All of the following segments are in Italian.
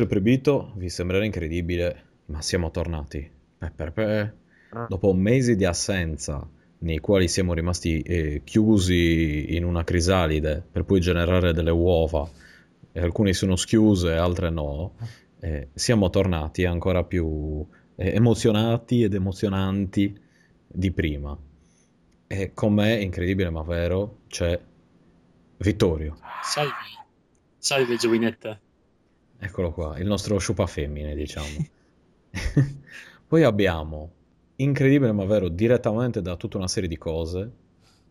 Del Prebito, vi sembrerà incredibile, ma siamo tornati. Eh, per, per, Ah. dopo mesi di assenza, nei quali siamo rimasti eh, chiusi in una crisalide per poi generare delle uova, e alcune sono schiuse, altre no, eh, siamo tornati ancora più eh, emozionati ed emozionanti di prima. E con me, incredibile ma vero, c'è Vittorio. Salve, salve giovinetta. Eccolo qua, il nostro sciupa femmine, diciamo. Poi abbiamo, incredibile ma vero, direttamente da tutta una serie di cose,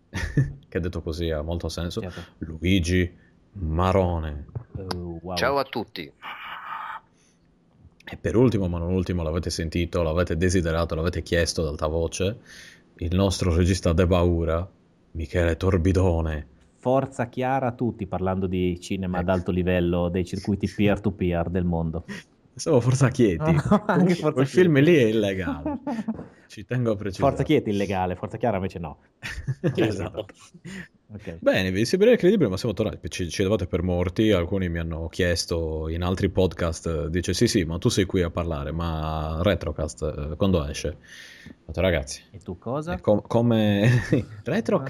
che detto così ha molto senso, Certo. Luigi Marone. Oh, wow. Ciao a tutti. E per ultimo, ma non ultimo, l'avete sentito, l'avete desiderato, l'avete chiesto ad alta voce, il nostro regista de paura, Michele Torbidone. Forza chiara a tutti parlando di cinema ad Ecco. alto livello dei circuiti peer-to-peer del mondo. Stavo Forza Chieti. No, anche Comunque, Forza quel film lì è illegale. Ci tengo a precisare. Forza Chieti è illegale, Forza Chiara invece no. Esatto. Ok. Bene, vi sembra incredibile, ma siamo tornati. Ci, ci davate per morti. Alcuni mi hanno chiesto in altri podcast: eh, dice sì, sì, ma tu sei qui a parlare, ma Retrocast eh, quando esce? Ho detto, ragazzi, E tu cosa? com- come retro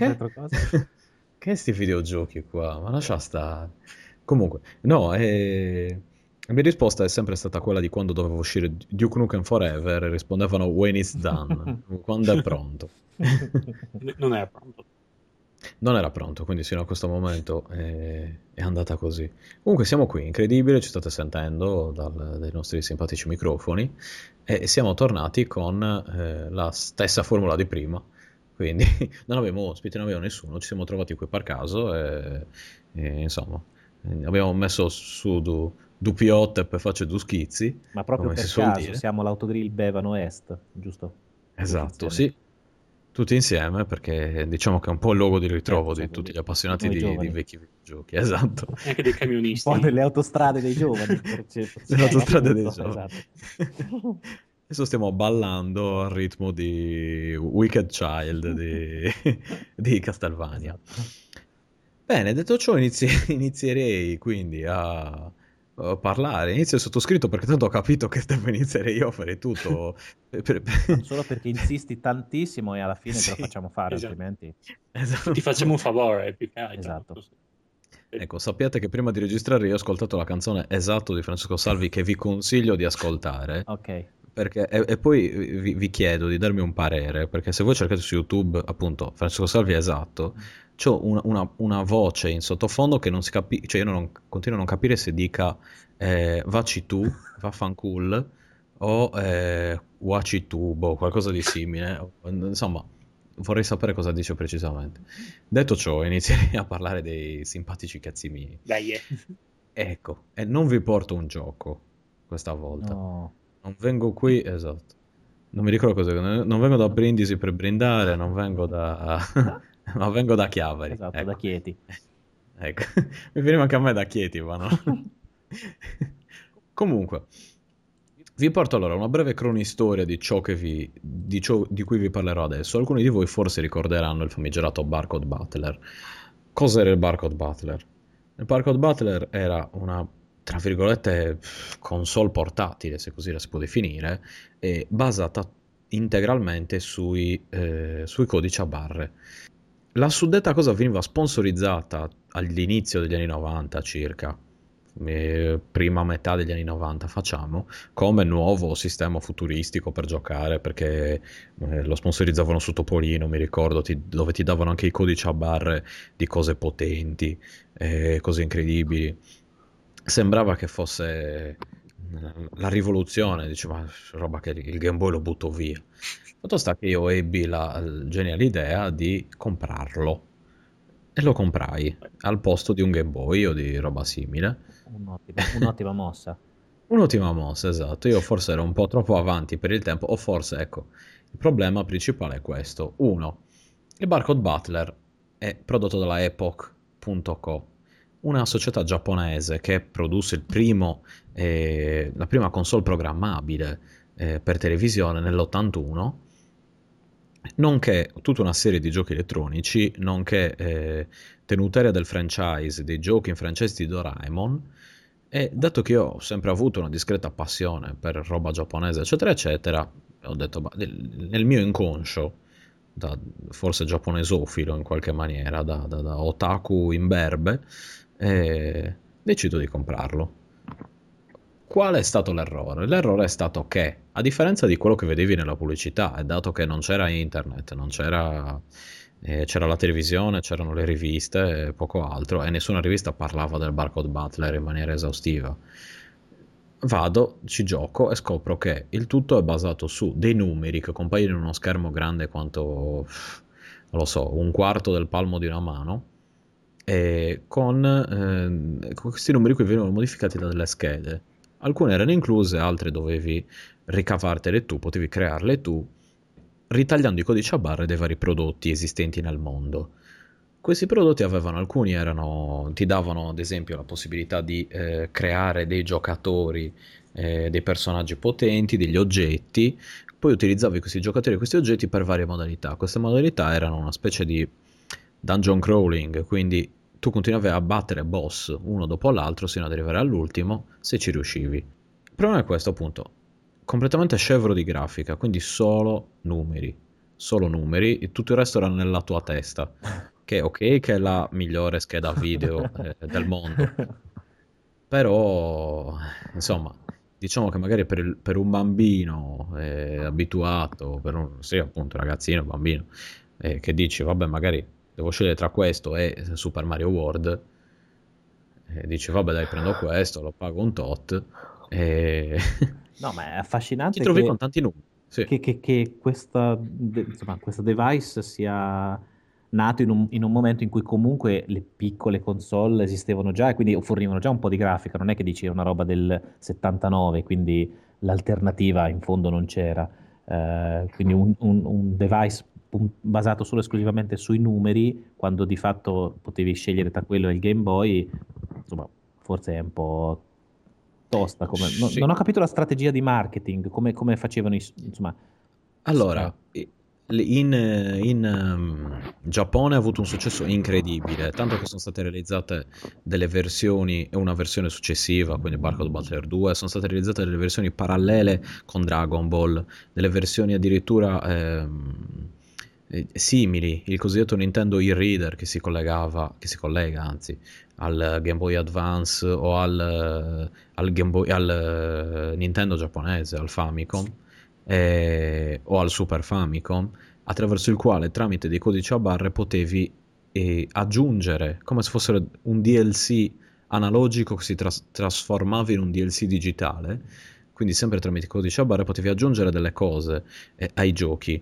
che? Sti videogiochi qua? Ma lascia stare. Comunque, no, eh, la mia risposta è sempre stata quella di quando doveva uscire Duke Nukem Forever rispondevano when it's done, quando è pronto. Non è pronto. Non era pronto, quindi fino a questo momento eh, è andata così. Comunque siamo qui, incredibile, ci state sentendo dal- dai nostri simpatici microfoni e siamo tornati con eh, la stessa formula di prima. Quindi non abbiamo ospiti, non abbiamo nessuno, ci siamo trovati qui per caso e, e, insomma eh, abbiamo messo su du, du piotte per farci due schizzi. Ma proprio per caso dire. siamo l'autogrill Bevano Est, giusto? Esatto, sì. Tutti insieme perché diciamo che è un po' il luogo di ritrovo Certo, di certo, tutti gli appassionati di, di vecchi videogiochi. Esatto. E anche dei Un camionisti. po' nelle autostrade dei giovani. per certo. Nelle autostrade dei Appunto, giovani. esatto. Adesso stiamo ballando al ritmo di Wicked Child di, di Castlevania. Bene, detto ciò, inizi- inizierei quindi a, a parlare. Inizio il sottoscritto perché tanto ho capito che devo iniziare io a fare tutto. Per- per- Solo perché insisti tantissimo e alla fine te Sì, lo facciamo fare, esatto. altrimenti... Esatto. Ti facciamo un favore, più che altro. Esatto. Ecco, sappiate che prima di registrare io ho ascoltato la canzone Esatto di Francesco Salvi che vi consiglio di ascoltare. Ok. Perché, e, e poi vi, vi chiedo di darmi un parere, perché se voi cercate su YouTube, appunto, Francesco Salvi esatto, c'ho una, una- una voce in sottofondo che non si capisce, cioè io non, continuo a non capire se dica eh, vaci tu, vaffancool, o eh, waci tu, boh, qualcosa di simile, insomma, vorrei sapere cosa dice precisamente. Detto ciò, inizierei a parlare dei simpatici cazzi miei. Dai, eh. Ecco, e non vi porto un gioco questa volta. No. Non vengo qui, esatto. Non mi ricordo cosa. Non vengo da Brindisi per brindare, non vengo da. ma vengo da Chiavari. Esatto, ecco. da Chieti. Ecco. Mi veniva anche a me da Chieti, ma no. Comunque, vi porto allora una breve cronistoria di ciò, che vi, di ciò di cui vi parlerò adesso. Alcuni di voi forse ricorderanno il famigerato Barcode Butler. Cos'era il Barcode Butler? Il Barcode Butler era una, tra virgolette, console portatile, se così la si può definire, basata integralmente sui, eh, sui codici a barre. La suddetta cosa veniva sponsorizzata all'inizio degli anni 90 circa, eh, prima metà degli anni 90 facciamo, come nuovo sistema futuristico per giocare, perché eh, lo sponsorizzavano su Topolino, mi ricordo, ti- dove ti davano anche i codici a barre di cose potenti, eh, cose incredibili. Sembrava che fosse la rivoluzione, diceva roba che il Game Boy lo butto via. Fatto sta che io ebbi la geniale idea di comprarlo e lo comprai al posto di un Game Boy o di roba simile. Un'ottima, un'ottima mossa. Un'ottima mossa, esatto. Io forse ero un po' troppo avanti per il tempo, o forse, ecco, il problema principale è questo. Uno, il Barcode Butler è prodotto dalla Epoch.co, una società giapponese che produsse primo, eh, la prima console programmabile eh, per televisione nell'81, nonché tutta una serie di giochi elettronici, nonché eh, tenuteria del franchise dei giochi in francese di Doraemon, E dato che io ho sempre avuto una discreta passione per roba giapponese, eccetera, eccetera, ho detto, bah, nel mio inconscio, da forse giapponesofilo in qualche maniera, da, da- da otaku imberbe, eh, decido di comprarlo. Qual è stato l'errore? L'errore è stato che, a differenza di quello che vedevi nella pubblicità, e dato che non c'era internet, non c'era, eh, c'era la televisione, c'erano le riviste e poco altro, e nessuna rivista parlava del Barcode Butler in maniera esaustiva, vado, ci gioco e scopro che il tutto è basato su dei numeri che compaiono in uno schermo grande quanto, non lo so, un quarto del palmo di una mano, e con, con questi numeri qui venivano modificati da delle schede. Alcune erano incluse, altre dovevi ricavartele tu, potevi crearle tu, ritagliando i codici a barre dei vari prodotti esistenti nel mondo. Questi prodotti avevano, alcuni erano, ti davano ad esempio la possibilità di eh, creare dei giocatori, eh, dei personaggi potenti, degli oggetti, poi utilizzavi questi giocatori e questi oggetti per varie modalità. Queste modalità erano una specie di dungeon crawling, quindi tu continuavi a battere boss uno dopo l'altro sino ad arrivare all'ultimo se ci riuscivi. Il problema è questo, appunto, completamente scevro di grafica, quindi solo numeri, solo numeri, e tutto il resto era nella tua testa, che ok che è la migliore scheda video eh, del mondo, però insomma, diciamo che magari per, il- per un bambino eh, abituato, per un, sì appunto ragazzino, bambino, eh, che dici vabbè magari devo scegliere tra questo e Super Mario World, e dici vabbè dai prendo questo, lo pago un tot, e No, ma è ti affascinante trovi che, con tanti numeri. Sì. che, che- che questa, insomma, questo device sia nato in un, in un momento in cui comunque le piccole console esistevano già e quindi fornivano già un po' di grafica, non è che dici è una roba del 79, quindi l'alternativa in fondo non c'era. Eh, quindi un, un- un device basato solo e esclusivamente sui numeri, quando di fatto potevi scegliere tra quello e il Game Boy, insomma, forse è un po' tosta. Come... non, Sì. non ho capito la strategia di marketing, come, come facevano i... insomma... Allora, in, in, ehm, Giappone ha avuto un successo incredibile, tanto che sono state realizzate delle versioni e una versione successiva, quindi Barcode Battler 2, sono state realizzate delle versioni parallele con Dragon Ball, delle versioni addirittura ehm, eh, simili, il cosiddetto Nintendo e-reader che si collegava, che si collega anzi, al Game Boy Advance o al, al Game Boy, al eh, Nintendo giapponese, al Famicom eh, o al Super Famicom, attraverso il quale tramite dei codici a barre potevi eh, aggiungere, come se fosse un DLC analogico che si tras- trasformava in un DLC digitale, quindi sempre tramite codici a barre potevi aggiungere delle cose eh, ai giochi.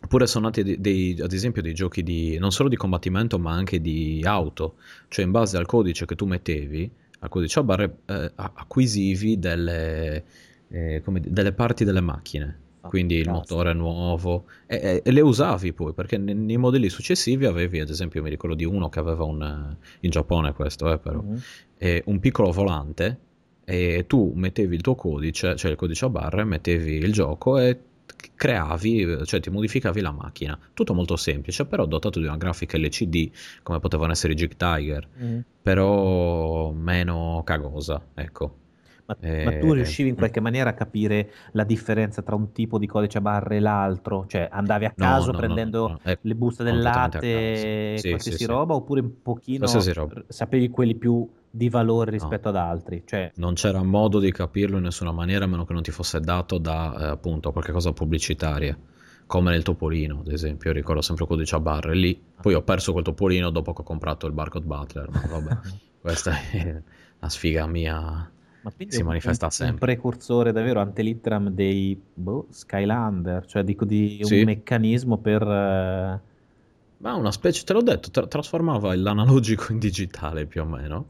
Oppure sono nati dei, dei- ad esempio dei giochi di, non solo di combattimento ma anche di auto, cioè in base al codice che tu mettevi, al codice a barre, eh, acquisivi delle, eh, come delle parti delle macchine, Ah, quindi il motore nuovo, e, e- le usavi poi, perché ne- nei modelli successivi avevi, ad esempio, mi ricordo di uno che aveva un, eh, in Giappone questo, eh, però, Mhm. eh, un piccolo volante e tu mettevi il tuo codice, cioè il codice a barre, mettevi il gioco e creavi, cioè ti modificavi la macchina. Tutto molto semplice, però dotato di una grafica LCD come potevano essere i Jig Tiger, Mhm. però meno cagosa, ecco. Ma, Eh, ma tu riuscivi in qualche maniera a capire la differenza tra un tipo di codice a barre e l'altro? Cioè andavi a caso no, no, prendendo no, è le buste del latte Sì, qualsiasi sì, sì. roba oppure un pochino sapevi quelli più di valore No. rispetto ad altri? Cioè, Non c'era modo di capirlo in nessuna maniera a meno che non ti fosse dato da eh, appunto qualche cosa pubblicitaria, come nel Topolino, ad esempio. Io ricordo sempre il codice a barre lì. Poi ho perso quel Topolino dopo che ho comprato il Barcode Butler. Ma vabbè, questa è la sfiga mia. ma si un- manifesta un, un sempre. precursore davvero antelitteram dei boh, Skylander, cioè dico di un Sì. meccanismo per... eh, Ma una specie, te l'ho detto, tra- trasformava l'analogico in digitale più o meno.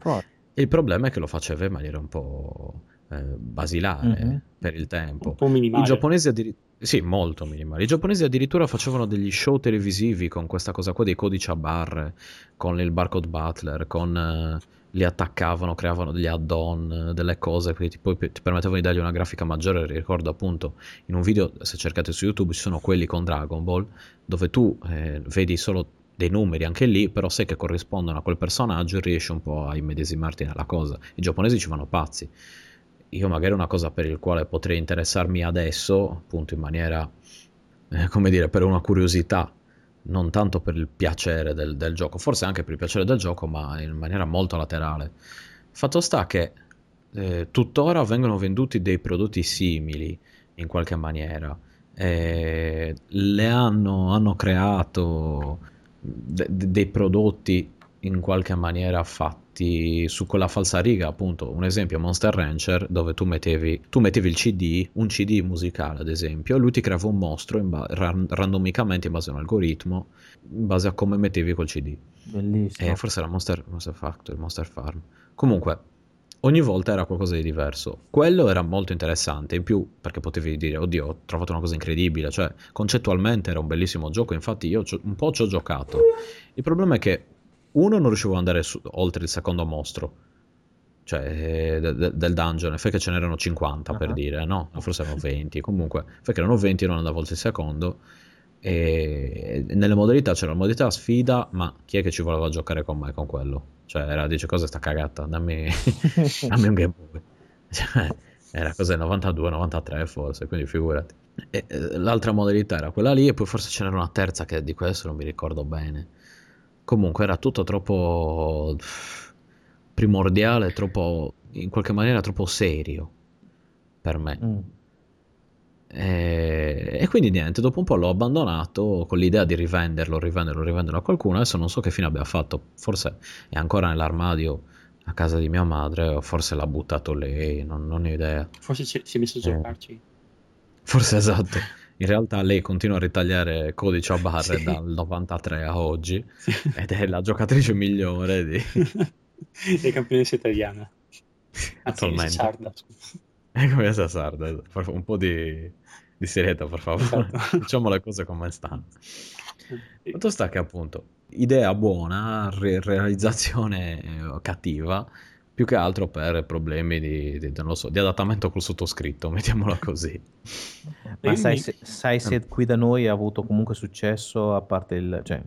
E il problema è che lo faceva in maniera un po' eh, basilare Mhm. per il tempo. Un po' I minimale. giapponesi addirittura... Sì, molto minimali. I giapponesi addirittura facevano degli show televisivi con questa cosa qua dei codici a barre, con il barcode butler, con... eh, li attaccavano, creavano degli add-on, delle cose che ti, poi ti permettevano di dargli una grafica maggiore. Ricordo appunto in un video, se cercate su YouTube, ci sono quelli con Dragon Ball, dove tu eh, vedi solo dei numeri anche lì, però sai che corrispondono a quel personaggio e riesci un po' a immedesimarti nella cosa. I giapponesi ci vanno pazzi. Io magari una cosa per il quale potrei interessarmi adesso, appunto in maniera, eh, come dire, per una curiosità, non tanto per il piacere del, del, gioco, forse anche per il piacere del gioco, ma in maniera molto laterale. Fatto sta che eh, tuttora vengono venduti dei prodotti simili in qualche maniera. Eh, le hanno, hanno creato de- dei prodotti in qualche maniera fatti su quella falsa riga, appunto, un esempio Monster Rancher dove tu mettevi, tu mettevi il CD, un CD musicale ad esempio, e lui ti creava un mostro ba- ran- randomicamente in base a un algoritmo, in base a come mettevi quel CD. Bellissimo. E forse era Monster, Monster Factory, Monster Farm. Comunque, ogni volta era qualcosa di diverso. Quello era molto interessante, in più perché potevi dire, oddio, ho trovato una cosa incredibile, cioè concettualmente era un bellissimo gioco, infatti io un po' ci ho giocato. Il problema è che uno non riuscivo ad andare su, oltre il secondo mostro, cioè de, de, del dungeon, fai che ce n'erano 50 uh-huh. per dire, no? Forse erano 20, comunque, fai che erano 20 e non andavo oltre il secondo. E nelle modalità c'era la modalità sfida, ma chi è che ci voleva giocare con me con quello? Cioè, era, dice, cosa sta cagata? Dammi, dammi un Game Boy. Cioè, era cosa 92, 93 forse, quindi figurati. E, l'altra modalità era quella lì e poi forse ce n'era una terza che di questo non mi ricordo bene. Comunque era tutto troppo primordiale, troppo, in qualche maniera troppo serio per me. Mm. E, e, quindi niente, dopo un po' l'ho abbandonato con l'idea di rivenderlo, rivenderlo, rivenderlo a qualcuno. Adesso non so che fine abbia fatto, forse è ancora nell'armadio a casa di mia madre, o forse l'ha buttato lei, non, non ho idea. Forse si è messo a eh. giocarci. Eh. Forse esatto. In realtà lei continua a ritagliare codice a barre sì. dal 93 a oggi sì. ed è la giocatrice migliore di... è campionessa italiana. Attualmente. Sarda, è come essa sarda, un po' di di serietà, per favore. Esatto. Diciamo le cose come stanno. Fatto sta che appunto, idea buona, re- realizzazione eh, cattiva, più che altro per problemi di, di, so, di, adattamento col sottoscritto, mettiamola così. Ma sai se, sai se, qui da noi ha avuto comunque successo, a parte il... Cioè,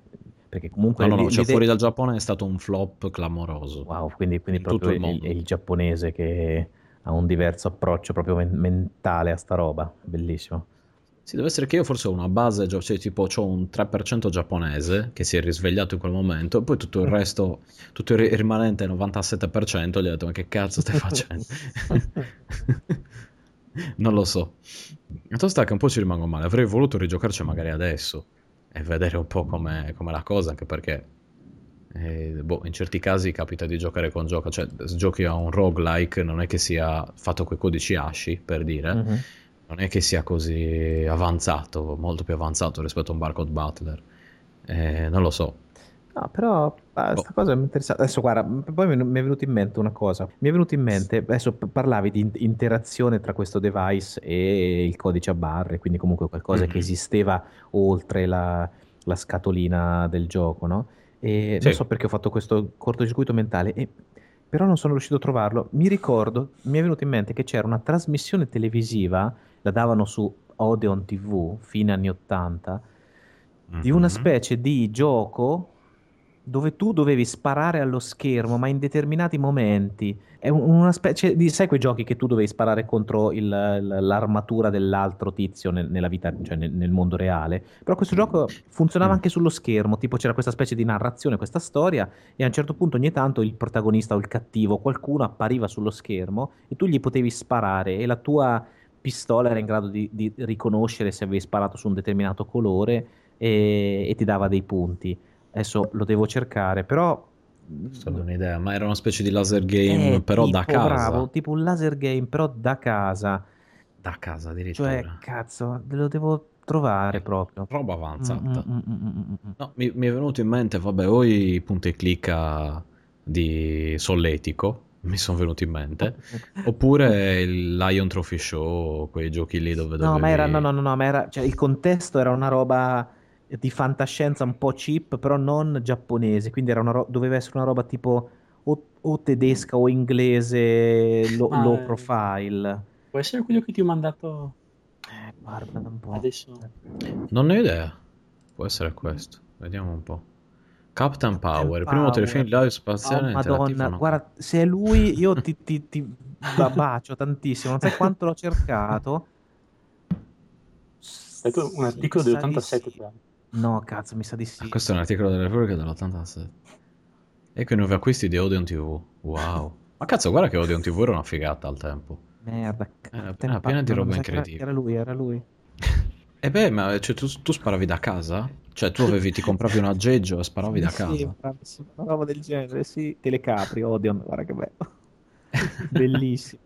perché comunque... No, no, no, cioè fuori dal Giappone è stato un flop clamoroso. Wow, quindi, quindi proprio il, il, il giapponese che ha un diverso approccio proprio men- mentale a sta roba, bellissimo. Sì, deve essere che io forse ho una base, cioè tipo ho un 3% giapponese che si è risvegliato in quel momento e poi tutto il resto, tutto il rimanente 97% gli ho detto ma che cazzo stai facendo? non lo so. Tanto sta che un po' ci rimango male, avrei voluto rigiocarci magari adesso e vedere un po' com'è la cosa, anche perché eh, boh, in certi casi capita di giocare con gioco, cioè se giochi a un roguelike non è che sia fatto con i codici ASCII, per dire, mm-hmm. Non è che sia così avanzato, molto più avanzato rispetto a un Barcode Butler. Eh, non lo so. No, però questa oh. cosa mi interessa. Adesso guarda, poi mi è venuto in mente una cosa. Mi è venuto in mente, adesso parlavi di interazione tra questo device e il codice a barre, quindi comunque qualcosa mm-hmm. che esisteva oltre la, la scatolina del gioco, no? E sì. non so perché ho fatto questo cortocircuito mentale, e, però non sono riuscito a trovarlo. Mi ricordo, mi è venuto in mente che c'era una trasmissione televisiva, la davano su Odeon TV, fine anni 80, mm-hmm. di una mhm. specie di gioco dove tu dovevi sparare allo schermo, ma in determinati momenti. È una specie di. Sai quei giochi che tu dovevi sparare contro il, l'armatura dell'altro tizio nel, nella vita, cioè nel, nel, mondo reale. Però questo gioco funzionava mm. anche sullo schermo, tipo c'era questa specie di narrazione, questa storia, e a un certo punto ogni tanto il protagonista o il cattivo, qualcuno appariva sullo schermo e tu gli potevi sparare e la tua pistola era in grado di, di riconoscere se avevi sparato su un determinato colore e, e ti dava dei punti. Adesso lo devo cercare, però Solo un'idea, ma era una specie di laser game, eh, però tipo, da casa. Bravo, tipo un laser game, però da casa. Da casa addirittura. Cioè, cazzo, lo devo trovare eh, proprio. Roba avanzata. Mm, mm, mm, no, mi, mi, è venuto in mente, vabbè, o i punti clicca di Solletico, mi sono venuti in mente, oppure il Lion Trophy Show, quei giochi lì dove... No, ma era, no, no, no, no, ma era, cioè, il contesto era una roba di fantascienza un po' cheap, però non giapponese, quindi ro- doveva essere una roba tipo o, o tedesca o inglese, lo- ah, low profile. Può essere quello che ti ho mandato eh, guarda un po'. Adesso. Non ne ho idea. Può essere questo. Vediamo un po'. Captain Power, il primo telefilm live Oh, spaziale interattivo, Madonna, no? guarda, se è lui io ti, ti, ti ba- bacio tantissimo, non sai quanto l'ho cercato. È stato un articolo Mi sa di dell'87 sì. tra l'altro. No, cazzo, mi sa di sì. Ah, questo è un articolo della Repubblica dell'87. Ecco i nuovi acquisti di Odeon TV. Wow. Ma cazzo, guarda che Odeon TV era una figata al tempo. Merda, Eh, Captain piena- piena di roba era- incredibile. Era lui, era lui. E beh, ma cioè, tu, tu sparavi da casa? Cioè, tu avevi, ti compravi un aggeggio e sparavi da Sì, casa? bravissimo, una roba del genere, sì. Telecapri, Odeon, guarda che bello. Bellissimo.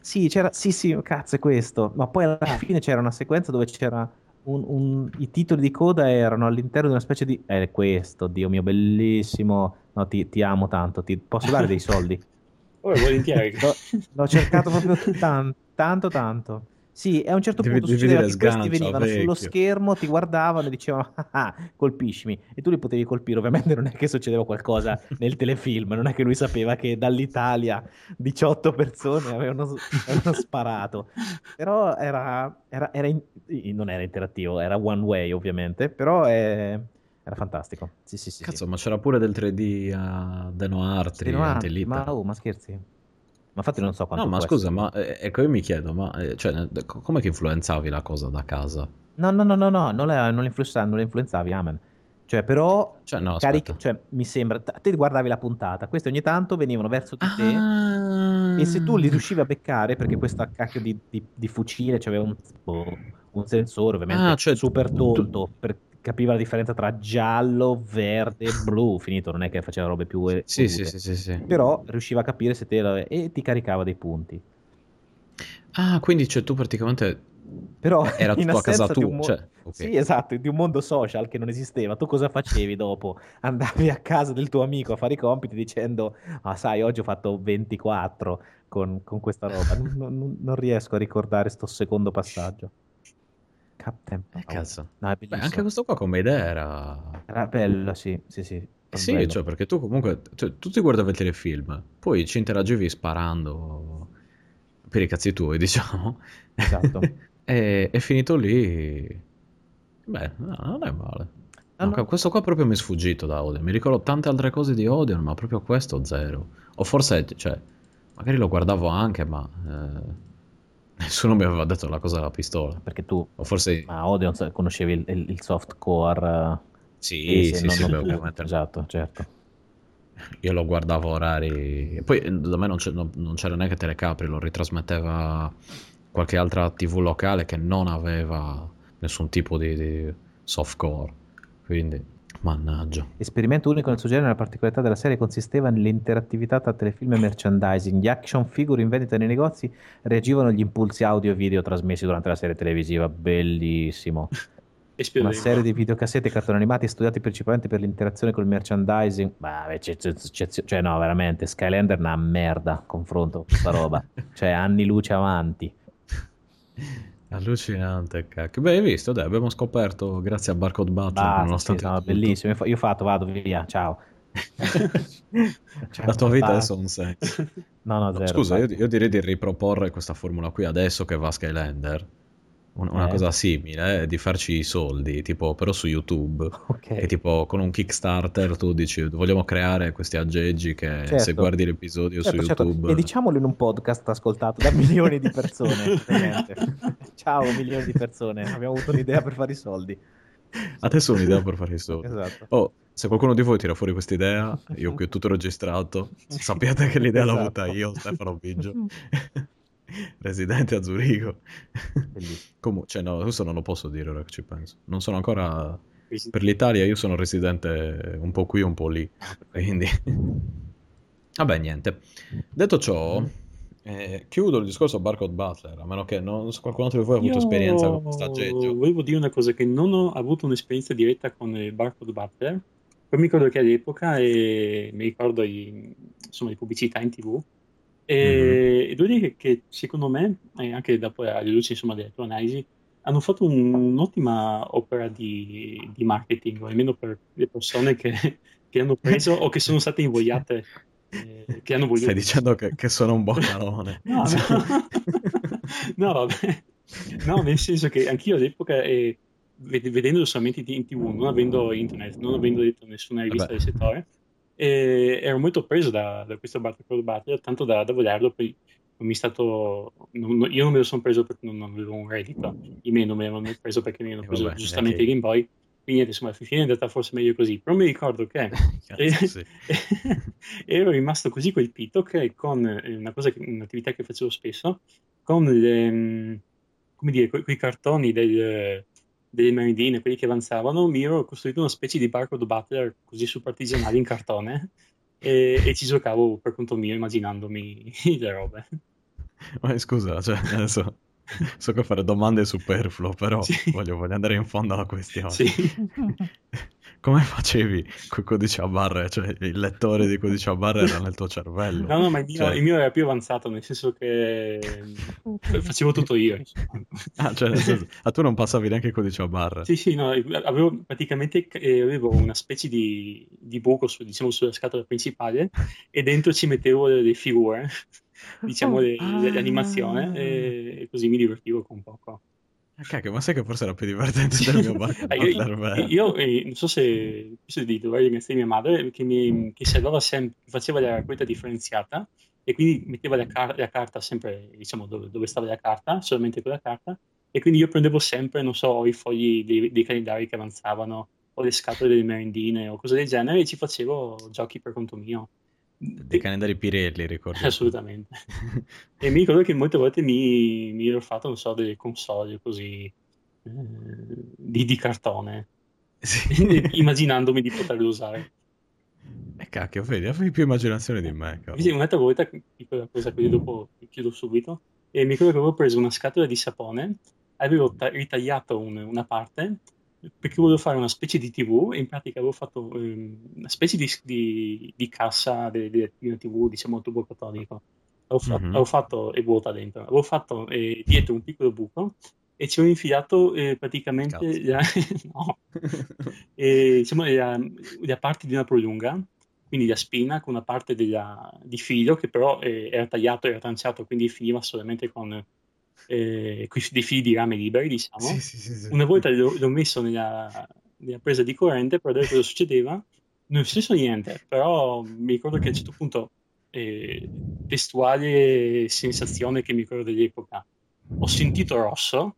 Sì, c'era, sì, sì, cazzo, è questo. Ma poi alla fine c'era una sequenza dove c'era un, un- i titoli di coda erano all'interno di una specie di... È questo, Dio mio, bellissimo. No, ti, ti amo tanto, ti posso dare dei soldi? Oh, volentieri. L'ho, l'ho cercato proprio tan- tanto, tanto. Sì, a un certo Devi- punto devi succedeva dire che questi sgancia, venivano sullo vecchio. schermo, ti guardavano e dicevano "Ah, ah, colpiscimi e tu li potevi colpire. Ovviamente non è che succedeva qualcosa nel telefilm, non è che lui sapeva che dall'Italia 18 persone avevano, avevano sparato. Però era, era- era in- non era interattivo, era one way ovviamente, però è- era fantastico. Sì, sì, sì. Cazzo, sì. ma c'era pure del 3D a Deno Artri, Sì, no, anche lì. ma, oh, ma scherzi? Ma infatti non so quanto No, ma scusa, essere. ma eh, ecco, io mi chiedo, ma eh, cioè, com'è che influenzavi la cosa da casa? No, no, no, no, no, non la, non la influenzavi, non la influenzavi, amen. Cioè, però, Cioè, no, aspetta. cioè, mi sembra, te guardavi la puntata, questi ogni tanto venivano verso di te Ah. e se tu li riuscivi a beccare, perché questa cacchio di, di- di fucile c'aveva un, boh, un sensore ovviamente Ah, cioè, super tu- tonto, per, capiva la differenza tra giallo, verde e blu, finito, non è che faceva robe più. Sì, sì, sì, sì. Però riusciva a capire se te la... e ti caricava dei punti. Ah, quindi cioè, tu praticamente Però era tutto a casa tua, mo- cioè, ok. Sì, esatto, di un mondo social che non esisteva. Tu cosa facevi dopo? Andavi a casa del tuo amico a fare i compiti dicendo, ah sai, oggi ho fatto 24 con, con questa roba. Non, non- non riesco a ricordare sto secondo passaggio. Captain Eh, Power. cazzo. No, Beh, anche questo qua come idea era... Era bello, sì, sì, sì. Eh sì, bello. cioè, perché tu comunque, cioè, tu ti guardavi il telefilm, poi ci interagivi sparando per i cazzi tuoi, diciamo. Esatto. e è finito lì. Beh, no, non è male. No, no. Questo qua proprio mi è sfuggito da Odeon. Mi ricordo tante altre cose di Odeon, ma proprio questo zero. O forse, cioè, magari lo guardavo anche, ma eh, nessuno mi aveva detto la cosa della pistola. Perché tu, O forse ma Odeon, conoscevi il, il- il soft core. sì, eh, sì, non- sì, non- beh, ovviamente. Esatto, certo. Io lo guardavo orari. e Poi eh, da me non, non- non c'era neanche Telecapri, lo ritrasmetteva qualche altra TV locale che non aveva nessun tipo di, di softcore. Quindi, mannaggia. Esperimento unico nel suo genere, la particolarità della serie consisteva nell'interattività tra telefilm e merchandising. Gli action figure in vendita nei negozi reagivano agli impulsi audio e video trasmessi durante la serie televisiva. Bellissimo. Una serie di videocassette e cartoni animati studiati principalmente per l'interazione col merchandising. Ma beh, c'è- c'è- c'è- cioè, no, veramente, Skylander è una merda confronto con questa roba. cioè, anni luce avanti. Allucinante, cacchio. Beh, hai visto, dai, abbiamo scoperto, grazie a Barcode Battle, Basta, nonostante sì, no, bellissimo. Io ho fatto, vado via, ciao. La tua vita basta. adesso ha un senso. No, no, zero. Scusa, io, io direi di riproporre questa formula qui adesso che va a Skylander. Un- Una Eh. cosa simile, eh, di farci i soldi, tipo, però su YouTube. Ok. Che tipo con un Kickstarter tu dici vogliamo creare questi aggeggi che Certo. se guardi l'episodio Certo, su certo. YouTube E diciamolo in un podcast ascoltato da milioni di persone. Ciao milioni di persone, abbiamo avuto un'idea per fare i soldi. adesso ho un'idea per fare i soldi. Esatto. Oh, se qualcuno di voi tira fuori questa idea, io qui ho tutto registrato, sappiate che l'idea l'ho avuta Esatto. io, Stefano Biggio, residente a Zurigo. Comunque, cioè no, questo non lo posso dire ora che ci penso. Non sono ancora... Per l'Italia io sono residente un po' qui, un po' lì. Quindi... Vabbè, niente. Detto ciò, eh, chiudo il discorso Barcode Butler, a meno che non so, qualcun altro di voi ha avuto Io esperienza con questo aggeggio. Volevo dire una cosa, che non ho avuto un'esperienza diretta con il Barcode Butler, poi mi ricordo che all'epoca e mi ricordo i, insomma, le pubblicità in tv e, e devo dire che, secondo me, e anche dopo alle luci insomma, delle tue analisi, hanno fatto un- un'ottima opera di, di marketing, almeno per le persone che, che hanno preso o che sono state invogliate, eh, che hanno voluto. Stai dicendo che, che sono un boccanone. No, no. no, vabbè. No, nel senso che anch'io all'epoca eh, vedendolo solamente in TV, non avendo internet, non avendo detto nessuna rivista Vabbè. del settore, e ero molto preso da, da questo Battlefield Battle, tanto da, da volerlo, poi mi è stato, non, io non me lo sono preso perché non avevo un reddito, i miei non me l'hanno preso perché mi hanno preso vabbè, giustamente i Game Boy, quindi insomma alla fine è andata forse meglio così, però mi ricordo che Cazzo, ero rimasto così colpito che con una cosa, un'attività che facevo spesso, con le, come dire, quei cartoni del, delle merendine, quelli che avanzavano, mi ero costruito una specie di barcode battler così super artigianale in cartone e, e, ci giocavo per conto mio immaginandomi le robe. Ma scusa, cioè, adesso so che fare domande superfluo, però sì. voglio, voglio, andare in fondo alla questione. Sì. come facevi con codice a barre? Cioè, il lettore di codice a barre era nel tuo cervello. No, no, ma il mio, cioè... il mio era più avanzato, nel senso che facevo tutto io. ah, cioè, nel senso, ah, tu non passavi neanche il codice a barre? Sì, sì, no, avevo praticamente eh, avevo una specie di, di buco su, diciamo, sulla scatola principale e dentro ci mettevo delle figure, diciamo, di ah. animazione e così mi divertivo con un poco. Ah, cacchio, ma sai che forse era più divertente del mio bar- ah, io, io eh, non so se questo di dover ringraziare mia madre che mi che salvava sempre, faceva la raccolta differenziata e quindi metteva la, car- la carta sempre diciamo dove, dove, stava la carta, solamente quella carta e quindi io prendevo sempre, non so, i fogli dei, dei calendari che avanzavano o le scatole delle merendine o cose del genere e ci facevo giochi per conto mio. Dei calendari Pirelli, ricordo. Assolutamente. e mi ricordo che molte volte mi, mi ero fatto, non so, delle console così eh, di, di, cartone, sì. immaginandomi di poterle usare. E eh, cacchio, vedi, avevi più immaginazione di me. Sì, un'altra volta, piccola cosa, quindi dopo chiudo subito, e mi ricordo che avevo preso una scatola di sapone, avevo ta- ritagliato un, una parte perché volevo fare una specie di TV e in pratica avevo fatto um, una specie di, di, di cassa di, di, una TV, diciamo, tubo catodico. Avevo, fa- mm-hmm. avevo fatto, è vuota dentro, avevo fatto eh, dietro un piccolo buco e ci ho infilato eh, praticamente la, no, e, diciamo, la, la, parte di una prolunga, quindi la spina con una parte della, di filo che però eh, era tagliato, era tranciato, quindi finiva solamente con eh, dei fili di rame liberi, diciamo. Sì, sì, sì, Una volta l'ho, l'ho messo nella, nella, presa di corrente per vedere cosa succedeva. Non è successo niente, però mi ricordo che a un certo punto, eh, testuale sensazione che mi ricordo dell'epoca, ho sentito rosso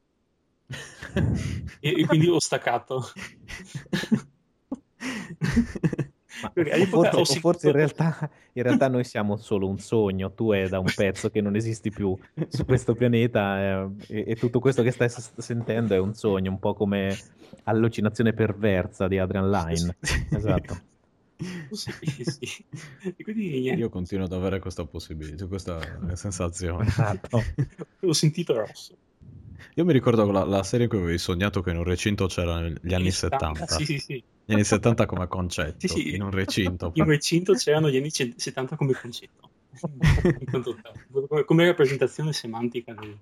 e, e quindi ho staccato. o forse, o forse in, realtà, in, realtà, noi siamo solo un sogno, tu è da un pezzo che non esisti più su questo pianeta eh, e, e, tutto questo che stai s- sentendo è un sogno, un po' come allucinazione perversa di Adrian Line. Esatto. Sì, sì. Quindi, Io continuo ad avere questa possibilità, questa sensazione. Esatto. Ho sentito rosso. Io mi ricordo la, la, serie in cui avevi sognato che in un recinto c'erano gli anni 70. Sì, sì, sì. Gli anni 70 come concetto, sì, sì. in un recinto. In un recinto c'erano gli anni 70 come concetto. come rappresentazione semantica del...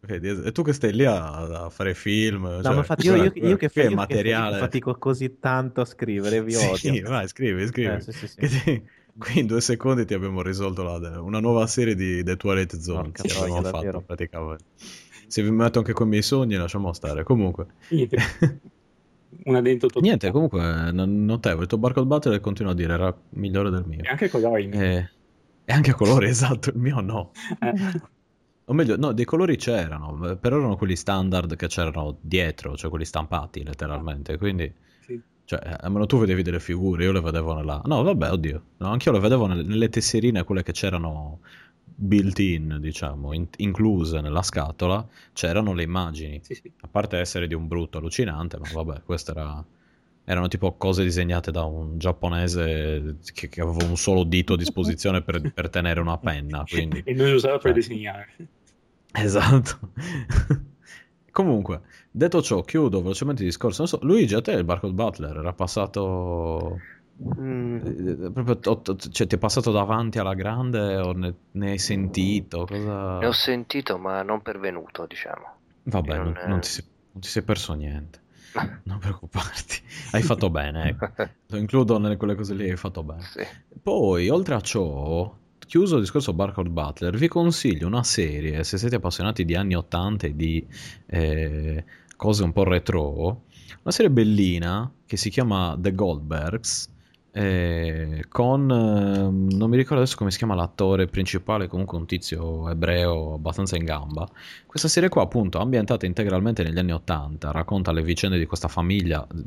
Vedi, e tu che stai lì a, a fare film, no, cioè, ma infatti io, io, io, che, io materiale. che fatico così tanto a scrivere, vi odio. Sì, vai, scrivi, scrivi. Eh, sì, sì, sì. Ti, qui in due secondi ti abbiamo risolto la, una nuova serie di The Twilight Zone che abbiamo fatto praticamente. Se vi metto anche con i miei sogni, lasciamo stare. Comunque. Niente. Una dentro totale. Niente, comunque, notevole. Il tuo Barcode Battle continua a dire era migliore del mio. E anche colori. E, e anche colori, esatto. Il mio no. Eh. O meglio, no, dei colori c'erano, però erano quelli standard che c'erano dietro, cioè quelli stampati letteralmente. Quindi, sì. cioè, almeno tu vedevi delle figure, io le vedevo nella. No, vabbè, oddio. No, anch'io le vedevo nelle, nelle tesserine, quelle che c'erano built-in, diciamo, in- incluse nella scatola, c'erano le immagini. Sì, sì. A parte essere di un brutto allucinante, ma vabbè, queste era... erano tipo cose disegnate da un giapponese che, che aveva un solo dito a disposizione per, per tenere una penna. Quindi... e noi lo usava per cioè... disegnare. Esatto. Comunque, detto ciò, chiudo velocemente il discorso. So, Luigi, a te il Barcode Butler era passato Mm. Eh, proprio, cioè, ti è passato davanti alla grande o ne, ne hai sentito? Cosa... Ne ho sentito, ma non pervenuto, diciamo. Vabbè, non, non, ti sei, non, ti sei, perso niente. non preoccuparti, hai fatto bene. Ecco. Lo includo nelle quelle cose lì, hai fatto bene. Sì. Poi, oltre a ciò, chiuso il discorso Barcode Butler, vi consiglio una serie, se siete appassionati di anni 80 e di eh, cose un po' retro, una serie bellina che si chiama The Goldbergs. Eh, con ehm, non mi ricordo adesso come si chiama l'attore principale, comunque un tizio ebreo abbastanza in gamba. Questa serie qua, appunto, ambientata integralmente negli anni Ottanta, racconta le vicende di questa famiglia mh,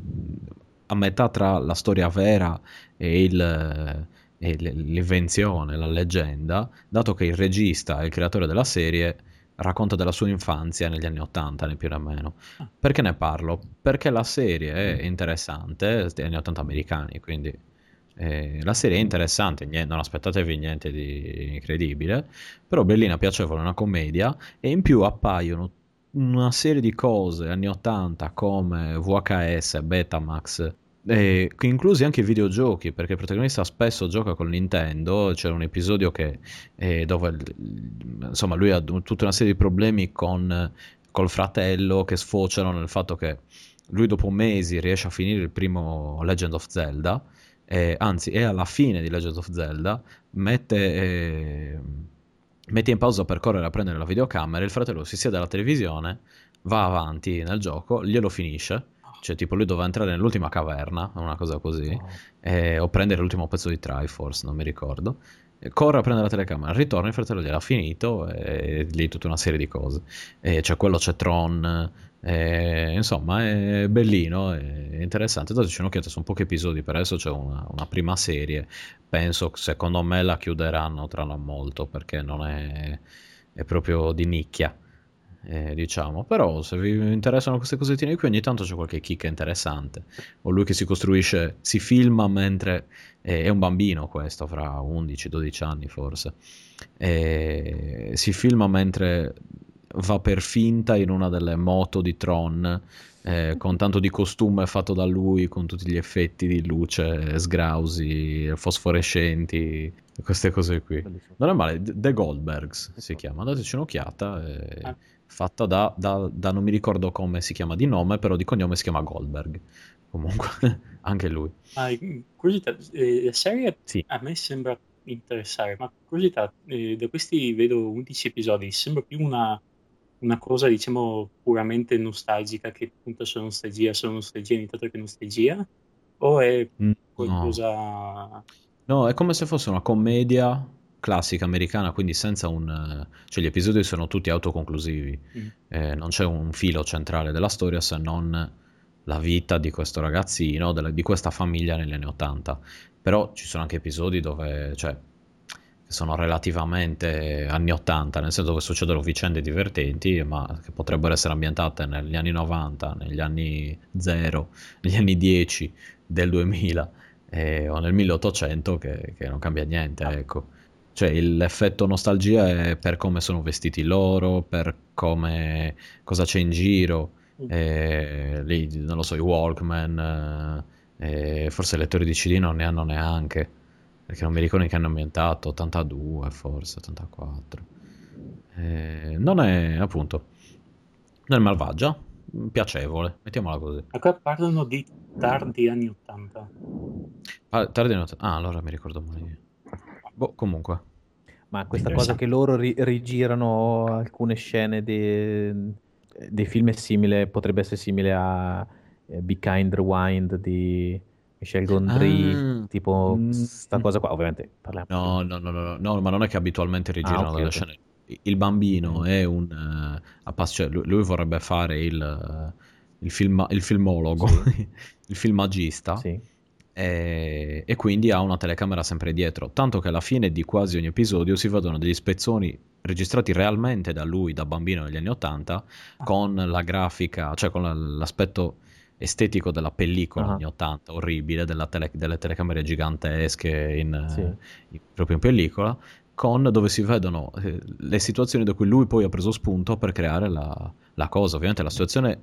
a metà tra la storia vera e il, e l- l'invenzione, la leggenda, dato che il regista e il creatore della serie racconta della sua infanzia negli anni 80, né più né meno. Ah. Perché ne parlo? Perché la serie è interessante, negli anni 80 americani, quindi eh, la serie è interessante, niente- non aspettatevi niente di incredibile, però bellina, piacevole, una commedia, e in più appaiono una serie di cose anni 80 come VHS, Betamax, e inclusi anche i videogiochi, perché il protagonista spesso gioca con Nintendo. C'era un episodio che, eh, dove insomma, lui ha tutta una serie di problemi con col fratello che sfociano nel fatto che lui dopo mesi riesce a finire il primo Legend of Zelda, eh, anzi è alla fine di Legend of Zelda, mette, eh, mette in pausa per correre a prendere la videocamera, il fratello si siede alla televisione, va avanti nel gioco, glielo finisce, cioè tipo lui doveva entrare nell'ultima caverna, una cosa così, Oh. eh, o prendere l'ultimo pezzo di Triforce, non mi ricordo. Corre a prendere la telecamera, ritorna, il fratello gliel'ha finito e lì tutta una serie di cose. E c'è quello, c'è Tron, e, insomma è bellino, è interessante. Dateci un'occhiata, sono pochi episodi, per adesso c'è una, una prima serie. Penso, secondo me la chiuderanno tra non molto perché non è, è proprio di nicchia. eh, diciamo, però se vi interessano queste cosettine qui, ogni tanto c'è qualche chicca interessante. O lui che si costruisce, si filma mentre eh, è un bambino, questo, fra 11-12 anni forse. E si filma mentre va per finta in una delle moto di Tron. eh, con tanto di costume fatto da lui, con tutti gli effetti di luce sgrausi, fosforescenti, queste cose qui. Non è male, The Goldbergs si chiama, dateci un'occhiata. è Ah. Fatta da, da- da non mi ricordo come si chiama di nome, però di cognome si chiama Goldberg. Comunque, anche lui. Ah, curiosità, eh, la serie Sì. a me sembra interessare, ma curiosità, eh, da questi vedo 11 episodi, sembra più una, una cosa, diciamo, puramente nostalgica che punta sulla nostalgia, sulla nostalgia, nient'altro che nostalgia, o è Mm, No. qualcosa... No, è come se fosse una commedia classica americana, quindi senza un... cioè gli episodi sono tutti autoconclusivi, Mm. Eh, non c'è un filo centrale della storia se non la vita di questo ragazzino, della- di questa famiglia negli anni Ottanta. Però ci sono anche episodi dove, cioè, sono relativamente anni 80, nel senso dove succedono vicende divertenti, ma che potrebbero essere ambientate negli anni 90, negli anni 0, negli anni 10 del 2000 eh, o nel 1800 che, che non cambia niente, ecco. Cioè l'effetto nostalgia è per come sono vestiti loro, per come cosa c'è in giro, eh, lì, non lo so, i Walkman, eh, forse i lettori di CD non ne hanno neanche, perché non mi ricordo in che hanno ambientato, 82 forse, 84. Eh, non è, appunto, non è malvagia, piacevole, mettiamola così. Ma qua parlano di tardi anni 80. Ah, tardi notte. Ah, allora mi ricordo male io. Boh, comunque. Ma questa cosa che loro ri- rigirano alcune scene de- dei film è simile, potrebbe essere simile a eh, Be Kind Rewind di Michel Gondry, Ah, tipo mm, sta cosa qua, ovviamente parliamo No, no, no, no, no, ma non è che abitualmente rigirano Ah, ok, delle ok. scene. Il bambino Mm. è un... appass- cioè, lui, lui vorrebbe fare il, eh, il, film- il filmologo, Sì. il filmagista, Sì. e, e quindi ha una telecamera sempre dietro. Tanto che alla fine di quasi ogni episodio si vedono degli spezzoni registrati realmente da lui, da bambino negli anni 80, Ah. con la grafica, cioè con la- l'aspetto estetico della pellicola Ah. anni 80, orribile, della tele- delle telecamere gigantesche in, eh, Sì. in- proprio in pellicola, con dove si vedono eh, le situazioni da cui lui poi ha preso spunto per creare la, la cosa. Ovviamente la situazione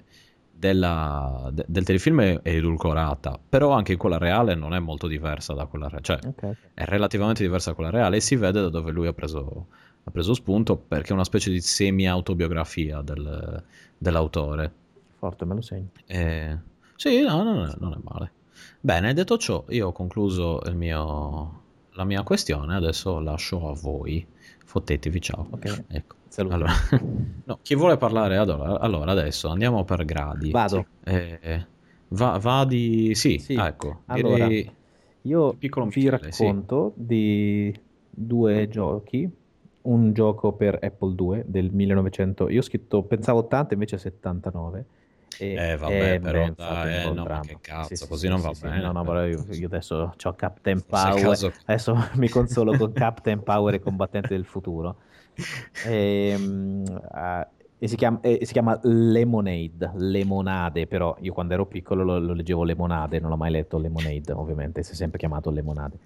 della- de- del telefilm è edulcorata, però anche quella reale non è molto diversa da quella reale, cioè Ok, ok. è relativamente diversa da quella reale e si vede da dove lui ha preso, ha preso spunto perché è una specie di semi-autobiografia del- dell'autore. Forte, me lo segno. Eh, sì, no, non è, non è male. Bene, detto ciò, io ho concluso il mio- la mia questione, adesso lascio a voi. Fottetevi, ciao. Ok, Ecco. Allora, no, chi vuole parlare allora, allora, adesso andiamo per gradi. Vado. Eh, Va, va di... Sì, Sì. ah, ecco. Allora, direi- Io Piccolo vi Michele, sì. racconto di due giochi. Un gioco per Apple 2 del 1900. Io ho scritto, pensavo 80, invece 79. E, Eh, vabbè, eh, però dai, eh, no, che cazzo, Sì, sì, così sì, non va sì. bene. No, no, però io, io adesso ho Captain Power. caso- Adesso mi consolo con Captain Power e combattente del futuro. Ehm, ah, e si chiama, e si chiama Lemonade, Lemonade, però io quando ero piccolo lo, lo leggevo Lemonade, non l'ho mai letto Lemonade, ovviamente, si è sempre chiamato Lemonade.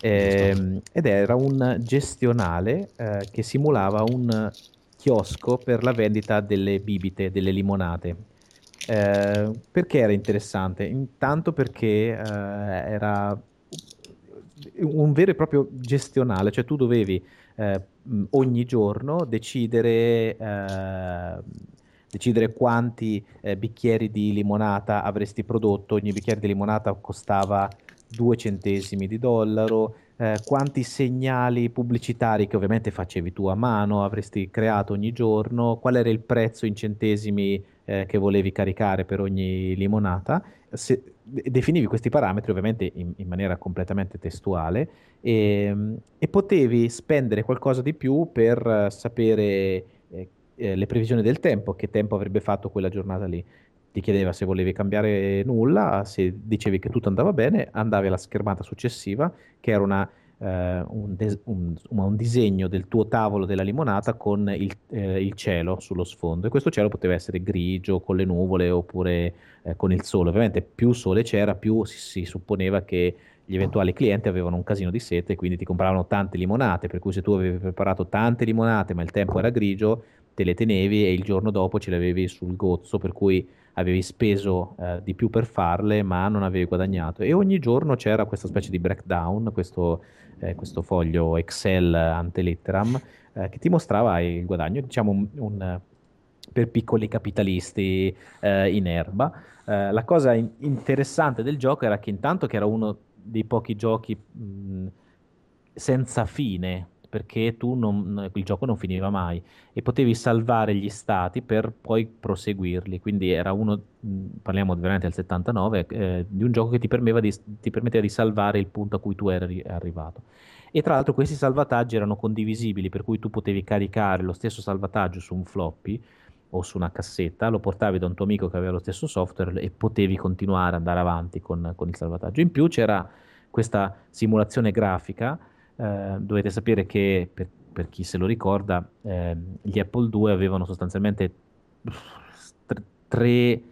Ehm, ed era un gestionale eh, che simulava un chiosco per la vendita delle bibite, delle limonate. Eh, perché era interessante? Intanto perché eh, era un vero e proprio gestionale, cioè tu dovevi eh, ogni giorno decidere, eh, decidere quanti eh, bicchieri di limonata avresti prodotto, ogni bicchiere di limonata costava 2 centesimi di dollaro, eh, quanti segnali pubblicitari che ovviamente facevi tu a mano avresti creato ogni giorno, qual era il prezzo in centesimi eh, che volevi caricare per ogni limonata. Se, de- definivi questi parametri ovviamente in, in maniera completamente testuale e, e potevi spendere qualcosa di più per eh, sapere eh, eh, le previsioni del tempo, che tempo avrebbe fatto quella giornata lì. Ti chiedeva se volevi cambiare nulla, se dicevi che tutto andava bene, andavi alla schermata successiva, che era una, eh, un, des- un- un disegno del tuo tavolo della limonata con il, eh, il cielo sullo sfondo. E questo cielo poteva essere grigio, con le nuvole oppure eh, con il sole. Ovviamente più sole c'era, più si, si supponeva che gli eventuali clienti avevano un casino di sete e quindi ti compravano tante limonate, per cui se tu avevi preparato tante limonate ma il tempo era grigio, te le tenevi e il giorno dopo ce le avevi sul gozzo, per cui avevi speso eh, di più per farle ma non avevi guadagnato. E ogni giorno c'era questa specie di breakdown, questo, eh, questo foglio Excel ante litteram, eh, che ti mostrava il guadagno, diciamo un, un- per piccoli capitalisti eh, in erba. Eh, la cosa in- interessante del gioco era che intanto che era uno dei pochi giochi mh, senza fine, perché non- il gioco non finiva mai e potevi salvare gli stati per poi proseguirli. Quindi era uno, mh, parliamo veramente del 79, eh, di un gioco che ti permetteva di, ti permetteva di salvare il punto a cui tu eri arrivato. E tra l'altro questi salvataggi erano condivisibili, per cui tu potevi caricare lo stesso salvataggio su un floppy o su una cassetta, lo portavi da un tuo amico che aveva lo stesso software e potevi continuare ad andare avanti con, con il salvataggio. In più c'era questa simulazione grafica, eh, dovete sapere che per, per chi se lo ricorda, ehm, gli Apple II avevano sostanzialmente tre,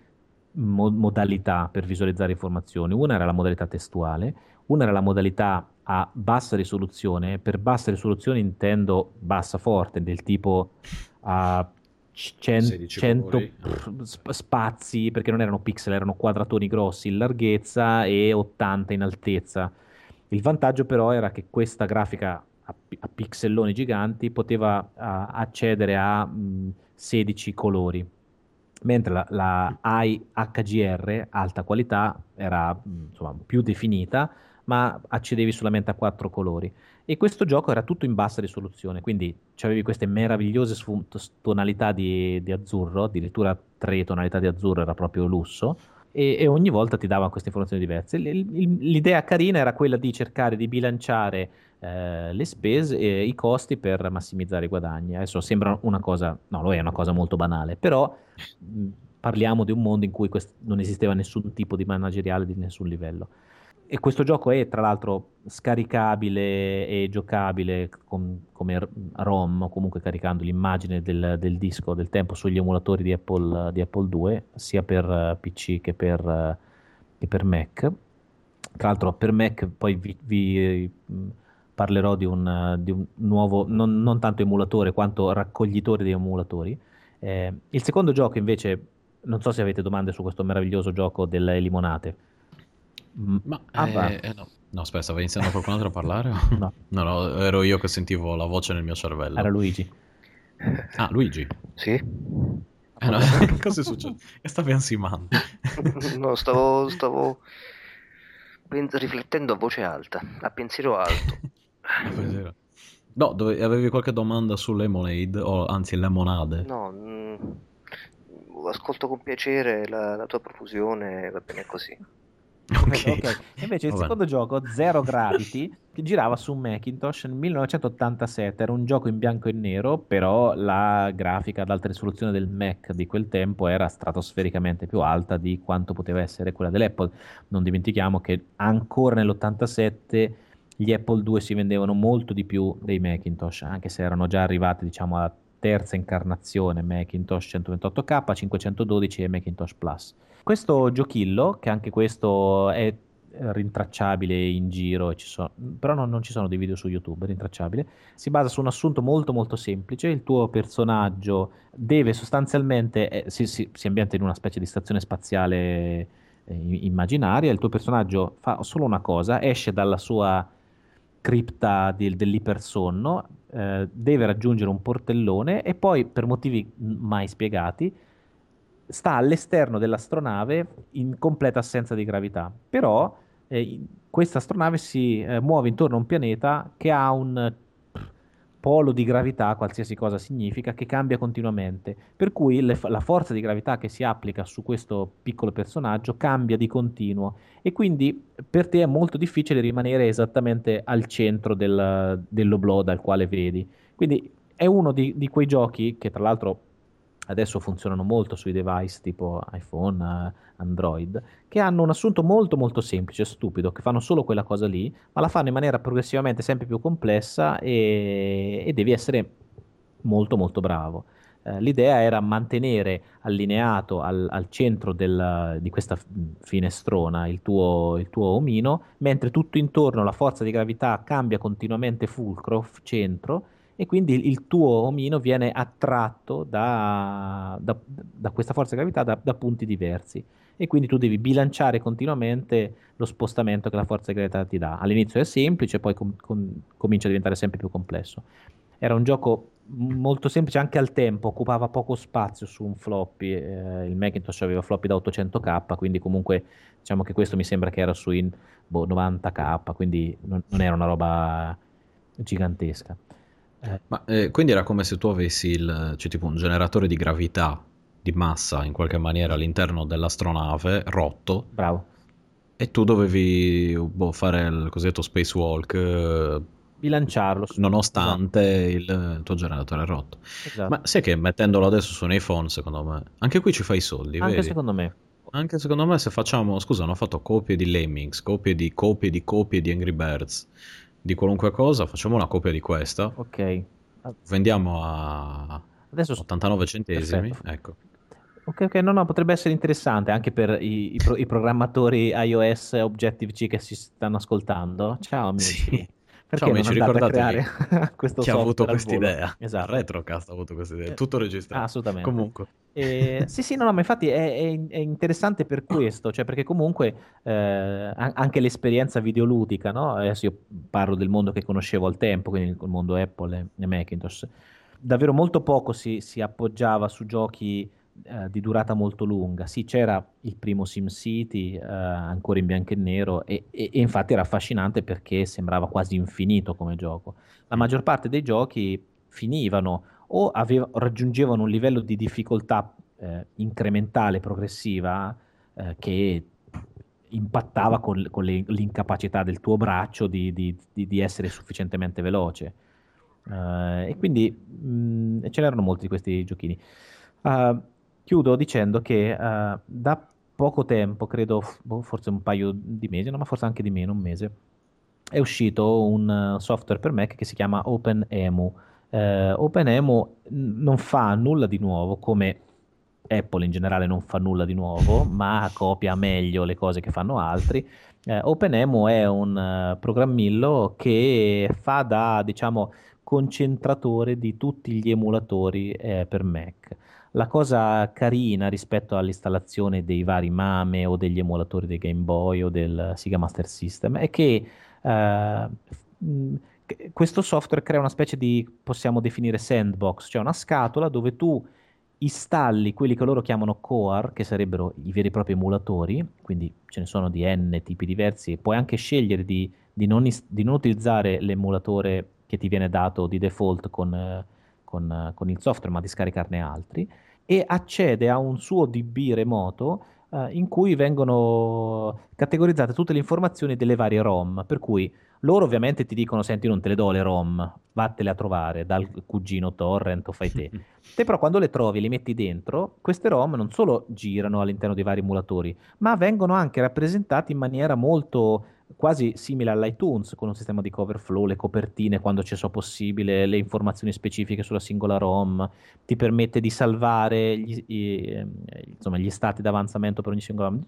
mo- modalità per visualizzare informazioni. Una era la modalità testuale, una era la modalità a bassa risoluzione. Per bassa risoluzione intendo bassa forte, del tipo a cen- 16 100 colori. pff, sp- spazi, perché non erano pixel, erano quadratoni grossi in larghezza e 80 in altezza. Il vantaggio però era che questa grafica a, pi- a pixelloni giganti poteva ah, accedere a mh, 16 colori, mentre la, la AI HGR, alta qualità, era mh, insomma, più definita, ma accedevi solamente a 4 colori. E questo gioco era tutto in bassa risoluzione, quindi avevi queste meravigliose sfum- tonalità di, di azzurro, addirittura tre tonalità di azzurro era proprio lusso, e, e ogni volta ti davano queste informazioni diverse. L'idea carina era quella di cercare di bilanciare eh, le spese e i costi per massimizzare i guadagni. Adesso sembra una cosa, no, lo è una cosa molto banale, però parliamo di un mondo in cui quest- non esisteva nessun tipo di manageriale di nessun livello. E questo gioco è tra l'altro scaricabile e giocabile con- come ROM, o comunque caricando l'immagine del, del disco del tempo sugli emulatori di Apple, di Apple II, sia per eh, PC che per, eh, che per Mac. Tra l'altro per Mac poi vi, vi, mh, parlerò di un, di un nuovo, non, non tanto emulatore quanto raccoglitore di emulatori. Eh, il secondo gioco invece, non so se avete domande su questo meraviglioso gioco delle limonate. Mm, Ma ah, eh, eh, no. no, aspetta, stava iniziando qualcun altro a parlare? No. no, no, ero io che sentivo la voce nel mio cervello. Era Luigi. Ah, Luigi. Sì? Eh, no, cosa è successo? Stavi ansimando. No, stavo, stavo riflettendo a voce alta, a pensiero alto. No, dove- avevi qualche domanda su Lemonade, o anzi Lemonade? No, mm, ascolto con piacere la, la tua profusione, va bene così. Ok. okay. Invece il secondo gioco, Zero Gravity, che girava su Macintosh nel 1987, era un gioco in bianco e nero, però la grafica ad alta risoluzione del Mac di quel tempo era stratosfericamente più alta di quanto poteva essere quella dell'Apple. Non dimentichiamo che ancora nell'87 gli Apple II si vendevano molto di più dei Macintosh, anche se erano già arrivati diciamo a terza incarnazione Macintosh 128K, 512 e Macintosh Plus. Questo giochillo, che anche questo è rintracciabile in giro, sono, però non, non, ci sono dei video su YouTube, rintracciabile, si basa su un assunto molto molto semplice, il tuo personaggio deve sostanzialmente, eh, si, si, si, ambienta in una specie di stazione spaziale eh, immaginaria, il tuo personaggio fa solo una cosa, esce dalla sua cripta di, dell'ipersonno, eh, deve raggiungere un portellone e poi per motivi mai spiegati sta all'esterno dell'astronave in completa assenza di gravità. Però eh, questa astronave si eh, muove intorno a un pianeta che ha un polo di gravità, qualsiasi cosa significa, che cambia continuamente. Per cui le, la forza di gravità che si applica su questo piccolo personaggio cambia di continuo e quindi per te è molto difficile rimanere esattamente al centro del, dell'oblò dal quale vedi. Quindi è uno di, di quei giochi che tra l'altro adesso funzionano molto sui device tipo iPhone, Android, che hanno un assunto molto molto semplice, stupido, che fanno solo quella cosa lì, ma la fanno in maniera progressivamente sempre più complessa e, e devi essere molto molto bravo. Eh, l'idea era mantenere allineato al, al centro del, di questa finestrona il tuo, il tuo omino, mentre tutto intorno la forza di gravità cambia continuamente fulcro, centro, e quindi il tuo omino viene attratto da, da, da questa forza di gravità da, da, punti diversi e quindi tu devi bilanciare continuamente lo spostamento che la forza di gravità ti dà. All'inizio è semplice, poi com- com- comincia a diventare sempre più complesso. Era un gioco molto semplice anche al tempo, occupava poco spazio su un floppy, eh, il Macintosh aveva floppy da 800k, quindi comunque diciamo che questo mi sembra che era su in boh, 90k, quindi non, non era una roba gigantesca. Eh. Ma eh, quindi era come se tu avessi il, cioè, tipo un generatore di gravità, di massa in qualche maniera all'interno dell'astronave rotto. Bravo. E tu dovevi boh, fare il cosiddetto spacewalk. Eh, Bilanciarlo. Nonostante esatto. il, tuo generatore rotto. Esatto. Ma sai che mettendolo adesso su un iPhone, secondo me, anche qui ci fai i soldi. Anche vedi? secondo me. Anche secondo me se facciamo, scusa, hanno fatto copie di Lemmings, copie di copie di copie di Angry Birds di qualunque cosa, facciamo una copia di questa. Ok. Vendiamo a Adesso 89 centesimi. Perfetto. Ecco. Ok, ok, no, no, potrebbe essere interessante anche per i, i, pro, i programmatori iOS Objective-C che si stanno ascoltando. Ciao amici. Sì. Perché Ciao amici, ricordate questo chi ha avuto questa idea. Esatto. Retrocast ha avuto questa idea, tutto registrato. Assolutamente. Comunque. Eh, sì, sì, no, no, ma infatti è, è, è, interessante per questo, cioè perché comunque eh, anche l'esperienza videoludica, no? Adesso io parlo del mondo che conoscevo al tempo, quindi il mondo Apple e Macintosh, davvero molto poco si, si appoggiava su giochi eh, di durata molto lunga. Sì, c'era il primo SimCity, eh, ancora in bianco e nero, e, e, e, infatti era affascinante perché sembrava quasi infinito come gioco. La maggior parte dei giochi finivano o aveva, raggiungevano un livello di difficoltà eh, incrementale, progressiva, eh, che impattava con, con le, l'incapacità del tuo braccio di, di, di, di essere sufficientemente veloce. Uh, e quindi mh, ce n'erano molti di questi giochini. Uh, chiudo dicendo che uh, da poco tempo, credo boh, forse un paio di mesi, no, ma forse anche di meno, un mese, è uscito un software per Mac che si chiama OpenEMU. Uh, OpenEMU non fa nulla di nuovo, come Apple in generale non fa nulla di nuovo, ma copia meglio le cose che fanno altri. Uh, OpenEMU è un uh, programmillo che fa da, diciamo, concentratore di tutti gli emulatori eh, per Mac. La cosa carina rispetto all'installazione dei vari MAME o degli emulatori dei Game Boy o del Sega Master System è che eh, questo software crea una specie di, possiamo definire sandbox, cioè una scatola dove tu installi quelli che loro chiamano core, che sarebbero i veri e propri emulatori, quindi ce ne sono di N tipi diversi, puoi anche scegliere di, di, non, di non, utilizzare l'emulatore che ti viene dato di default con, con, con il software, ma di scaricarne altri e accede a un suo DB remoto eh, in cui vengono categorizzate tutte le informazioni delle varie ROM, per cui loro ovviamente ti dicono, senti, non te le do le ROM, vattele a trovare dal cugino torrent o fai te. te però quando le trovi e le metti dentro, queste ROM non solo girano all'interno dei vari emulatori, ma vengono anche rappresentate in maniera molto quasi simile all'iTunes, con un sistema di cover flow, le copertine quando ci so possibile, le informazioni specifiche sulla singola ROM, ti permette di salvare gli, gli, insomma, gli stati d'avanzamento per ogni singola ROM.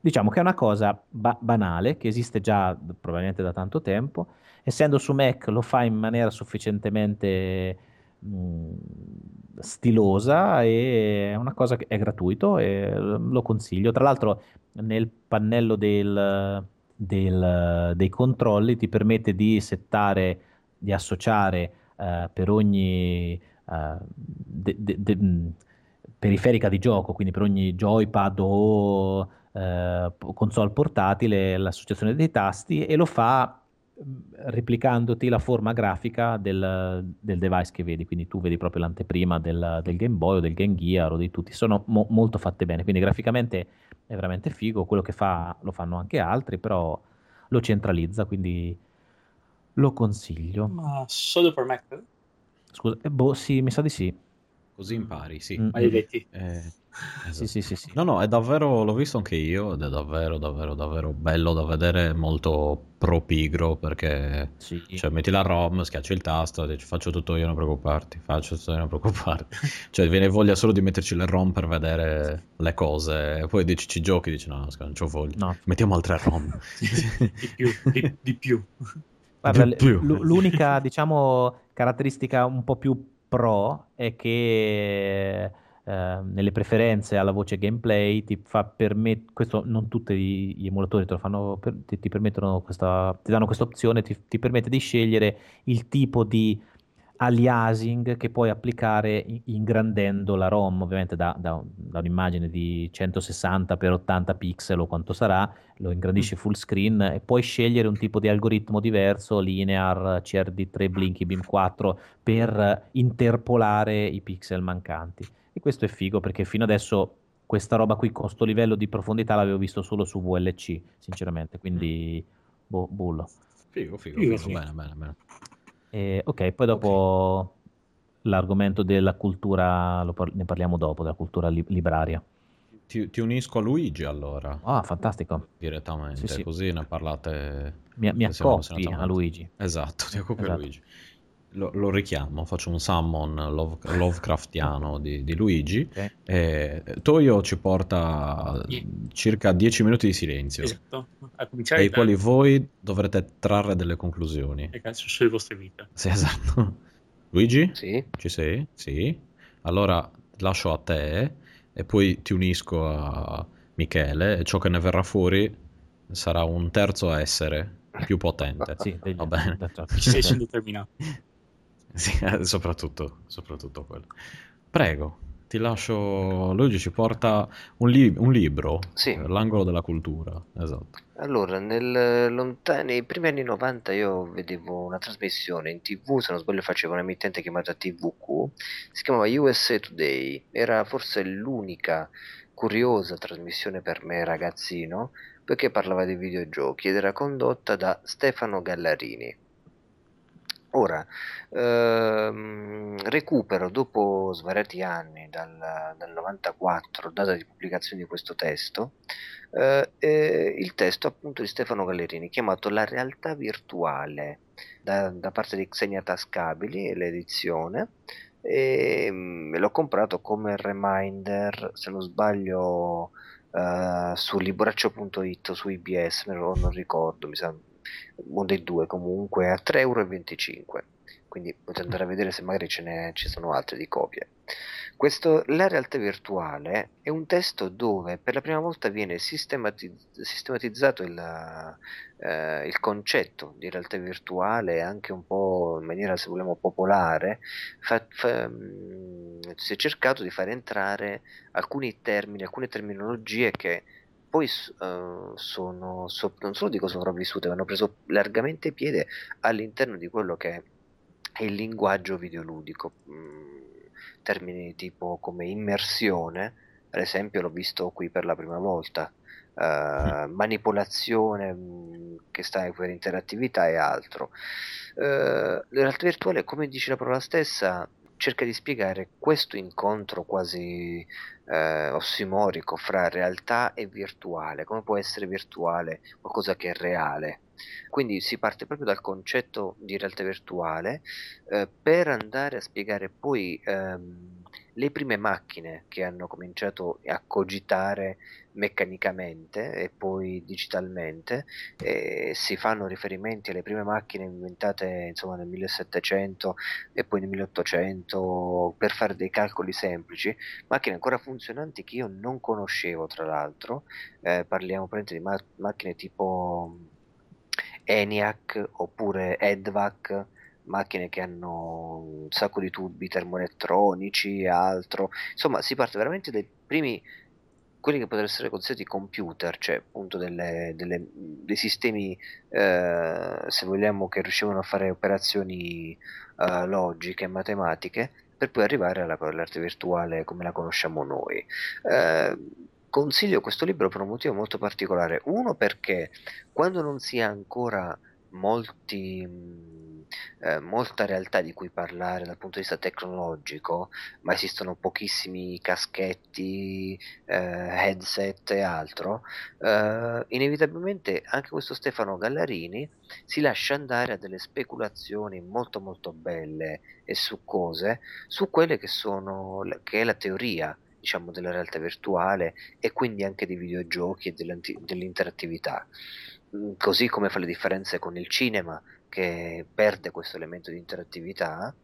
Diciamo che è una cosa ba- banale, che esiste già probabilmente da tanto tempo, essendo su Mac lo fa in maniera sufficientemente mh, stilosa e è una cosa che è gratuito e lo consiglio. Tra l'altro nel pannello del del, dei controlli ti permette di settare, di associare eh, per ogni eh, de, de, de, periferica di gioco, quindi per ogni joypad o eh, console portatile, l'associazione dei tasti e lo fa replicandoti la forma grafica del, del, device che vedi, quindi tu vedi proprio l'anteprima del, del Game Boy o del Game Gear o di tutti, sono mo- molto fatte bene, quindi graficamente è veramente figo, quello che fa lo fanno anche altri, però lo centralizza, quindi lo consiglio. Ma solo per Mac? Scusa, eh, boh, sì, mi sa di sì. Così impari, sì. Mm-hmm. Maledetti. Eh, esatto. sì, sì, sì, sì. No, no, è davvero, l'ho visto anche io ed è davvero, davvero, davvero bello da vedere, molto pro pigro perché sì. cioè, metti la ROM, schiacci il tasto, dici faccio tutto io, non preoccuparti, faccio tutto io, non preoccuparti. cioè viene voglia solo di metterci le ROM per vedere le cose, e poi dici ci giochi, dici no, no, non c'ho voglia, no. mettiamo altre ROM. di più, di, di più. Guarda, di più. l'unica, diciamo, caratteristica un po' più pro è che eh, nelle preferenze alla voce gameplay ti fa permettere, questo non tutti gli emulatori lo fanno, ti, ti, questa, ti danno questa opzione, ti, ti permette di scegliere il tipo di aliasing che puoi applicare ingrandendo la ROM, ovviamente da, da, da, un'immagine di 160 x 80 pixel o quanto sarà, lo ingrandisci mm. full screen e puoi scegliere un tipo di algoritmo diverso, linear, CRD3, Blinky, Beam 4, per interpolare i pixel mancanti. E questo è figo perché fino adesso questa roba qui con questo livello di profondità l'avevo visto solo su VLC, sinceramente, quindi boh, bullo. Figo, figo, figo, figo. bene, bene, bene. E, ok, poi dopo okay. l'argomento della cultura, par- ne parliamo dopo, della cultura li- libraria. Ti, ti, unisco a Luigi allora. Ah, fantastico. Direttamente, sì, sì. così ne parlate. Mi, mi accoppi a Luigi. Esatto, ti accoppi esatto. a Luigi. Lo, lo, richiamo, faccio un summon love, Lovecraftiano di, di Luigi. Okay. E Toyo ci porta circa 10 minuti di silenzio. Esatto. Dai quali voi dovrete trarre delle conclusioni. E calcio sulle vostre vite. Sì, esatto. Luigi? Sì. Ci sei? Sì. Allora lascio a te e poi ti unisco a Michele e ciò che ne verrà fuori sarà un terzo essere più potente. sì, va bene. Ci sei determinato. Sì, soprattutto, soprattutto quello. Prego, ti lascio. Luigi ci porta un, li- un libro, sì. Eh, l'angolo della cultura. Esatto. Allora, nel lontan- nei primi anni 90 io vedevo una trasmissione in tv, se non sbaglio faceva un'emittente chiamata TVQ, si chiamava USA Today, era forse l'unica curiosa trasmissione per me ragazzino, perché parlava di videogiochi ed era condotta da Stefano Gallarini Ora, ehm, recupero dopo svariati anni, dal, dal 94, data di pubblicazione di questo testo, eh, eh, il testo appunto di Stefano Gallerini chiamato La realtà virtuale da, da parte di Xenia Tascabili, l'edizione, e mm, me l'ho comprato come reminder, se non sbaglio, uh, su libraccio.it su IBS, non ricordo, mi sa uno dei due comunque a 3,25 euro quindi potete andare a vedere se magari ce ne ci sono altre di copie. Questo, la realtà virtuale è un testo dove per la prima volta viene sistematiz- sistematizzato il, eh, il, concetto di realtà virtuale anche un po' in maniera se vogliamo popolare fa, fa, mh, si è cercato di far entrare alcuni termini alcune terminologie che poi uh, sono, so, non solo dico sopravvissute, ma hanno preso largamente piede all'interno di quello che è il linguaggio videoludico. Mm, termini tipo come immersione, ad esempio l'ho visto qui per la prima volta, uh, manipolazione mh, che sta per interattività e altro. Uh, la realtà virtuale, come dice la parola stessa, cerca di spiegare questo incontro quasi eh, ossimorico fra realtà e virtuale, come può essere virtuale qualcosa che è reale. Quindi si parte proprio dal concetto di realtà virtuale eh, per andare a spiegare poi ehm, le prime macchine che hanno cominciato a cogitare meccanicamente e poi digitalmente e si fanno riferimenti alle prime macchine inventate insomma nel 1700 e poi nel 1800 per fare dei calcoli semplici macchine ancora funzionanti che io non conoscevo tra l'altro. Eh, parliamo di ma- macchine tipo ENIAC oppure EDVAC macchine che hanno un sacco di tubi termoelettronici e altro. Insomma, si parte veramente dai primi quelli che potrebbero essere considerati computer, cioè appunto delle, delle, dei sistemi, eh, se vogliamo, che riuscivano a fare operazioni eh, logiche e matematiche, per poi arrivare alla, all'arte virtuale come la conosciamo noi. Eh, consiglio questo libro per un motivo molto particolare. Uno perché quando non si ha ancora molti, eh, molta realtà di cui parlare dal punto di vista tecnologico, ma esistono pochissimi caschetti, eh, headset e altro, eh, inevitabilmente anche questo Stefano Gallarini si lascia andare a delle speculazioni molto molto belle e succose su quelle che sono che è la teoria diciamo della realtà virtuale e quindi anche dei videogiochi e dell'interattività. Mm, così come fa le differenze con il cinema che perde questo elemento di interattività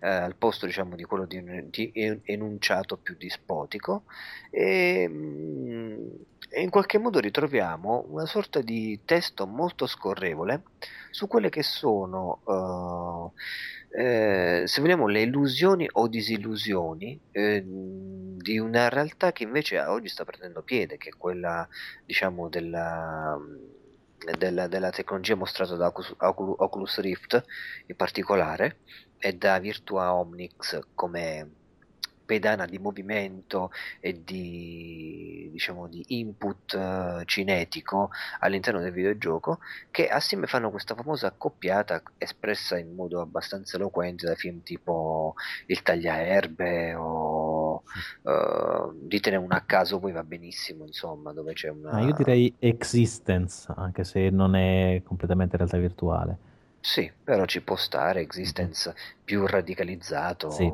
eh, al posto diciamo di quello di di enunciato più dispotico e, mm, e, in qualche modo ritroviamo una sorta di testo molto scorrevole su quelle che sono uh, eh, se vogliamo, le illusioni o disillusioni eh, di una realtà che invece oggi sta prendendo piede, che è quella, diciamo, della, della, della tecnologia mostrata da Oculus Rift in particolare e da Virtua Omnix come pedana di movimento e di, diciamo, di input uh, cinetico all'interno del videogioco che assieme fanno questa famosa accoppiata espressa in modo abbastanza eloquente da film tipo Il tagliaerbe o uh, ditene un a caso poi va benissimo insomma dove c'è una... Ah, io direi Existence anche se non è completamente realtà virtuale sì, però ci può stare Existence più radicalizzato. Sì.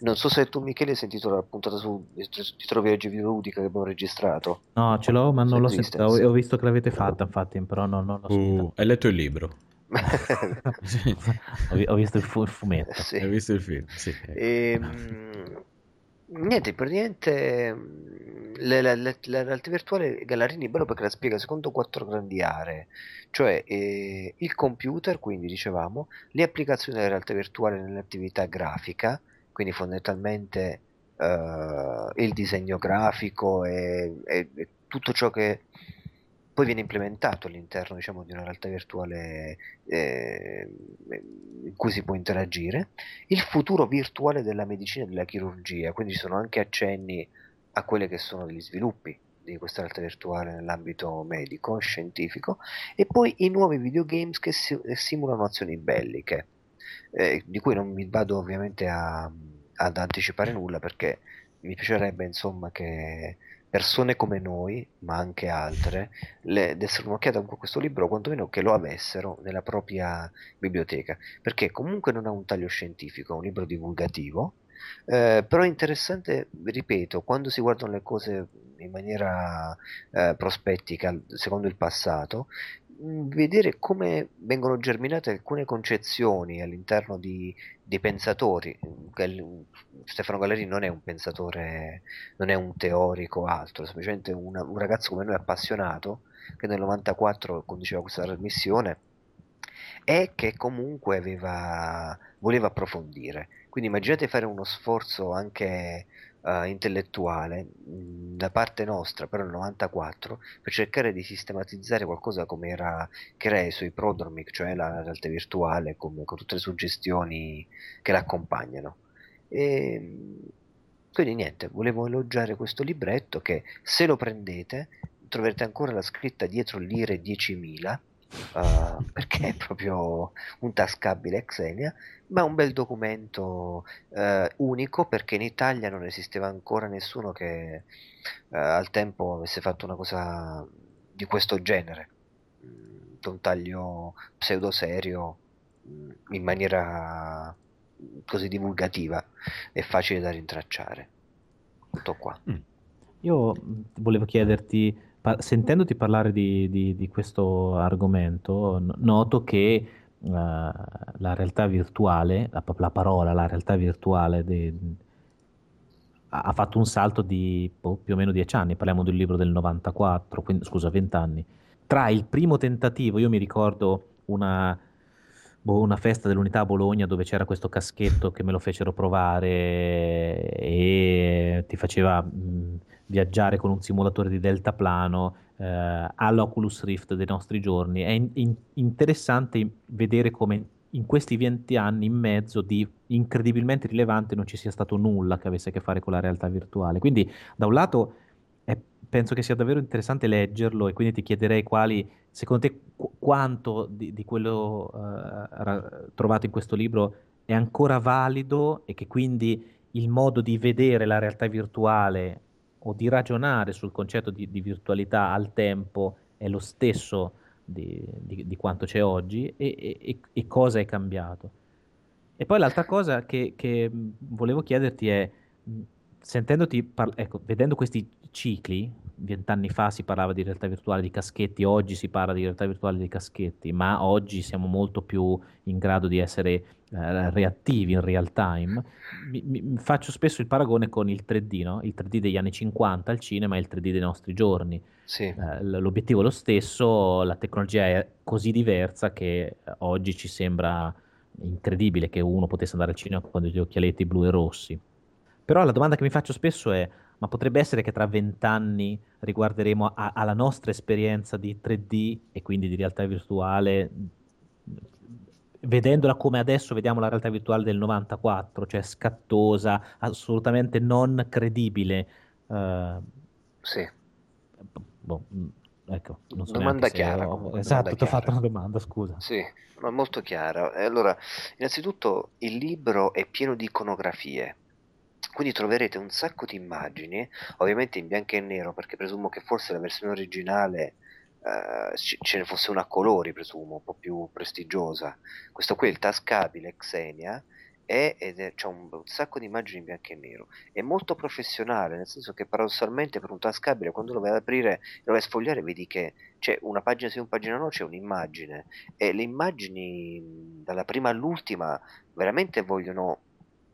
Non so se tu, Michele, hai sentito la puntata su Ti trovi oggi videoludica che abbiamo registrato. No, ce l'ho, ma non l'ho sentita. Ho, ho, visto che l'avete fatta, infatti, però non, non l'ho sentita. Uh, hai letto il libro? sì. ho, ho, visto il, fu- il fumetto. Sì. Hai visto il film, sì. E, ehm, niente, praticamente la, la, la, la, realtà virtuale Gallarini è bello perché la spiega secondo quattro grandi aree, cioè eh, il computer, quindi dicevamo, le applicazioni della realtà virtuale nell'attività grafica, quindi fondamentalmente eh, il disegno grafico e, e, e, tutto ciò che poi viene implementato all'interno diciamo, di una realtà virtuale eh, in cui si può interagire, il futuro virtuale della medicina e della chirurgia, quindi ci sono anche accenni a quelli che sono gli sviluppi di questa realtà virtuale nell'ambito medico, scientifico, e poi i nuovi videogames che si, simulano azioni belliche, eh, di cui non mi vado ovviamente a, ad anticipare nulla perché mi piacerebbe insomma che persone come noi, ma anche altre, le, dessero un'occhiata a questo libro, quantomeno che lo avessero nella propria biblioteca, perché comunque non ha un taglio scientifico, è un libro divulgativo, eh, però è interessante, ripeto, quando si guardano le cose in maniera eh, prospettica, secondo il passato, vedere come vengono germinate alcune concezioni all'interno di, di pensatori. Stefano Galleri non è un pensatore, non è un teorico altro, è semplicemente una, un ragazzo come noi appassionato che nel 94 conduceva questa trasmissione e che comunque aveva, voleva approfondire. Quindi immaginate fare uno sforzo anche uh, intellettuale da parte nostra, però nel 94, per cercare di sistematizzare qualcosa come era era sui Prodromic, cioè la realtà virtuale, come, con tutte le suggestioni che la accompagnano. E, quindi niente, volevo elogiare questo libretto che se lo prendete troverete ancora la scritta dietro lire 10.000 uh, perché è proprio un tascabile Xenia, ma un bel documento uh, unico perché in Italia non esisteva ancora nessuno che uh, al tempo avesse fatto una cosa di questo genere, mm, un taglio pseudo serio mm, in maniera così divulgativa e facile da rintracciare. Tutto qua. Mm. Io volevo chiederti pa- sentendoti parlare di, di, di questo argomento, noto che uh, la realtà virtuale, la, la, parola, la realtà virtuale, de, ha, fatto un salto di oh, più o meno dieci anni, parliamo un libro del 94, quindi, scusa, vent'anni. Tra il primo tentativo, io mi ricordo una, boh, una festa dell'unità a Bologna dove c'era questo caschetto che me lo fecero provare e ti faceva mh, viaggiare con un simulatore di deltaplano eh, all'Oculus Rift dei nostri giorni. È in, in, interessante vedere come in questi 20 anni in mezzo di incredibilmente rilevante non ci sia stato nulla che avesse a che fare con la realtà virtuale. Quindi da un lato è, penso che sia davvero interessante leggerlo e quindi ti chiederei quali, secondo te, qu- quanto di, di quello uh, trovato in questo libro è ancora valido e che quindi il modo di vedere la realtà virtuale o di ragionare sul concetto di, di virtualità al tempo è lo stesso di, di, di quanto c'è oggi e, e, e, cosa è cambiato. E poi l'altra cosa che, che volevo chiederti è, sentendoti, par- ecco, vedendo questi cicli, vent'anni fa si parlava di realtà virtuale di caschetti, oggi si parla di realtà virtuale di caschetti, ma oggi siamo molto più in grado di essere eh, reattivi in real time. Mi, mi, faccio spesso il paragone con il 3D, no? il 3D degli anni 50 al cinema e il 3D dei nostri giorni. Sì. Eh, l'obiettivo è lo stesso, la tecnologia è così diversa che eh, oggi ci sembra incredibile che uno potesse andare al cinema con degli occhialetti blu e rossi. Però la domanda che mi faccio spesso è ma potrebbe essere che tra vent'anni riguarderemo a, alla nostra esperienza di 3D e quindi di realtà virtuale, vedendola come adesso vediamo la realtà virtuale del 94, cioè scattosa, assolutamente non credibile. Uh, sì. Boh, mm, ecco, non so domanda chiara. Ho... Esatto, ti ho fatto una domanda, scusa. Sì, ma molto chiara. Allora, innanzitutto il libro è pieno di iconografie quindi troverete un sacco di immagini, ovviamente in bianco e nero, perché presumo che forse la versione originale eh, ce ne fosse una a colori, presumo, un po' più prestigiosa. Questo qui è il tascabile Xenia, è, ed è, c'è un, un, sacco di immagini in bianco e nero. È molto professionale, nel senso che paradossalmente per un tascabile, quando lo vai ad aprire lo vai a sfogliare, vedi che c'è una pagina sì, una pagina no, c'è un'immagine. E le immagini, dalla prima all'ultima, veramente vogliono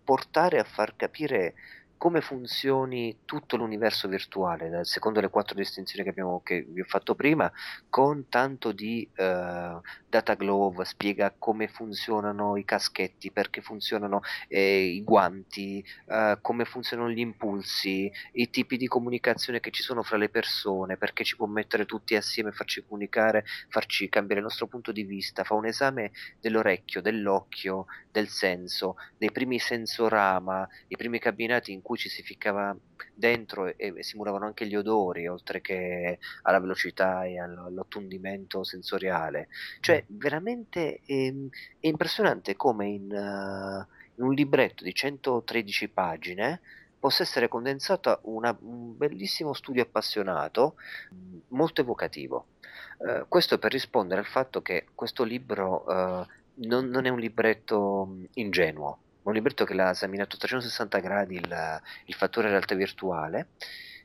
portare a far capire come funzioni tutto l'universo virtuale, secondo le quattro distinzioni che, abbiamo, che vi ho fatto prima, con tanto di uh, data glove, spiega come funzionano i caschetti, perché funzionano eh, i guanti, uh, come funzionano gli impulsi, i tipi di comunicazione che ci sono fra le persone, perché ci può mettere tutti assieme, farci comunicare, farci cambiare il nostro punto di vista, fa un esame dell'orecchio, dell'occhio, del senso, dei primi sensorama, i primi cabinati in cui cui ci si ficcava dentro e, e simulavano anche gli odori, oltre che alla velocità e all'ottundimento sensoriale. Cioè, mm. veramente è, ehm, è impressionante come in, uh, in, un libretto di 113 pagine possa essere condensato una, un bellissimo studio appassionato, molto evocativo. Uh, questo per rispondere al fatto che questo libro uh, non, non, è un libretto ingenuo, un libretto che l'ha esaminato a 360 gradi il, il fattore realtà virtuale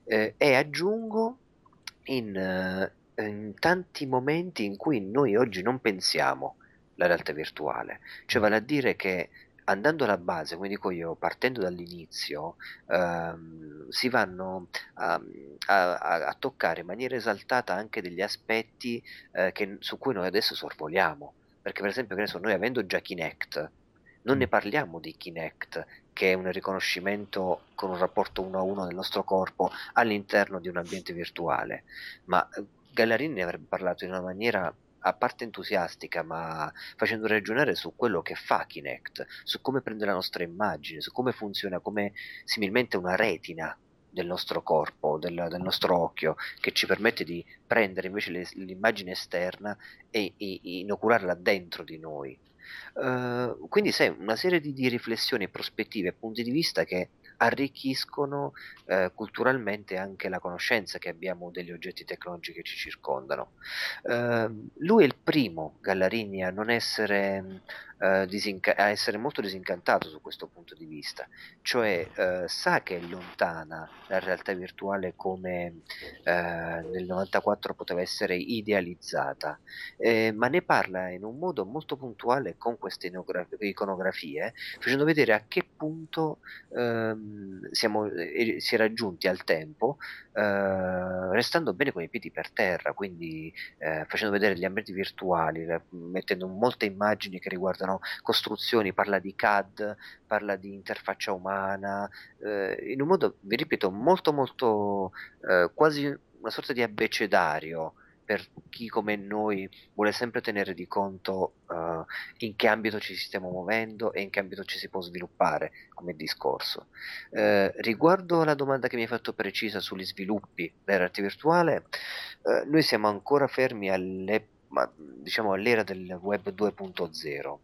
eh, e aggiungo in, eh, in, tanti momenti in cui noi oggi non pensiamo la realtà virtuale, cioè vale a dire che andando alla base, come dico io, partendo dall'inizio, ehm, si vanno a, a, a, toccare in maniera esaltata anche degli aspetti eh, che, su cui noi adesso sorvoliamo. Perché, per esempio, so, noi avendo già Kinect, non ne parliamo di Kinect, che è un riconoscimento con un rapporto uno a uno del nostro corpo all'interno di un ambiente virtuale, ma eh, Gallarini ne avrebbe parlato in una maniera a parte entusiastica, ma facendo ragionare su quello che fa Kinect, su come prende la nostra immagine, su come funziona come similmente una retina del nostro corpo, del, del, nostro occhio, che ci permette di prendere invece le, l'immagine esterna e, e, inocularla dentro di noi. Uh, quindi sai, una serie di, di riflessioni, prospettive, punti di vista che arricchiscono eh, culturalmente anche la conoscenza che abbiamo degli oggetti tecnologici che ci circondano. Eh, lui è il primo, Gallarini, a non essere eh, disinca- a essere molto disincantato su questo punto di vista, cioè eh, sa che è lontana la realtà virtuale come eh, nel 94 poteva essere idealizzata, eh, ma ne parla in un modo molto puntuale con queste iconografie, facendo vedere a che punto ehm, siamo, eh, si è raggiunti al tempo, eh, restando bene con i piedi per terra, quindi facendo vedere gli ambienti virtuali, mettendo molte immagini che riguardano riguardano costruzioni, parla di CAD, parla di interfaccia umana, eh, in un modo, vi ripeto, molto molto eh, quasi una sorta di abbecedario per chi come noi vuole sempre tenere di conto uh, in che ambito ci stiamo muovendo e in che ambito ci si può sviluppare come discorso. Uh, riguardo alla domanda che mi hai fatto precisa sugli sviluppi della realtà virtuale, uh, noi siamo ancora fermi alle ma diciamo all'era del web 2.0. Uh,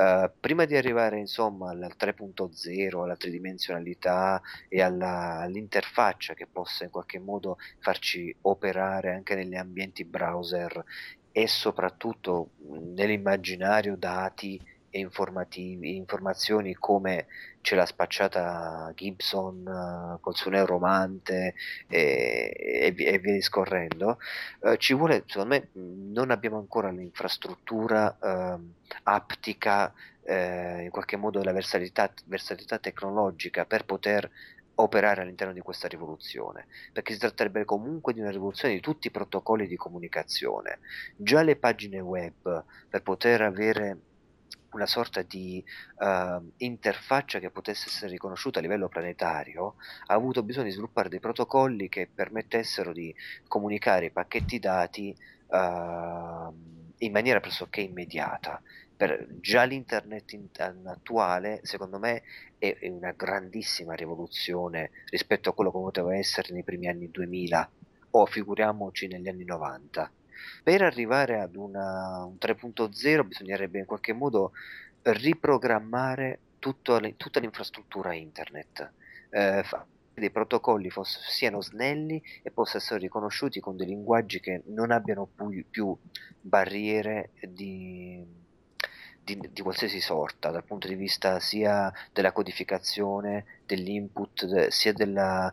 eh, prima di arrivare insomma al 3.0, alla tridimensionalità e alla, all'interfaccia che possa in qualche modo farci operare anche negli ambienti browser e soprattutto nell'immaginario dati e informazioni come ce l'ha spacciata Gibson uh, col suo neuromante e, e, e via discorrendo, uh, ci vuole, secondo me, non abbiamo ancora l'infrastruttura uh, aptica, eh, in qualche modo la versatilità, versatilità tecnologica per poter operare all'interno di questa rivoluzione, perché si tratterebbe comunque di una rivoluzione di tutti i protocolli di comunicazione. Già le pagine web per poter avere una sorta di uh, interfaccia che potesse essere riconosciuta a livello planetario, ha avuto bisogno di sviluppare dei protocolli che permettessero di comunicare i pacchetti dati uh, in maniera pressoché immediata. Per, già l'internet in, attuale, secondo me, è, è, una grandissima rivoluzione rispetto a quello che poteva essere nei primi anni 2000 o figuriamoci negli anni 90 per arrivare ad una, un 3.0 bisognerebbe in qualche modo riprogrammare tutto, tutta l'infrastruttura internet, eh, dei protocolli fosse, siano snelli e possano essere riconosciuti con dei linguaggi che non abbiano più, più barriere di, di, di, qualsiasi sorta, dal punto di vista sia della codificazione, dell'input, de, sia della,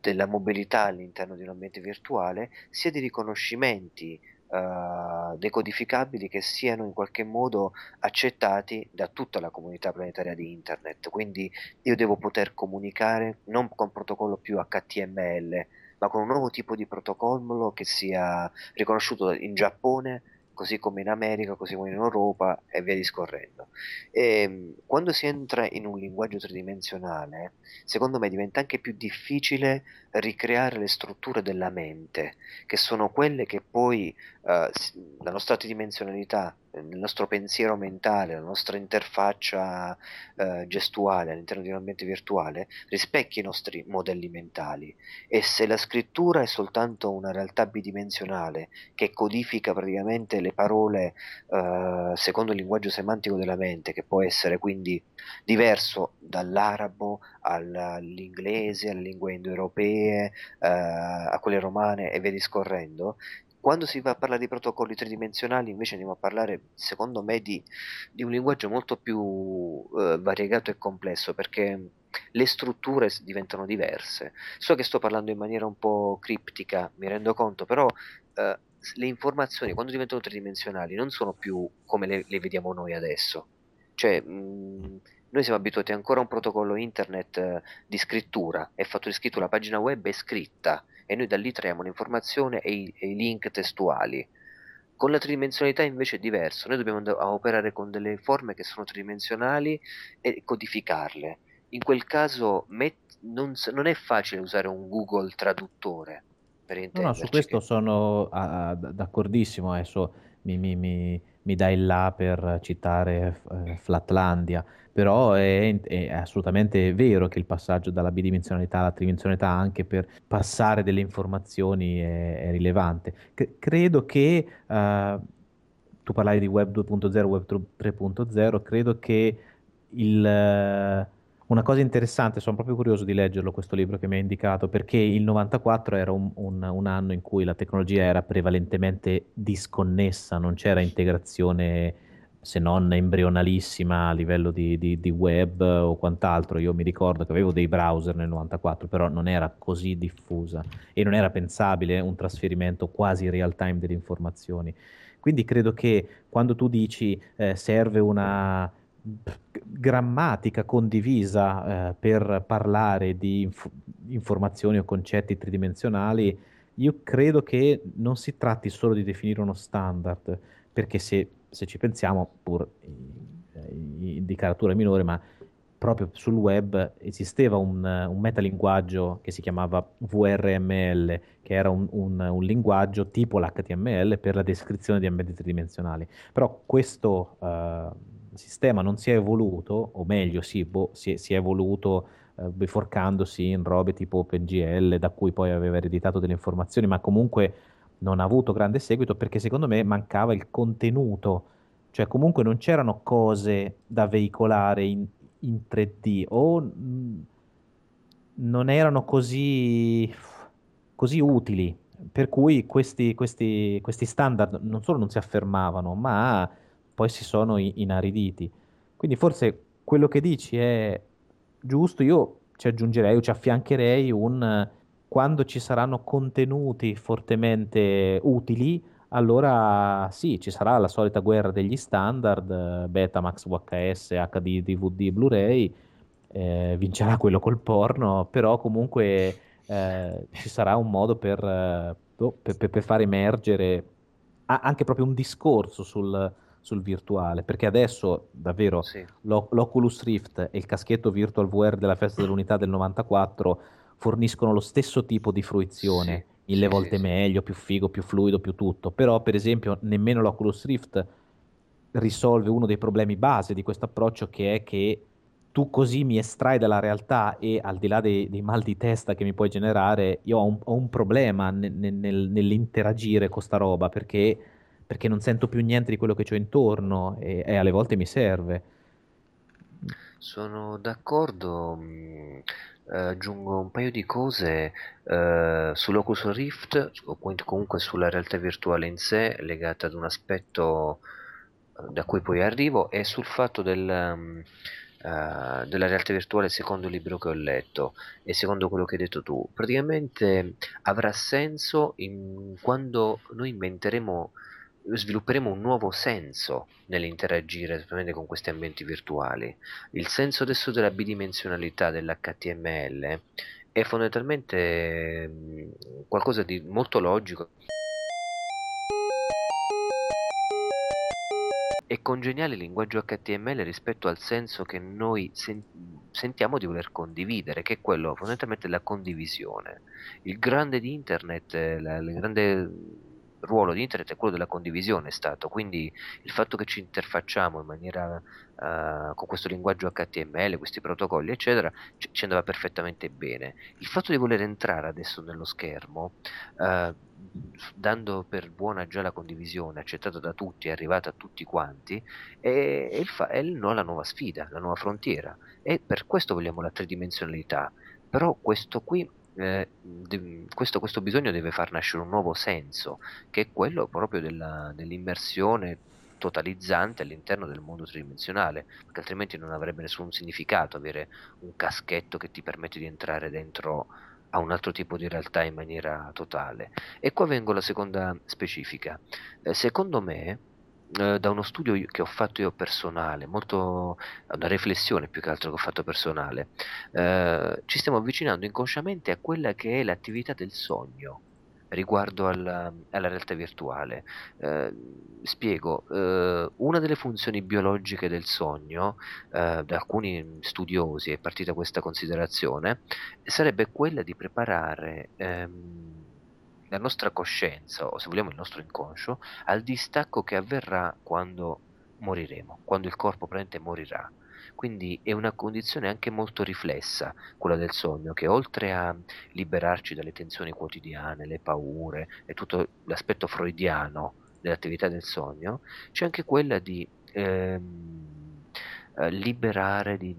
della mobilità all'interno di un ambiente virtuale, sia di riconoscimenti uh, decodificabili che siano in qualche modo accettati da tutta la comunità planetaria di internet. Quindi io devo poter comunicare non con protocollo più HTML, ma con un nuovo tipo di protocollo che sia riconosciuto in Giappone, così come in America, così come in Europa e via discorrendo. E, ehm, quando si entra in un linguaggio tridimensionale, secondo me diventa anche più difficile ricreare le strutture della mente, che sono quelle che poi uh, la nostra tridimensionalità il nostro pensiero mentale, la nostra interfaccia eh, gestuale all'interno di un ambiente virtuale rispecchia i nostri modelli mentali. E se la scrittura è soltanto una realtà bidimensionale che codifica praticamente le parole eh, secondo il linguaggio semantico della mente, che può essere quindi diverso dall'arabo all'inglese, alle lingue indoeuropee, eh, a quelle romane e via discorrendo, quando si va a parlare di protocolli tridimensionali invece andiamo a parlare, secondo me, di, di un linguaggio molto più eh, variegato e complesso perché le strutture diventano diverse. So che sto parlando in maniera un po' criptica, mi rendo conto, però eh, le informazioni quando diventano tridimensionali non sono più come le, le vediamo noi adesso. Cioè, mh, noi siamo abituati ancora a un protocollo internet eh, di scrittura, è fatto di scritto, la pagina web è scritta e noi da lì traiamo l'informazione e i, e i link testuali. Con la tridimensionalità invece è diverso, noi dobbiamo andare a operare con delle forme che sono tridimensionali e codificarle. In quel caso met- non, non, è facile usare un Google traduttore. Per no, no, su questo che... sono ah, d'accordissimo. Adesso mi, mi, mi, mi dai là per citare eh, Flatlandia, però è, è, assolutamente vero che il passaggio dalla bidimensionalità alla tridimensionalità anche per passare delle informazioni è, è rilevante. C- credo che uh, tu parlavi di Web 2.0, Web 3.0, credo che il... Uh, una cosa interessante, sono proprio curioso di leggerlo questo libro che mi hai indicato, perché il 94 era un, un, un, anno in cui la tecnologia era prevalentemente disconnessa, non c'era integrazione se non embrionalissima a livello di, di, di, web o quant'altro. Io mi ricordo che avevo dei browser nel 94, però non era così diffusa e non era pensabile un trasferimento quasi real time delle informazioni. Quindi credo che quando tu dici eh, serve una grammatica condivisa eh, per parlare di inf- informazioni o concetti tridimensionali, io credo che non si tratti solo di definire uno standard, perché se, se ci pensiamo, pur di caratura minore, ma proprio sul web esisteva un, un metalinguaggio che si chiamava VRML, che era un, un, un, linguaggio tipo l'HTML per la descrizione di ambienti tridimensionali. Però questo... Uh, sistema non si è evoluto, o meglio, sì, boh, si, è, si, è, evoluto eh, biforcandosi in robe tipo OpenGL, da cui poi aveva ereditato delle informazioni, ma comunque non ha avuto grande seguito perché secondo me mancava il contenuto, cioè comunque non c'erano cose da veicolare in, in 3D o mh, non erano così, così utili, per cui questi, questi, questi standard non solo non si affermavano, ma poi si sono inariditi. Quindi forse quello che dici è giusto, io ci aggiungerei o ci affiancherei un quando ci saranno contenuti fortemente utili, allora sì, ci sarà la solita guerra degli standard, Betamax, VHS, HD, DVD, Blu-ray, eh, vincerà quello col porno, però comunque eh, ci sarà un modo per, eh, per, per far emergere anche proprio un discorso sul, sul virtuale, perché adesso davvero sì. l'Oculus Rift e il caschetto Virtual VR della festa dell'unità del 94 forniscono lo stesso tipo di fruizione, sì. mille sì, volte meglio, più figo, più fluido, più tutto, però per esempio nemmeno l'Oculus Rift risolve uno dei problemi base di questo approccio che è che tu così mi estrai dalla realtà e al di là dei, dei mal di testa che mi puoi generare, io ho un, ho un problema nel, nel, nell'interagire con sta roba perché perché non sento più niente di quello che ho intorno e, e alle volte mi serve. Sono d'accordo, eh, aggiungo un paio di cose eh, sull'Oculus Rift, o comunque sulla realtà virtuale in sé, legata ad un aspetto eh, da cui poi arrivo, e sul fatto del, um, uh, della realtà virtuale secondo il libro che ho letto e secondo quello che hai detto tu. Praticamente avrà senso in, quando noi inventeremo svilupperemo un nuovo senso nell'interagire con questi ambienti virtuali. Il senso adesso della bidimensionalità dell'HTML è fondamentalmente mm, qualcosa di molto logico. È congeniale il linguaggio HTML rispetto al senso che noi sen- sentiamo di voler condividere, che è quello fondamentalmente della condivisione. Il grande di internet, la, il grande ruolo di internet è quello della condivisione è stato, quindi il fatto che ci interfacciamo in maniera uh, con questo linguaggio HTML, questi protocolli, eccetera, ci, ci, andava perfettamente bene. Il fatto di voler entrare adesso nello schermo, uh, dando per buona già la condivisione, accettata da tutti, è arrivata a tutti quanti, è, è, il fa- è il, no, la nuova sfida, la nuova frontiera. E per questo vogliamo la tridimensionalità. Però questo qui eh, de- questo, questo, bisogno deve far nascere un nuovo senso, che è quello proprio della, dell'immersione totalizzante all'interno del mondo tridimensionale, perché altrimenti non avrebbe nessun significato avere un caschetto che ti permette di entrare dentro a un altro tipo di realtà in maniera totale. E qua vengo alla seconda specifica. Eh, secondo me, eh, da uno studio che ho fatto io personale, molto, una riflessione più che altro che ho fatto personale, eh, ci stiamo avvicinando inconsciamente a quella che è l'attività del sogno riguardo alla, alla realtà virtuale. Eh, spiego, eh, una delle funzioni biologiche del sogno, eh, da alcuni studiosi è partita questa considerazione, sarebbe quella di preparare ehm, la nostra coscienza, o se vogliamo il nostro inconscio, al distacco che avverrà quando moriremo, quando il corpo praticamente morirà. Quindi è una condizione anche molto riflessa, quella del sogno, che oltre a liberarci dalle tensioni quotidiane, le paure e tutto l'aspetto freudiano dell'attività del sogno, c'è anche quella di ehm, eh, liberare, di,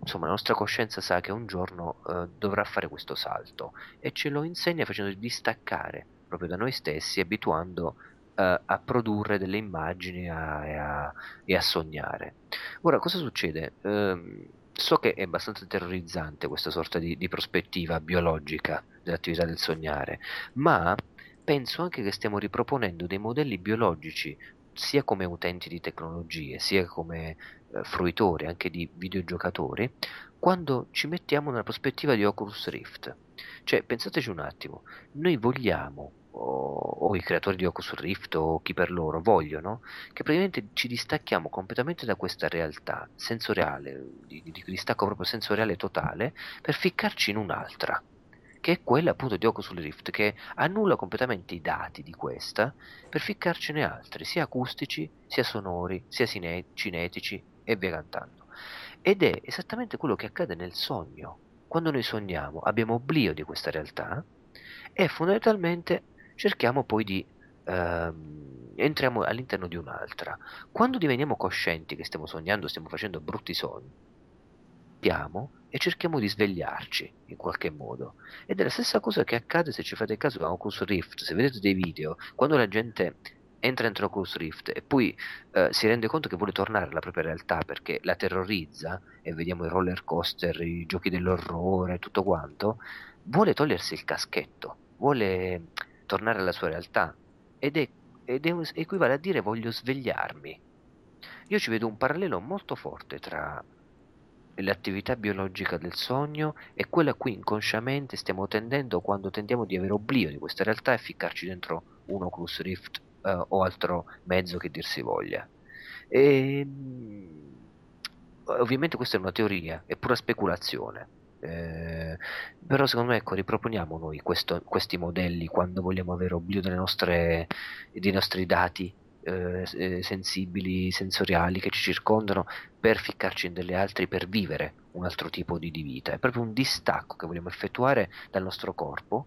insomma la nostra coscienza sa che un giorno eh, dovrà fare questo salto e ce lo insegna facendo distaccare proprio da noi stessi, abituando uh, a produrre delle immagini a, e, a, e, a, sognare. Ora, cosa succede? Uh, so che è abbastanza terrorizzante questa sorta di, di prospettiva biologica dell'attività del sognare, ma penso anche che stiamo riproponendo dei modelli biologici sia come utenti di tecnologie, sia come eh, fruitori anche di videogiocatori, quando ci mettiamo nella prospettiva di Oculus Rift. Cioè, pensateci un attimo, noi vogliamo o, o, i creatori di Oculus Rift o chi per loro vogliono, che praticamente ci distacchiamo completamente da questa realtà sensoriale, di, di distacco proprio sensoriale totale, per ficcarci in un'altra, che è quella appunto di Oculus Rift, che annulla completamente i dati di questa per ficcarcene altri, sia acustici, sia sonori, sia cine- cinetici e via cantando. Ed è esattamente quello che accade nel sogno. Quando noi sogniamo abbiamo oblio di questa realtà e fondamentalmente cerchiamo poi di ehm, entriamo all'interno di un'altra. Quando diveniamo coscienti che stiamo sognando, stiamo facendo brutti sogni, piamo e cerchiamo di svegliarci in qualche modo. Ed è la stessa cosa che accade se ci fate caso a Oculus Rift, se vedete dei video, quando la gente entra dentro Oculus Rift e poi eh, si rende conto che vuole tornare alla propria realtà perché la terrorizza e vediamo i roller coaster, i giochi dell'orrore, tutto quanto, vuole togliersi il caschetto, vuole tornare alla sua realtà ed, è, ed è, equivale a dire voglio svegliarmi. Io ci vedo un parallelo molto forte tra l'attività biologica del sogno e quella a cui inconsciamente stiamo tendendo quando tendiamo di avere oblio di questa realtà e ficcarci dentro un Oculus Rift eh, o altro mezzo che dir si voglia. E, ehm, ovviamente questa è una teoria, è pura speculazione eh, però secondo me ecco, riproponiamo noi questo, questi modelli quando vogliamo avere oblio nostre, dei nostri dati eh, eh, sensibili, sensoriali che ci circondano per ficcarci in delle altre, per vivere un altro tipo di, di vita. È proprio un distacco che vogliamo effettuare dal nostro corpo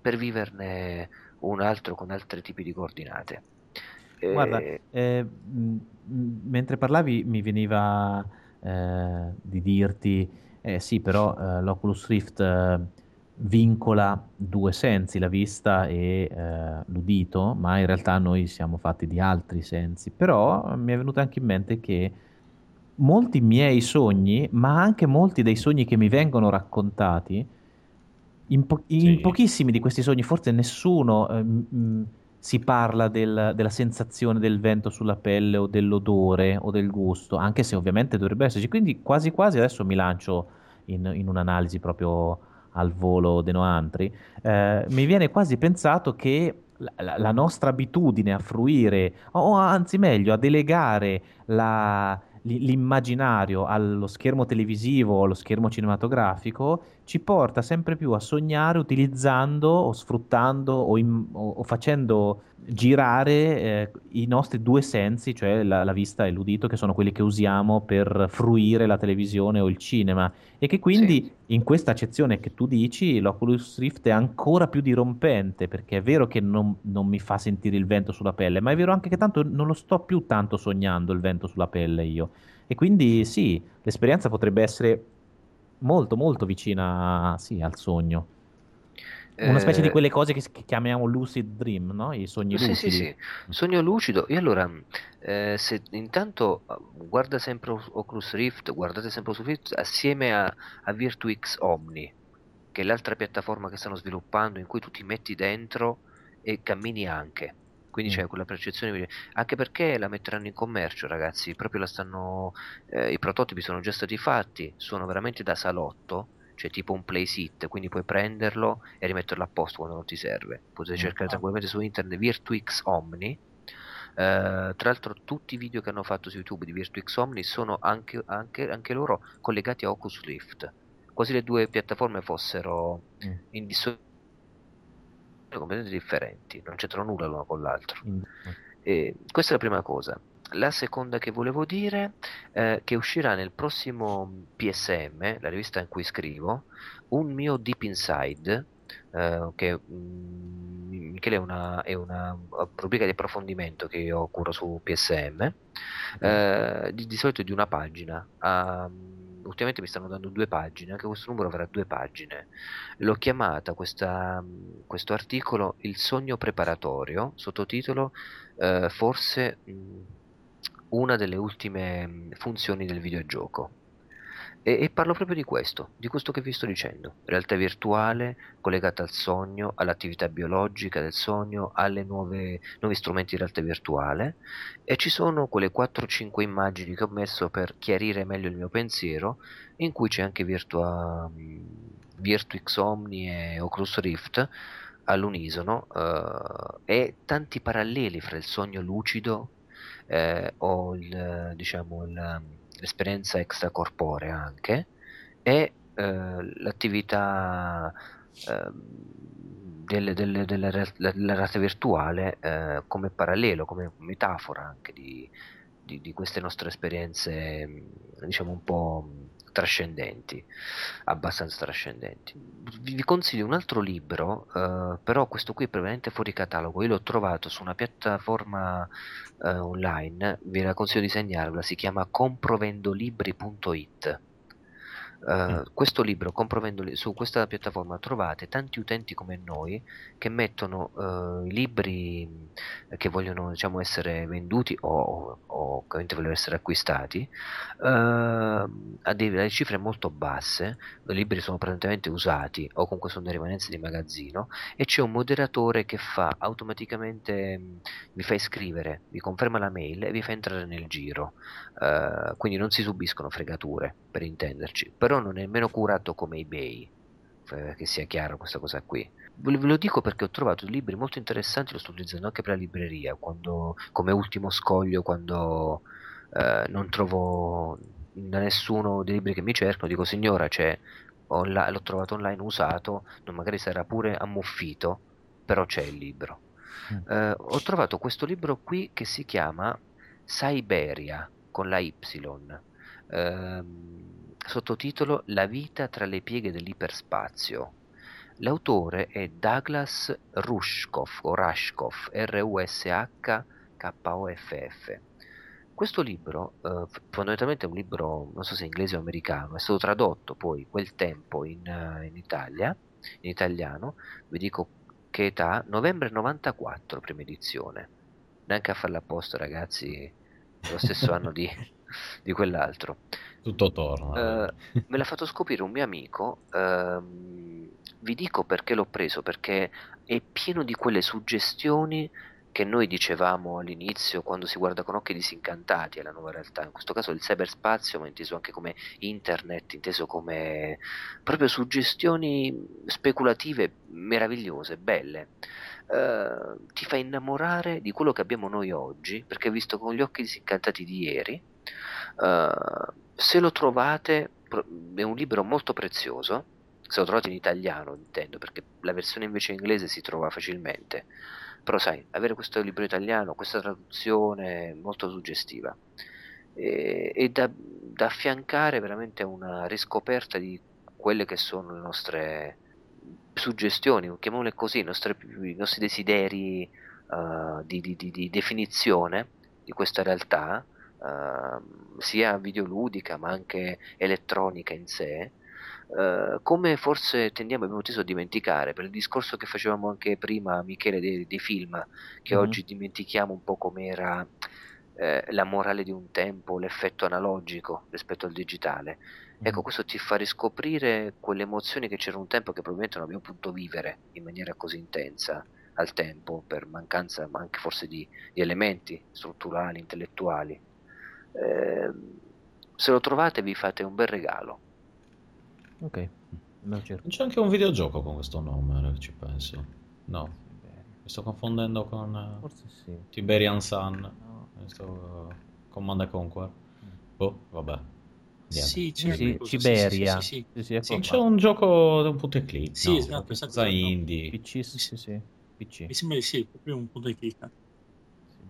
per viverne un altro con altri tipi di coordinate. Guarda, eh, eh m- mentre parlavi mi veniva eh, di dirti eh sì, però eh, l'Oculus Rift eh, vincola due sensi, la vista e eh, l'udito, ma in realtà noi siamo fatti di altri sensi. Però mi è venuto anche in mente che molti miei sogni, ma anche molti dei sogni che mi vengono raccontati, in, po- in sì. pochissimi di questi sogni, forse nessuno... Eh, m- si parla del, della sensazione del vento sulla pelle o dell'odore o del gusto, anche se ovviamente dovrebbe esserci. Quindi quasi quasi adesso mi lancio in, in un'analisi proprio al volo de Noantri. Eh, mi viene quasi pensato che la, la, nostra abitudine a fruire, o anzi meglio, a delegare la, l'immaginario allo schermo televisivo o allo schermo cinematografico ci porta sempre più a sognare utilizzando o sfruttando o, in, o, o facendo girare eh, i nostri due sensi, cioè la, la, vista e l'udito, che sono quelli che usiamo per fruire la televisione o il cinema, e che quindi sì. in questa accezione che tu dici l'Oculus Rift è ancora più dirompente, perché è vero che non, non mi fa sentire il vento sulla pelle, ma è vero anche che tanto non lo sto più tanto sognando il vento sulla pelle io. E quindi sì, l'esperienza potrebbe essere molto molto vicina sì, al sogno. Una specie di eh, quelle cose che, che chiamiamo lucid dream, no? I sogni sì, lucidi. Sì, sì, sogno lucido. E allora, eh, se intanto guarda sempre Oculus Rift, guardate sempre Oculus Rift assieme a, a VirtuX Omni, che è l'altra piattaforma che stanno sviluppando in cui tu ti metti dentro e cammini anche. Quindi mm. c'è quella percezione, anche perché la metteranno in commercio, ragazzi. Proprio la stanno. Eh, I prototipi sono già stati fatti, sono veramente da salotto cioè tipo un play sit, quindi puoi prenderlo e rimetterlo a posto quando non ti serve. Potete mm, cercare tranquillamente su internet VirtuX Omni. Uh, tra l'altro tutti i video che hanno fatto su YouTube di VirtuX Omni sono anche, anche, anche loro collegati a Oculus Rift. Quasi le due piattaforme fossero mm. indissociabili completamente differenti, non c'entrano nulla l'uno con l'altro. In- E questa è la prima cosa. La seconda che volevo dire è che uscirà nel prossimo PSM, la rivista in cui scrivo, un mio Deep Inside, eh, che mm, Michele è una, è una rubrica di approfondimento che io curo su PSM, eh, di, di solito di una pagina. Ah, ultimamente mi stanno dando due pagine, anche questo numero avrà due pagine. L'ho chiamata questa, questo articolo Il sogno preparatorio, sottotitolo eh, forse mh, una delle ultime mh, funzioni del videogioco. E, e parlo proprio di questo, di questo che vi sto dicendo. Realtà virtuale collegata al sogno, all'attività biologica del sogno, alle nuove, nuovi strumenti di realtà virtuale. E ci sono quelle 4-5 immagini che ho messo per chiarire meglio il mio pensiero, in cui c'è anche Virtua, mh, Virtuix Omni e Oculus Rift all'unisono eh, e tanti paralleli fra il sogno lucido eh, o il, diciamo, il, l'esperienza extracorporea anche e eh, l'attività eh, delle, delle, re- della realtà virtuale eh, come parallelo, come metafora anche di, di, di queste nostre esperienze diciamo un po' trascendenti, abbastanza trascendenti. Vi consiglio un altro libro, eh, però questo qui è prevalentemente fuori catalogo. Io l'ho trovato su una piattaforma eh, online, vi la consiglio di segnarvela, si chiama comprovendolibri.it. Eh, Questo libro, su questa piattaforma trovate tanti utenti come noi che mettono eh, i libri mh, che vogliono diciamo, essere venduti o, o, che vogliono essere acquistati eh, a delle cifre molto basse, i libri sono praticamente usati o comunque sono rimanenze di magazzino e c'è un moderatore che fa automaticamente, mh, vi fa iscrivere, vi conferma la mail e vi fa entrare nel giro. Quindi non si subiscono fregature, per intenderci, però non è nemmeno curato come eBay, eh, che sia chiaro questa cosa qui. Ve lo dico perché ho trovato libri molto interessanti, lo sto utilizzando anche per la libreria, quando, come ultimo scoglio, quando eh, non trovo da nessuno dei libri che mi cercano, dico signora, c'è, onla- l'ho trovato online usato, magari sarà pure ammuffito, però c'è il libro. Mm. Eh, ho trovato questo libro qui che si chiama Siberia con la Y, ehm, sottotitolo La vita tra le pieghe dell'iperspazio. L'autore è Douglas Rushkoff o Rushkoff, R-U-S-H-K-O-F-F. Questo libro, eh, fondamentalmente è un libro, non so se inglese o americano, è stato tradotto poi quel tempo in, eh, in Italia, in italiano, vi dico che età, novembre 94, prima edizione. Neanche a farla apposta, ragazzi, lo stesso anno di, di quell'altro. Tutto torna. Eh, me l'ha fatto scoprire un mio amico. ehm, vi dico perché l'ho preso, perché è pieno di quelle suggestioni che noi dicevamo all'inizio quando si guarda con occhi disincantati alla nuova realtà. In questo caso il cyberspazio, ma inteso anche come internet, inteso come proprio suggestioni speculative meravigliose, belle. Eh, ti fa innamorare di quello che abbiamo noi oggi, perché visto con gli occhi disincantati di ieri. Eh, se lo trovate, è un libro molto prezioso. Se lo trovate in italiano, intendo, perché la versione invece inglese si trova facilmente. Però sai, avere questo libro italiano, questa traduzione molto suggestiva. E, e da, da affiancare veramente a una riscoperta di quelle che sono le nostre suggestioni, chiamiamole così, i nostri, i nostri desideri eh, di, di- di- di definizione di questa realtà, eh, sia videoludica ma anche elettronica in sé, eh, come forse tendiamo abbiamo teso a dimenticare, per il discorso che facevamo anche prima, Michele, dei, dei film, che Mhm. oggi dimentichiamo un po' com'era eh, la morale di un tempo, l'effetto analogico rispetto al digitale. Ecco, questo ti fa riscoprire quelle emozioni che c'era un tempo che probabilmente non abbiamo potuto vivere in maniera così intensa al tempo, per mancanza ma anche forse di, di elementi strutturali, intellettuali. Ehm, se lo trovate vi fate un bel regalo. Ok, lo cerco. C'è anche un videogioco con questo nome, che ci penso. No, mi sto confondendo con eh, Forse sì. Tiberian Sun. No. Questo uh, Command and Conquer. Boh, vabbè. Niente. Sì, c'è sì, Ciberia. Sì, sì, sì, Sì, sì, ecco. C'è un gioco da un punto e click. Sì, no? esatto, esatto, esatto. indie. PC, sì, sì, sì. PC. Mi sembra di sì, proprio un punto di clicca.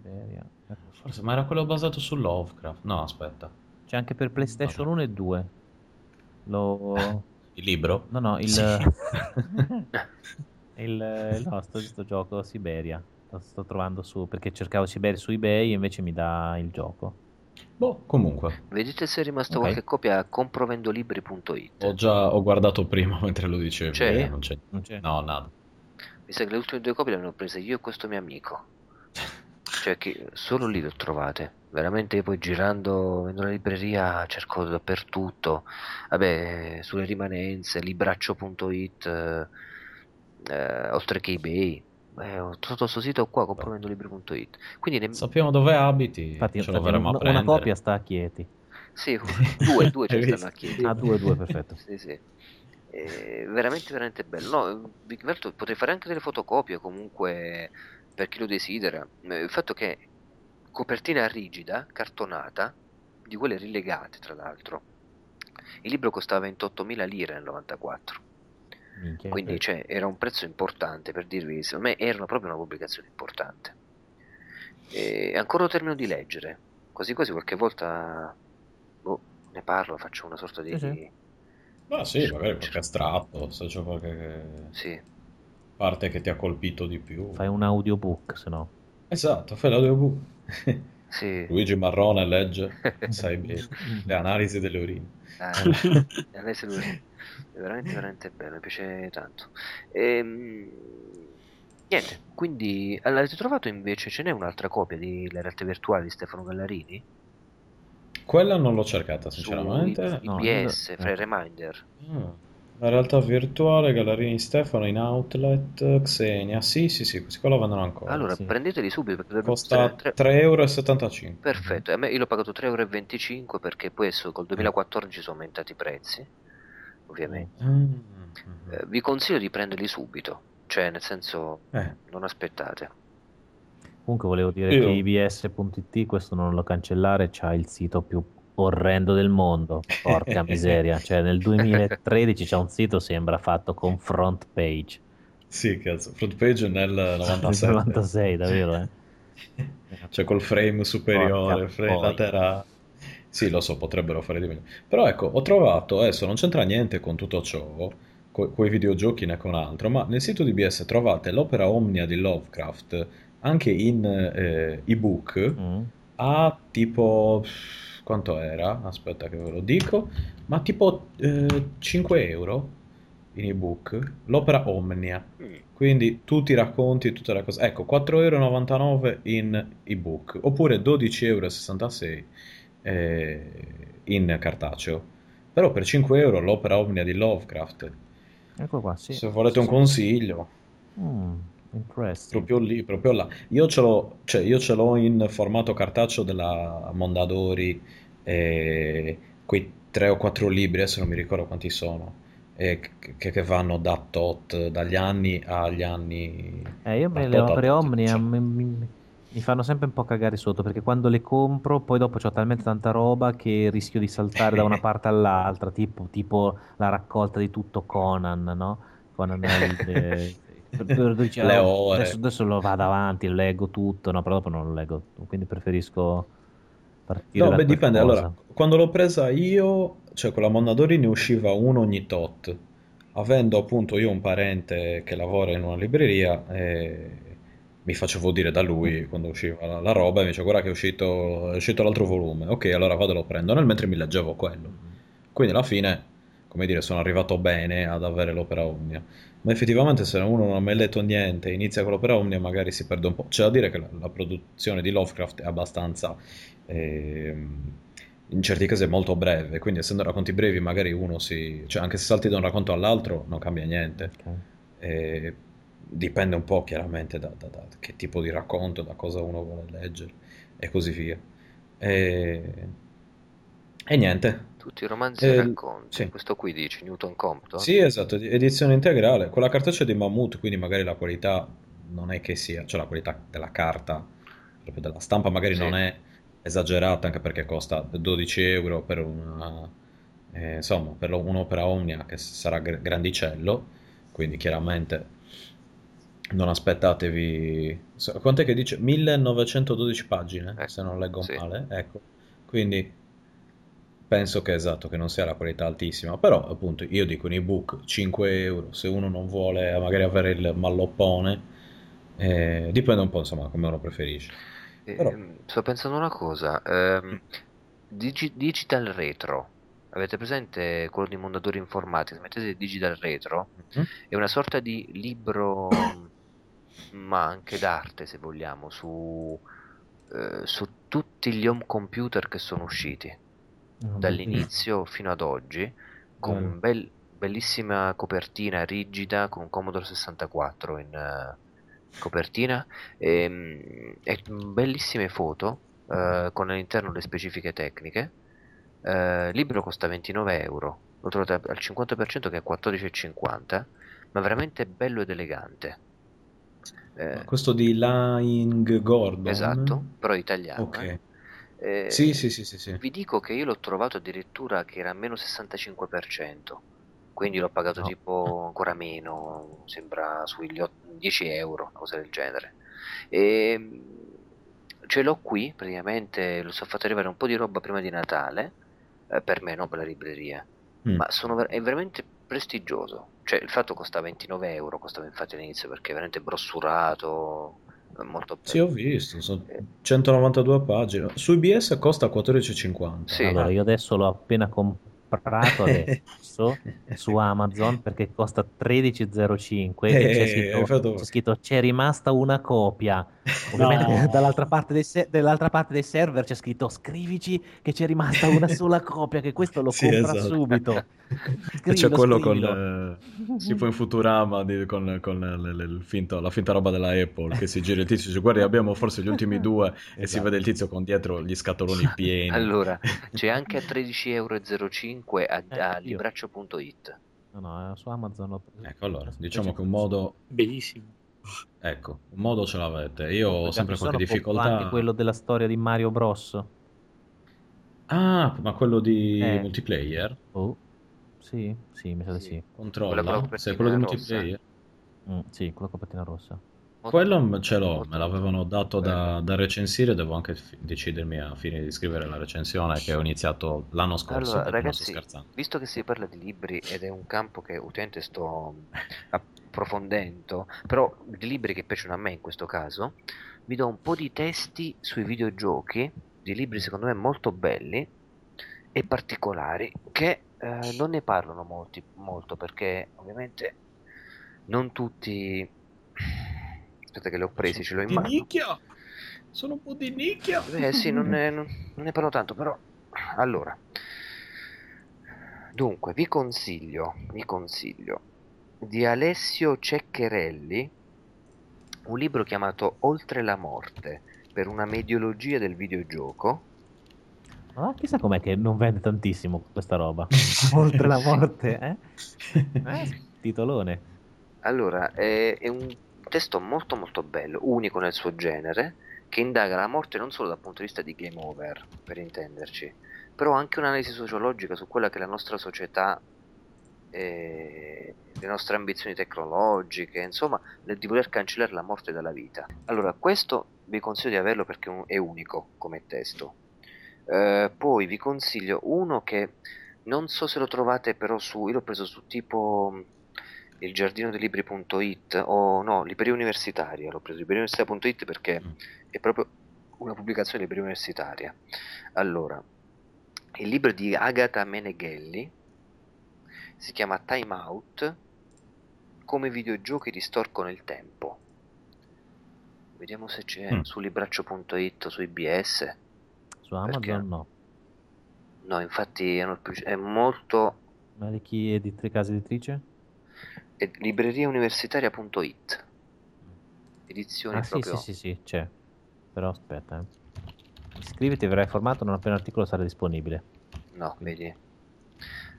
Siberia. ecco. Forse, ma era quello basato su Lovecraft. No, aspetta. C'è anche per PlayStation 1 e 2. Lo... Il libro? No, no, il... Sì. il... No, sto, sto gioco Siberia. Lo sto trovando su... Perché cercavo Siberia su eBay e invece mi dà il gioco. Boh, comunque. Vedete se è rimasta Ok. qualche copia a comprovendolibri.it. Ho già ho guardato prima mentre lo dicevi. C'è? eh, non c'è. Non c'è? No, nada. Mi sa che le ultime due copie le abbiamo prese io e questo mio amico. Cioè che solo lì le ho trovate. Veramente poi girando in una libreria cerco dappertutto. Vabbè, sulle rimanenze, libraccio.it, eh, eh, oltre che eBay. Eh, ho trovato questo sito qua, comprovendolibri.it. Quindi ne... Sappiamo dove abiti. Infatti, ce lo verremo un- a una prendere. copia sta a Chieti. Sì, due, due ci Hai stanno a Chieti. Ah, due, due, perfetto. Sì, sì. Eh, veramente, veramente bello. No, potrei fare anche delle fotocopie comunque per chi lo desidera. Eh, Il fatto che copertina rigida, cartonata, di quelle rilegate tra l'altro. Il libro costava 28.000 lire nel 94, Minchia, quindi eh, cioè, era un prezzo importante per dirvi, secondo me era proprio una pubblicazione importante. E ancora lo termino di leggere, quasi quasi qualche volta boh, ne parlo, faccio una sorta di... Sì, sì. Ma sì, magari qualche estratto, se c'è qualche Sì. Parte che ti ha colpito di più. Fai un audiobook, se no. Esatto, fai l'audiobook. Sì. Luigi Marrone legge, sai bene, le analisi delle urine. Ah, e lui- è veramente veramente bello, mi piace tanto. Ehm, niente, quindi allora, avete trovato invece ce n'è un'altra copia di La realtà virtuale di Stefano Gallarini Quella non l'ho cercata, su sinceramente. No, IBS, io- fra i eh. reminder. Ah, La realtà virtuale, Gallerini Stefano in outlet, Xenia. Sì, sì, sì, questi qua lo vendono ancora. Allora, sì. prendeteli subito perché Costa costare tre- 3,75 euro. Perfetto, a me io l'ho pagato 3,25 euro perché poi adesso col 2014 sono aumentati i prezzi, ovviamente. Mm. Eh, vi consiglio di prenderli subito, cioè nel senso Eh, non aspettate. Comunque volevo dire Io- che ibs.it, questo non lo cancellare, c'ha il sito più orrendo del mondo. Porca miseria. Cioè nel 2013 c'è un sito sembra fatto con front page. sì, cazzo. Front page nel Nel 97. 96, davvero, eh. Cioè col frame superiore, frame laterale. Sì, lo so, potrebbero fare di meglio. Però ecco, ho trovato, adesso non c'entra niente con tutto ciò, co- coi videogiochi né con altro, ma nel sito di BS trovate l'opera Omnia di Lovecraft anche in eh, ebook Mm. a tipo... quanto era? Aspetta che ve lo dico. Ma tipo eh, 5 euro in ebook. L'opera Omnia. Mm. Quindi tutti i racconti e tutte le cose. Ecco, 4,99 euro in ebook. Oppure 12,66 euro eh, in cartaceo. Però per 5 euro l'opera Omnia di Lovecraft. Ecco qua, sì. Se volete un consiglio, Mm. Proprio lì, proprio là. Io ce l'ho, cioè, io ce l'ho in formato cartaceo della Mondadori, eh, quei 3 o 4 libri, adesso non mi ricordo quanti sono, eh, che, che vanno da tot, dagli anni agli anni... Eh, io me le tot opere Omnia cioè. mi, mi- fanno sempre un po' cagare sotto perché quando le compro poi dopo ho talmente tanta roba che rischio di saltare da una parte all'altra, tipo, tipo la raccolta di tutto Conan, no? Conan il, eh, per- dici, Le "Ah, ore." Adesso, adesso lo vado avanti, leggo tutto, no, però dopo non lo leggo, quindi preferisco partire No, beh, dipende. qualcosa. Allora, quando l'ho presa io, cioè con la Mondadori ne usciva uno ogni tot. Avendo appunto io un parente che lavora in una libreria, eh, mi facevo dire da lui quando usciva la, la roba e mi dice guarda che è uscito, è uscito l'altro volume. Ok, allora vado e lo prendo. Nel mentre mi leggevo quello. Quindi alla fine, come dire, sono arrivato bene ad avere l'opera Omnia. Ma effettivamente se uno non ha mai letto niente e inizia con l'opera Omnia magari si perde un po'. C'è da dire che la, la produzione di Lovecraft è abbastanza, ehm, in certi casi è molto breve, quindi essendo racconti brevi magari uno si... cioè anche se salti da un racconto all'altro non cambia niente. Ok. E dipende un po' chiaramente da, da- da che tipo di racconto, da cosa uno vuole leggere e così via. E, e niente. Tutti i romanzi Eh, e racconti. sì. Questo qui dici Newton Compton? Sì, esatto, ed- edizione integrale. Con la cartacea di Mammut, quindi magari la qualità non è che sia, cioè la qualità della carta, proprio della stampa magari Sì. non è esagerata, anche perché costa 12 euro per una, eh, insomma, per un'opera Omnia che sarà gr- grandicello, quindi chiaramente Non aspettatevi. so- Quant'è che dice? 1912 pagine, Ecco, se non leggo sì. male. Ecco. Quindi penso che esatto, che non sia la qualità altissima. Però, appunto, io dico un ebook 5 euro. Se uno non vuole magari avere il malloppone, eh, dipende un po', insomma, come uno preferisce. Però- Ehm, sto pensando una cosa. ehm, Digi- Digital Retro. Avete presente quello di Mondadori Informatica? Mettete Digital Retro, Mhm. è una sorta di libro, ma anche d'arte, se vogliamo, su, eh, su tutti gli home computer che sono usciti Mm, dall'inizio fino ad oggi, con un bel- bellissima copertina rigida con Commodore 64 in eh, copertina e, e bellissime foto eh, con all'interno le specifiche tecniche. Il libro costa 29 euro, lo trovate al 50% che è 14,50, ma veramente bello ed elegante. Eh, Questo di Lying Gordon. esatto, però italiano. Ok. eh. Eh, Sì, sì, sì, sì, sì. Vi dico che io l'ho trovato addirittura che era a meno 65%, quindi l'ho pagato No. tipo ancora meno, sembra sugli ot- 10 euro, una cosa del genere. E mh, ce l'ho qui, praticamente lo so fatto arrivare un po' di roba prima di Natale, eh, per me, no, per la libreria, Mm. ma ver- è veramente prestigioso. Cioè, il fatto costa 29 euro, costava infatti all'inizio perché è veramente brossurato, molto Sì, bello. ho visto, sono 192 pagine. Su IBS costa 14,50. Sì. Allora, io adesso l'ho appena comprato adesso su Amazon perché costa 13,05 e c'è Eh, scritto, c'è scritto c'è rimasta una copia. Ovviamente No. dall'altra, parte dei se- dall'altra parte dei server c'è scritto scrivici che c'è rimasta una sola copia, che questo lo Sì, compra esatto. subito. C'è Scrivilo, quello con eh, tipo in Futurama di- con, con le- le- il finto- la finta roba della Apple che si gira il tizio e dice guarda abbiamo forse gli ultimi due e si Esatto. vede il tizio con dietro gli scatoloni pieni Allora, c'è anche a 13,05 euro a, Eh, a io. libraccio.it. No, no, eh, su Amazon ecco allora diciamo che un modo Bellissimo. ecco un modo ce l'avete io ho sempre qualche difficoltà anche quello della storia di Mario Bros. ah ma quello di Eh. multiplayer Oh, sì, sì, mi sa di Sì. sì. Quella controlla copertina se è quello di multiplayer Mm, sì, con la copertina rossa. Quello ce l'ho me l'avevano dato da, da recensire devo anche fi- decidermi a fine di scrivere la recensione che ho iniziato l'anno scorso Allora, ragazzi, visto che si parla di libri ed è un campo che ultimamente sto approfondendo, però di libri che piacciono a me in questo caso, vi do un po' di testi sui videogiochi, di libri secondo me molto belli e particolari, che eh, non ne parlano molti, molto perché ovviamente non tutti... Aspetta che li ho presi, ce l'ho in di mano. nicchia sono un po' di nicchia Eh sì, non ne, non- non ne parlo tanto, però... Allora, dunque, vi consiglio, vi consiglio di Alessio Ceccherelli un libro chiamato Oltre la morte, per una mediologia del videogioco. Ma chissà com'è che non vende tantissimo questa roba. Oltre la morte, eh? Eh, Titolone. Allora, è, è un testo molto molto bello, unico nel suo genere, che indaga la morte non solo dal punto di vista di game over, per intenderci, però anche un'analisi sociologica su quella che è la nostra società, e le nostre ambizioni tecnologiche, insomma, di voler cancellare la morte dalla vita. Allora, questo vi consiglio di averlo perché è unico come testo. Eh, poi vi consiglio uno che non so se lo trovate però su, io l'ho preso su tipo il giardino dei libri.it o no, libreria universitaria, l'ho preso libreria universitaria.it perché Mm. è proprio una pubblicazione di libreria universitaria. Allora, il libro di Agatha Meneghelli si chiama Time Out, come videogiochi distorcono il tempo. Vediamo se c'è Mm. su libraccio.it o su IBS. Su Amazon no. No, infatti è un- è molto Ma di chi editri casa editrice? è libreriauniversitaria.it. Edizioni Ah proprio sì, sì, sì, c'è. Però aspetta, eh. Iscriviti, verrai informato non appena l'articolo sarà disponibile. No, Quindi- vedi.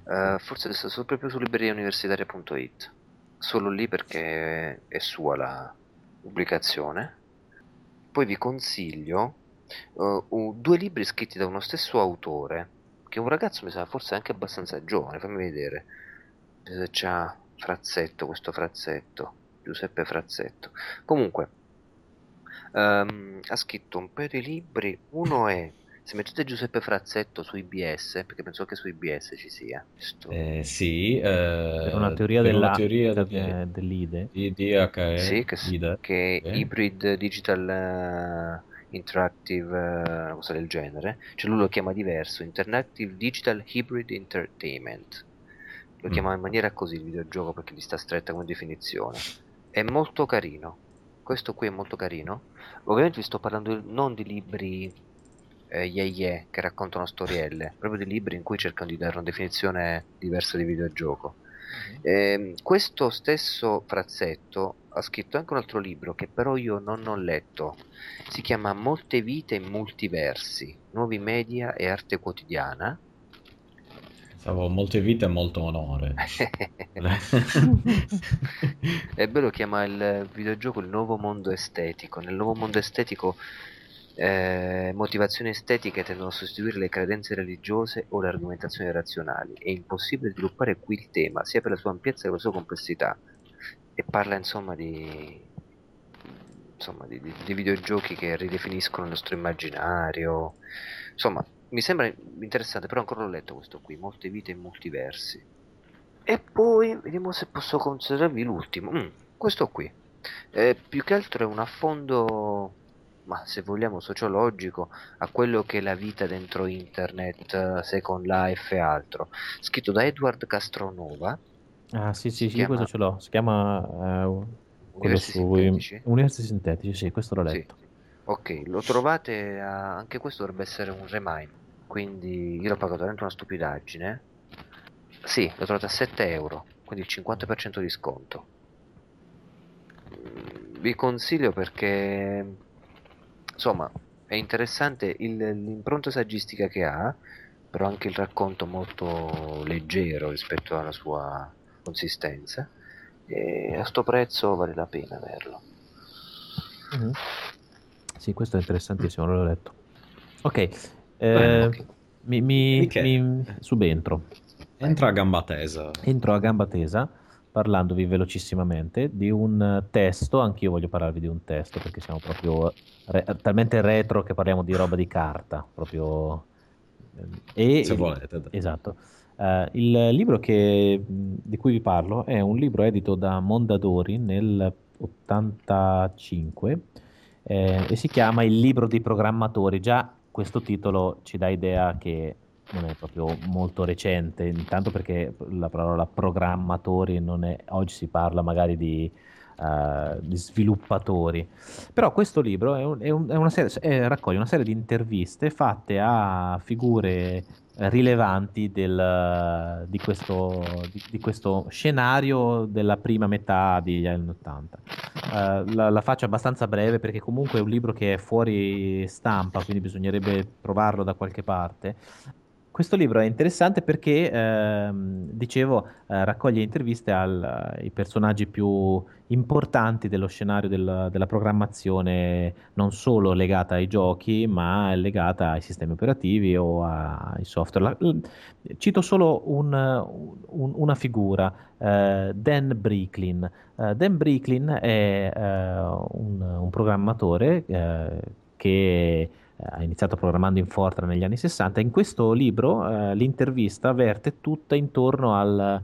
Eh, forse adesso sono proprio su libreriauniversitaria.it. Solo lì perché è sua la pubblicazione. Poi vi consiglio eh, un- due libri scritti da uno stesso autore, che è un ragazzo mi sembra forse anche abbastanza giovane, fammi vedere se c'ha Frazzetto, questo Frazzetto. Giuseppe Frazzetto. Comunque, um, ha scritto un paio di libri. Uno è se mettete Giuseppe Frazzetto su IBS, perché penso che su IBS ci sia. Eh, sì, eh, una teoria, della, una teoria de, de, dell'IDE. Di DHE, sì, che, IDE. che è Hybrid Digital uh, Interactive, uh, una cosa del genere. Cioè lui lo chiama diverso, Interactive Digital Hybrid Entertainment. Lo mm. chiama in maniera così il videogioco perché gli sta stretta come definizione. È molto carino. Questo qui è molto carino. Ovviamente vi sto parlando non di libri eh, ye ye che raccontano storielle, proprio di libri in cui cercano di dare una definizione diversa di videogioco. Mm-hmm. Eh, questo stesso Frazzetto ha scritto anche un altro libro che però io non ho letto. Si chiama Molte vite in multiversi, nuovi media e arte quotidiana. Stavo molte vite e molto onore. è bello chiama il videogioco il nuovo mondo estetico. Nel nuovo mondo estetico eh, motivazioni estetiche tendono a sostituire le credenze religiose o le argomentazioni razionali. È impossibile sviluppare qui il tema, sia per la sua ampiezza che per la sua complessità. E parla insomma di, insomma, di, di, di videogiochi che ridefiniscono il nostro immaginario. Insomma, mi sembra interessante, però ancora l'ho letto questo qui, Molte vite in multiversi. E poi, vediamo se posso considerarvi l'ultimo. Mm, questo qui. Eh, più che altro è un affondo ma se vogliamo sociologico, a quello che è la vita dentro internet, Second Life e altro. Scritto da Edward Castronova. Ah sì sì, sì chiama... questo ce l'ho, si chiama uh, Universi su... Sintetici. Universi Sintetici, sì, questo l'ho letto. Sì. Ok, lo trovate, a... anche questo dovrebbe essere un remind, quindi io l'ho pagato veramente una stupidaggine. Sì, l'ho trovato a 7 euro, quindi il 50% di sconto. Mm, vi consiglio perché insomma è interessante il, l'impronta saggistica che ha però anche il racconto molto leggero rispetto alla sua consistenza e a sto prezzo vale la pena averlo mm-hmm. sì questo è interessantissimo l'ho letto ok, eh, Beh, okay. Mi, mi, mi subentro entra a gamba tesa entro a gamba tesa parlandovi velocissimamente di un testo, anch'io voglio parlarvi di un testo perché siamo proprio re- talmente retro che parliamo di roba di carta, proprio... E, Se volete. Esatto. Uh, il libro che, di cui vi parlo è un libro edito da Mondadori nel 85 eh, e si chiama Il libro dei programmatori. Già questo titolo ci dà idea che non è proprio molto recente, intanto perché la parola programmatori non è, oggi si parla magari di, uh, di sviluppatori, però questo libro è un, è un, è serie, raccoglie una serie di interviste fatte a figure rilevanti del, di, questo, di, di, questo, scenario della prima metà degli anni 80. Uh, la, la, faccio abbastanza breve perché comunque è un libro che è fuori stampa, quindi bisognerebbe trovarlo da qualche parte. Questo libro è interessante perché, ehm, dicevo, eh, raccoglie interviste ai personaggi più importanti dello scenario del, della programmazione, non solo legata ai giochi, ma legata ai sistemi operativi o ai software. La, cito solo un, un, una figura, eh, Dan Bricklin. Uh, Dan Bricklin è uh, un, un, programmatore uh, che ha iniziato programmando in Fortran negli anni 60. In questo libro eh, l'intervista verte tutta intorno al,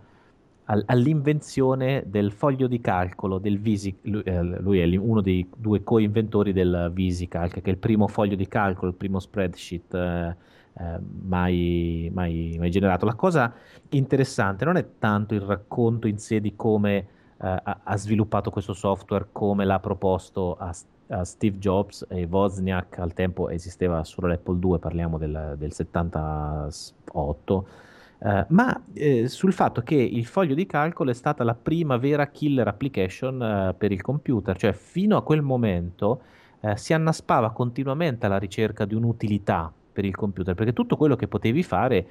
al, all'invenzione del foglio di calcolo del VisiCalc. Lui, eh, lui, è uno dei due co-inventori del VisiCalc, che è il primo foglio di calcolo, il primo spreadsheet eh, eh mai, mai, mai, generato. La cosa interessante non è tanto il racconto in sé di come eh, ha, ha, sviluppato questo software, come l'ha proposto a uh, Steve Jobs e Wozniak, al tempo esisteva solo l'Apple II, parliamo del, del 78, uh, ma eh, sul fatto che il foglio di calcolo è stata la prima vera killer application uh, per il computer, cioè fino a quel momento eh, si annaspava continuamente alla ricerca di un'utilità per il computer, perché tutto quello che potevi fare,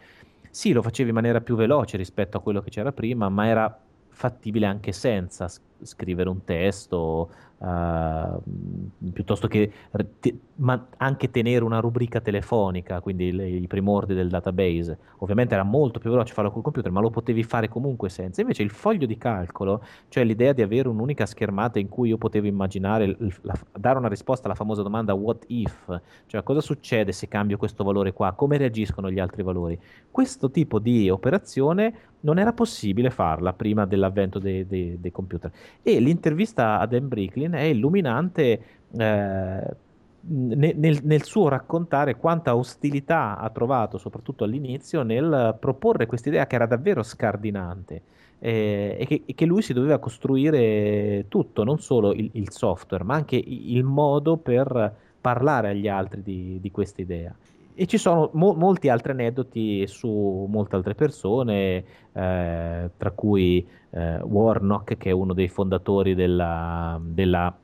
sì, lo facevi in maniera più veloce rispetto a quello che c'era prima, ma era fattibile anche senza scrivere un testo, uh, piuttosto che te, ma anche tenere una rubrica telefonica, quindi le, i primordi del database. Ovviamente era molto più veloce farlo col computer, ma lo potevi fare comunque senza. Invece il foglio di calcolo, cioè l'idea di avere un'unica schermata in cui io potevo immaginare, la, dare una risposta alla famosa domanda what if, cioè cosa succede se cambio questo valore qua, come reagiscono gli altri valori. Questo tipo di operazione non era possibile farla prima dell'avvento dei, dei, dei computer. E l'intervista a Dan Bricklin è illuminante eh, nel, nel, suo raccontare quanta ostilità ha trovato, soprattutto all'inizio, nel proporre questa idea che era davvero scardinante. Eh, e, che, e, che, lui si doveva costruire tutto, non solo il, il software, ma anche il modo per parlare agli altri di, di questa idea e ci sono mo- molti altri aneddoti su molte altre persone, eh, tra cui eh, Warnock, che è uno dei fondatori della, della,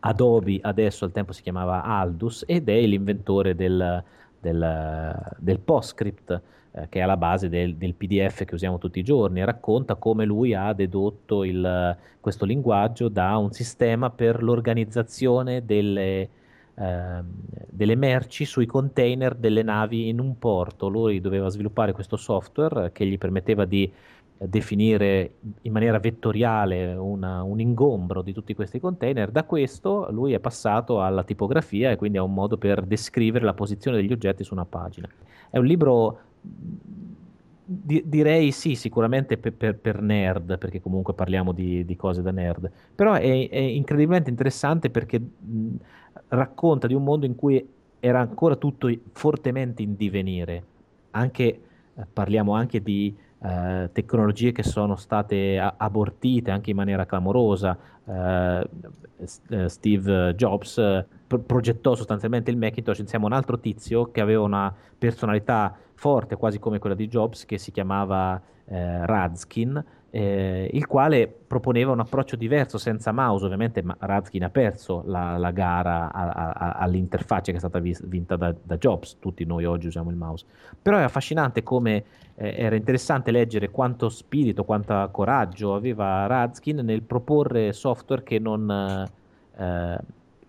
Adobe, adesso al tempo si chiamava Aldus, ed è l'inventore del, del, del PostScript, eh, che è alla base del, del, PDF che usiamo tutti i giorni, racconta come lui ha dedotto il, questo linguaggio da un sistema per l'organizzazione delle delle merci sui container delle navi in un porto. Lui doveva sviluppare questo software che gli permetteva di definire in maniera vettoriale una, un ingombro di tutti questi container. Da questo lui è passato alla tipografia e quindi a un modo per descrivere la posizione degli oggetti su una pagina. È un libro di, direi sì, sicuramente per, per, per, nerd, perché comunque parliamo di, di cose da nerd, però è, è incredibilmente interessante perché mh, racconta di un mondo in cui era ancora tutto fortemente in divenire. Anche, eh, parliamo anche di eh, tecnologie che sono state a- abortite anche in maniera clamorosa. Eh, eh Steve Jobs eh, pro- progettò sostanzialmente il Macintosh insieme a un altro tizio che aveva una personalità forte, quasi come quella di Jobs, che si chiamava eh, Radskin eh, il quale proponeva un approccio diverso senza mouse, ovviamente ma Radskin ha perso la, la gara a, a, all'interfaccia che è stata vis- vinta da, da, Jobs, tutti noi oggi usiamo il mouse, però è affascinante come eh, era interessante leggere quanto spirito, quanto coraggio aveva Radskin nel proporre software che non... Eh,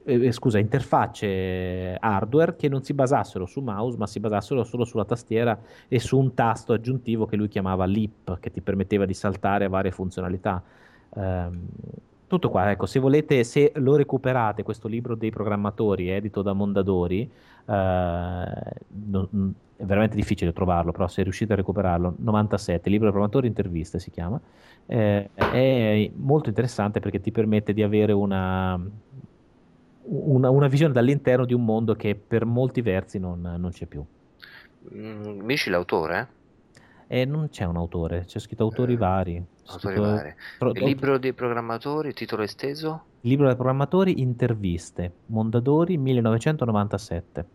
eh, eh, scusa, interfacce hardware che non si basassero su mouse, ma si basassero solo sulla tastiera e su un tasto aggiuntivo che lui chiamava Leap, che ti permetteva di saltare a varie funzionalità. Um, tutto qua, ecco, se volete, se lo recuperate, questo libro dei programmatori, edito da Mondadori, eh, non, è veramente difficile trovarlo, però se riuscite a recuperarlo, 97, libro dei programmatori, interviste si chiama, eh, è molto interessante perché ti permette di avere una, una, una, visione dall'interno di un mondo che per molti versi non, non c'è più. Mm, Mici l'autore? Eh, non c'è un autore, c'è scritto autori eh, vari. Autori scritto, vari. Pro, il libro dei programmatori, titolo esteso? Libro dei programmatori, interviste, Mondadori 1997.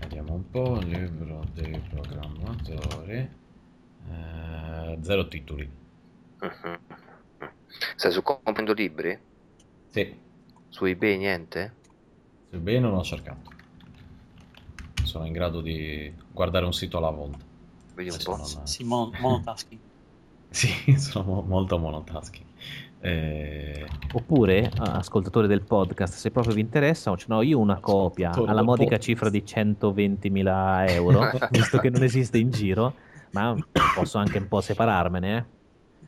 Vediamo un po', libro dei programmatori, eh, zero titoli. Uh-huh. Stai su Comprendo Libri? Sì. Su eBay niente? Su eBay non ho cercato. Sono in grado di guardare un sito alla volta. Vedi un po'. Non... Sì, mon- monotasking. sì, sono mo- molto monotasking. Eh... Oppure, ascoltatori del podcast, se proprio vi interessa, no, io una copia alla modica cifra di 120.000 euro, visto che non esiste in giro, ma posso anche un po' separarmene. Eh.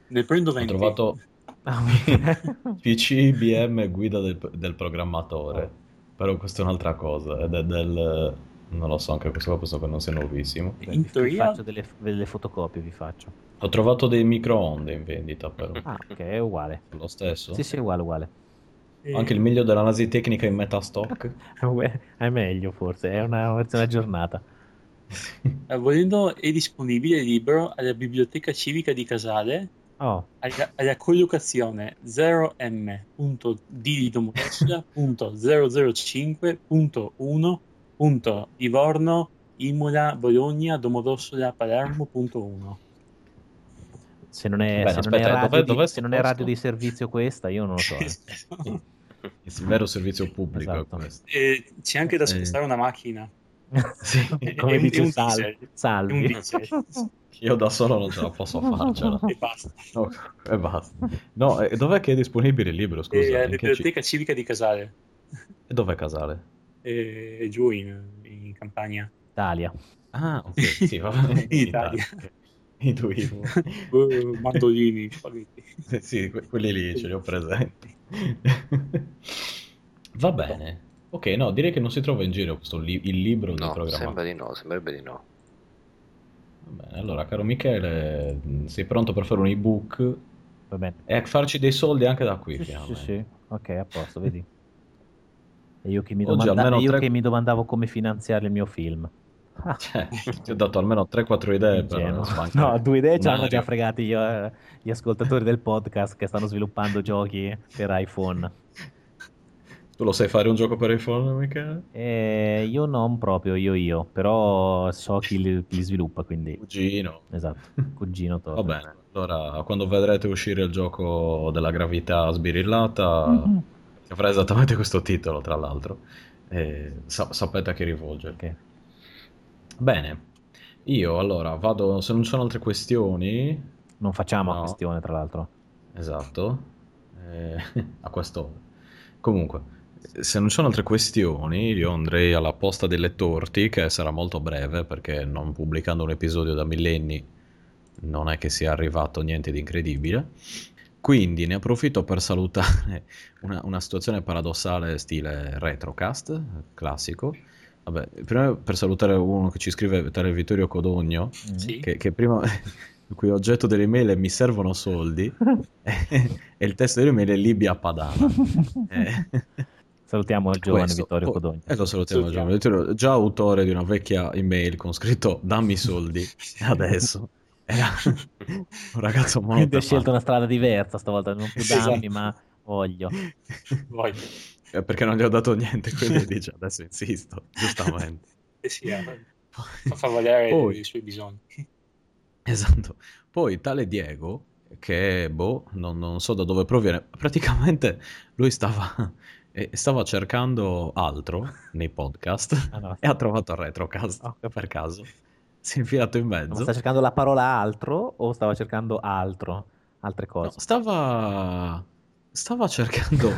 Ne prendo 20. Ho trovato, PC IBM guida del, del programmatore. Oh. Però questa è un'altra cosa. Ed è del. Non lo so, anche questo qua penso che non sia nuovissimo. In vi, teoria... vi faccio delle, delle, fotocopie, vi faccio. Ho trovato dei microonde in vendita, però. Ah, ok, è uguale. Lo stesso? Sì, sì, è uguale, uguale. Anche il meglio dell'analisi tecnica in metastock? è meglio, forse, è una versione aggiornata. Eh, volendo, è disponibile libro alla Biblioteca Civica di Casale Oh. Alla, collocazione 0m.d di Domodossola.005.1. Imola Bologna Domodossola Palermo.1 se non è, Beh, se aspetta, non è, radio, dov'è, dov'è di, se non è radio di servizio questa io non lo so eh. il vero servizio pubblico esatto. eh, c'è anche da spostare eh. una macchina Sì. Come È dice è un Sal-. Salvi. È. Io da solo non ce la posso farcela. e basta. No, e basta. No, e dov'è che è disponibile il libro? Scusa, E in che ci- biblioteca civica di Casale, e dov'è Casale? e, e giù in, in Campania. Italia. Ah, ok, sì, va bene. In Italia. ok. Intuivo. Eh, Mandolini, spaghetti. sì, que- quelli lì ce li ho presenti. Va bene. Ok, no, direi che non si trova in giro questo li- il libro di No, programma. sembra di no, sembrerebbe di no. Va bene, allora, caro Michele, sei pronto per fare un ebook Va bene. e a farci dei soldi anche da qui, Sì, sì, finalmente. sì. Ok, a posto, vedi. E io che mi, Oggi domanda- almeno io tre- che mi domandavo come finanziare il mio film. Cioè, ti ho dato almeno 3-4 idee per sbancare. No, due idee ce l'hanno Mario. già fregati io, eh, gli ascoltatori del podcast che stanno sviluppando giochi per iPhone. Tu lo sai fare un gioco per iPhone, Michele? E io non proprio, io io, però so chi li, li sviluppa, quindi Cugino. esatto, cugino Va bene, allora quando vedrete uscire il gioco della gravità sbirillata, Mhm. che avrà esattamente questo titolo, tra l'altro, e sa- sapete a chi rivolgervi. Ok. Bene, io allora vado, se non ci sono altre questioni, Non facciamo No. questione, tra l'altro. esatto, eh, a questo. Comunque, se non ci sono altre questioni, io andrei alla posta delle torti, che sarà molto breve, perché non pubblicando un episodio da millenni non è che sia arrivato niente di incredibile. Quindi ne approfitto per salutare una, una situazione paradossale stile retrocast, classico. Vabbè, prima per salutare uno che ci scrive, tale Vittorio Codogno. Sì. che, che prima il cui oggetto dell'email è mi servono soldi e il testo dell'email è Libia Padana. Eh, Salutiamo il giovane questo. Vittorio Poi- Codogno. E lo salutiamo, Salutiamo. giovane Vittorio, già autore di una vecchia email con scritto dammi soldi e adesso era un ragazzo molto Quindi hai scelto una strada diversa stavolta, non più Esatto. dammi, ma voglio. Voglio. Eh, perché non gli ho dato niente, quindi dice adesso insisto, giustamente. Eh sì, eh, fa, fa valere Poi- i suoi bisogni. Esatto. Poi tale Diego, che boh, non, non so da dove proviene, praticamente lui stava, eh, stava cercando altro nei podcast Ah, no. e ha trovato il retrocast capito. per caso. Si è infilato in Ma mezzo. sta cercando la parola altro o stava cercando altro? Altre No, cose? stava, stava cercando,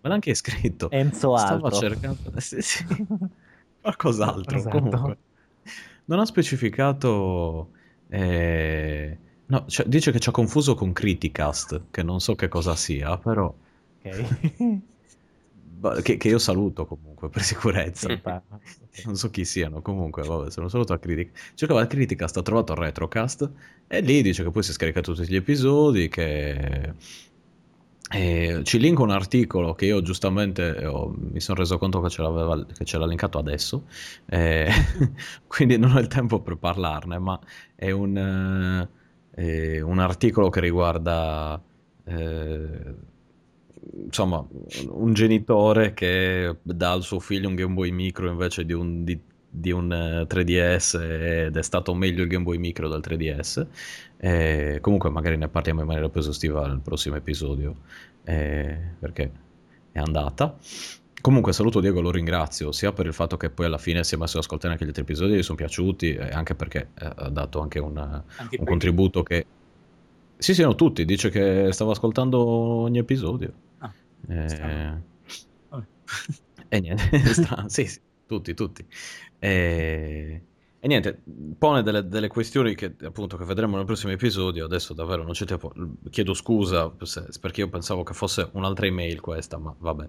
me l'ha anche scritto. Enzo Stava altro. cercando, sì, sì, qualcos'altro Esatto. comunque. Non ha specificato, eh, no, cioè, dice che ci ha confuso con Criticast, che non so che cosa sia, però Ok. che, che io saluto comunque per sicurezza. Non so chi siano, comunque, vabbè, se non saluto a Critic. Cercava il Criticast, ha trovato il Retrocast e lì dice che poi si scarica tutti gli episodi, che e ci linka un articolo che io giustamente ho- mi sono reso conto che ce, l'aveva, che ce l'ha linkato adesso, eh, quindi non ho il tempo per parlarne, ma è un, eh, è un articolo che riguarda eh, insomma un genitore che dà al suo figlio un Game Boy Micro invece di un, di- di un, eh, 3DS ed è stato meglio il Game Boy Micro del 3DS. Eh, comunque magari ne parliamo in maniera più esaustiva nel prossimo episodio eh, perché è andata. Comunque saluto Diego, lo ringrazio sia per il fatto che poi alla fine si è messo ad ascoltare anche gli altri episodi, gli sono piaciuti e anche perché eh, ha dato anche un, Anche un contributo che... Sì, sì, no, tutti, dice che stava ascoltando ogni episodio. Eh, e niente, strano, sì, sì, tutti, tutti. E, e niente, pone delle, delle questioni che appunto che vedremo nel prossimo episodio. Adesso davvero non c'è tempo. Chiedo scusa se- perché io pensavo che fosse un'altra email questa, ma vabbè,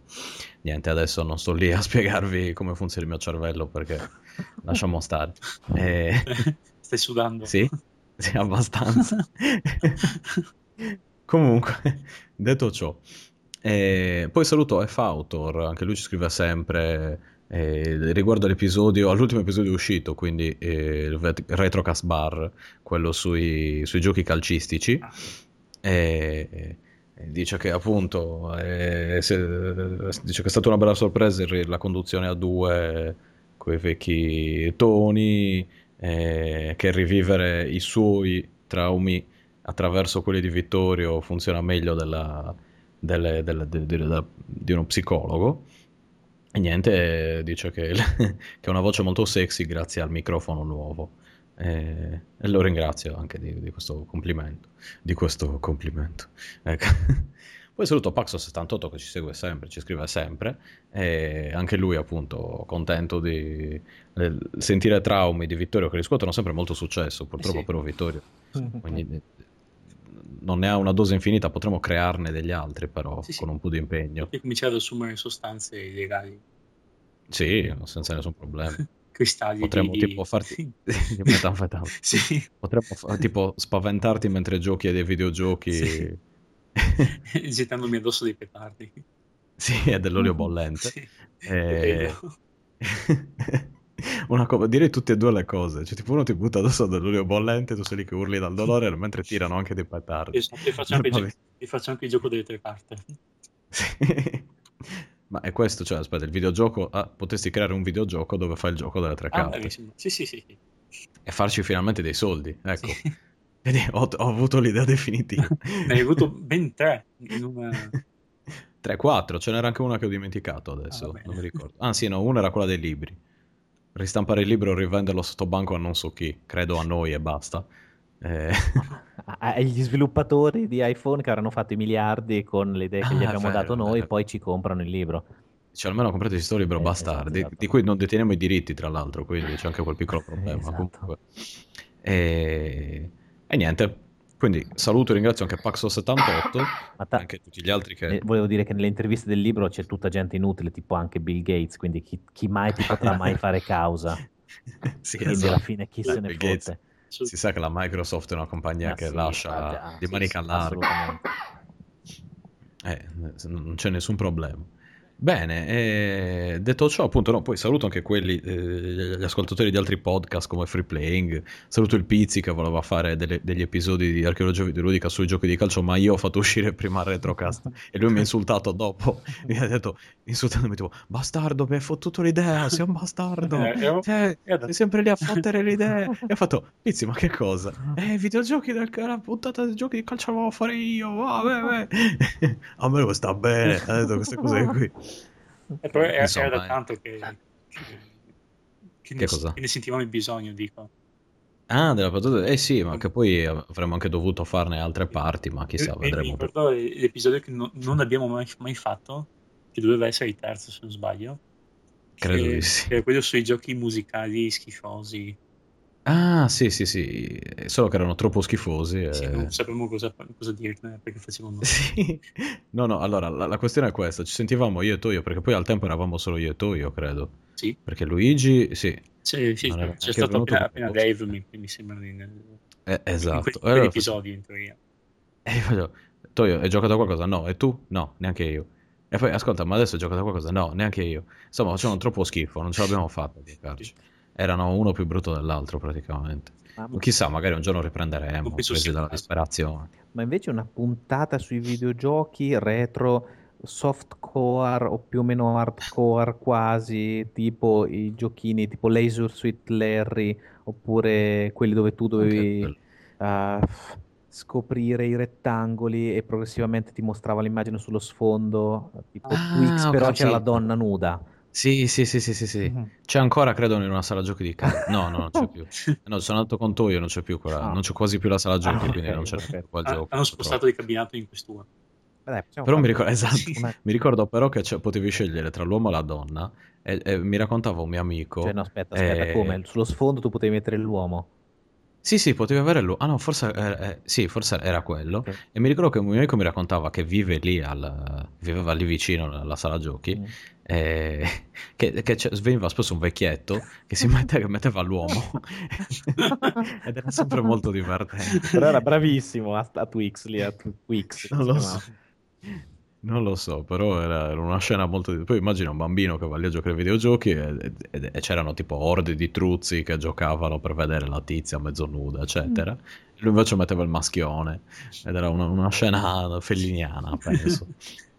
niente, adesso non sto lì a spiegarvi come funziona il mio cervello perché lasciamo stare. E- Stai sudando. sì, sì, abbastanza. Comunque, detto ciò, eh, poi saluto F Autor, anche lui ci scrive sempre eh, riguardo all'ultimo episodio uscito, quindi eh, il Retrocast Bar, quello sui, sui giochi calcistici. E, e dice che appunto eh, se- dice che è stata una bella sorpresa la conduzione a due quei vecchi toni eh, che rivivere i suoi traumi attraverso quelli di Vittorio funziona meglio della- delle- delle- de- de- de- di uno psicologo E niente, dice che, che ha una voce molto sexy grazie al microfono nuovo. E, e lo ringrazio anche di, di, questo complimento. Di questo complimento. Ecco. Poi saluto Paxo78 che ci segue sempre, ci scrive sempre, e anche lui appunto contento di eh, sentire traumi di Vittorio che riscuotono sempre molto successo, purtroppo sì. però Vittorio. Quindi non ne ha una dose infinita, potremmo crearne degli altri però sì, con un po' di impegno. E cominciare ad assumere sostanze illegali. Sì, senza nessun problema. Cristalli Potremmo di... tipo farti di sì. Potremmo tipo spaventarti mentre giochi a dei videogiochi. Sì. Gettandomi addosso dei petardi. Sì, è dell'olio bollente. Sì, e... una cosa, direi tutte e due le cose. Cioè, tipo uno ti butta addosso dell'olio bollente, tu sei lì che urli dal dolore, mentre tirano anche dei petardi. Esatto, e faccio anche, il, gio- faccio anche il gioco delle tre carte. Sì. Ma è questo, cioè, aspetta, il videogioco... Ah, potresti creare un videogioco dove fai il gioco delle tre ah, carte. Sì, sì, sì, sì. E farci finalmente dei soldi, ecco. Sì. Vedi, ho, ho, avuto l'idea definitiva. ne hai avuto ben tre in una... 3-4, ce n'era anche una che ho dimenticato adesso, ah, non mi ricordo. Ah sì, no, una era quella dei libri. Ristampare il libro e rivenderlo sotto banco a non so chi, credo a noi e basta. Eh... Agli sviluppatori di iPhone che avranno fatto i miliardi con le idee che ah, gli abbiamo vero, dato noi, vero. poi ci comprano il libro. Cioè, almeno comprate questo libro eh, bastardi, esatto, esatto. di cui non deteniamo i diritti, tra l'altro, quindi c'è anche quel piccolo problema. Esatto. E... e niente, quindi saluto e ringrazio anche Paxo78 e ta- anche tutti gli altri che... Eh, volevo dire che nelle interviste del libro c'è tutta gente inutile, tipo anche Bill Gates, quindi chi, chi mai ti potrà mai fare causa? sì, quindi esatto. alla fine chi Bill se ne Bill fotte? Gates. Si sa che la Microsoft è una compagnia ah, che sì, lascia ah, di manica sì, larga. Eh, non c'è nessun problema. Bene, eh, detto ciò, appunto, no, poi saluto anche quelli, eh, gli ascoltatori di altri podcast come Free Playing. Saluto il Pizzi che voleva fare delle, degli episodi di archeologia videoludica sui giochi di calcio, ma io ho fatto uscire prima il retrocast e lui mi ha insultato dopo. Mi ha detto, insultandomi, tipo, bastardo, mi hai fottuto l'idea, sei un bastardo. Eh, cioè, sei sempre lì a fottere le idee. E ho fatto, Pizzi, ma che cosa? Eh, videogiochi del la puntata dei giochi di calcio la volevo fare io. Vabbè, a me lo sta bene. Ha detto queste cose qui. E poi era, Insomma, era da tanto che, che, che, che, ne, ne sentivamo il bisogno, dico. Ah, della patata, eh sì, ma che poi avremmo anche dovuto farne altre parti, ma chissà, e, vedremo. Mi ricordo l'episodio che no, non abbiamo mai, mai, fatto, che doveva essere il terzo se non sbaglio. Credo che, di sì. Che era quello sui giochi musicali schifosi. Ah, sì, sì, sì, solo che erano troppo schifosi. Sì, e... non sapevamo cosa, cosa dirne perché facevamo. Sì, no, no, allora la, la, questione è questa: ci sentivamo io e Toyo, perché poi al tempo eravamo solo io e Toyo, credo. Sì. Perché Luigi, sì. Sì, sì, c'è, c'è stato appena, appena Dave, mi, mi sembra, in, eh, esatto. in, que- in allora, episodi in teoria. E io Toyo, hai giocato a qualcosa? No, e tu? No, neanche io. E poi, ascolta, ma adesso hai giocato a qualcosa? No, neanche io. Insomma, facevano troppo schifo, non ce l'abbiamo fatta a giocarci erano uno più brutto dell'altro praticamente. Ah, Chissà, magari un giorno riprenderemo, presi dalla disperazione. Ma invece una puntata sui videogiochi retro, softcore o più o meno hardcore quasi, tipo i giochini tipo Laser Sweet Larry, oppure quelli dove tu dovevi uh, scoprire i rettangoli e progressivamente ti mostrava l'immagine sullo sfondo, tipo ah, Twix, però c'era la donna nuda. Sì, sì, sì, sì, sì, sì. Mm-hmm. C'è ancora, credo, in una sala giochi di casa. No, no, non c'è più. No, sono andato con Toyo, non c'è più quella, ah. non c'è quasi più la sala giochi, ah, quindi okay, non c'è okay. più quel ah, gioco. Hanno spostato il cabinato in questura. Beh, però mi ricordo, esatto, mi ricordo però che potevi scegliere tra l'uomo e la donna e, e mi raccontava un mio amico... Cioè, no, aspetta, aspetta, e... come? Sullo sfondo tu potevi mettere l'uomo? Sì, sì, potevi avere lui. Ah no, forse, eh, eh, sì, forse era quello. Okay. E mi ricordo che un mio amico mi raccontava che vive lì, al, viveva lì vicino alla sala giochi, mm. e, che, che veniva spesso un vecchietto che si mette, che metteva l'uomo. Ed era sempre molto divertente. Però era bravissimo a, a Twix lì, a Twix. Non lo so. Non lo so, però era, era una scena molto... Poi immagina un bambino che va lì a giocare ai videogiochi e, e, e, c'erano tipo orde di truzzi che giocavano per vedere la tizia mezzo nuda, eccetera. Mm. Lui invece metteva il maschione ed era una, una scena felliniana, penso.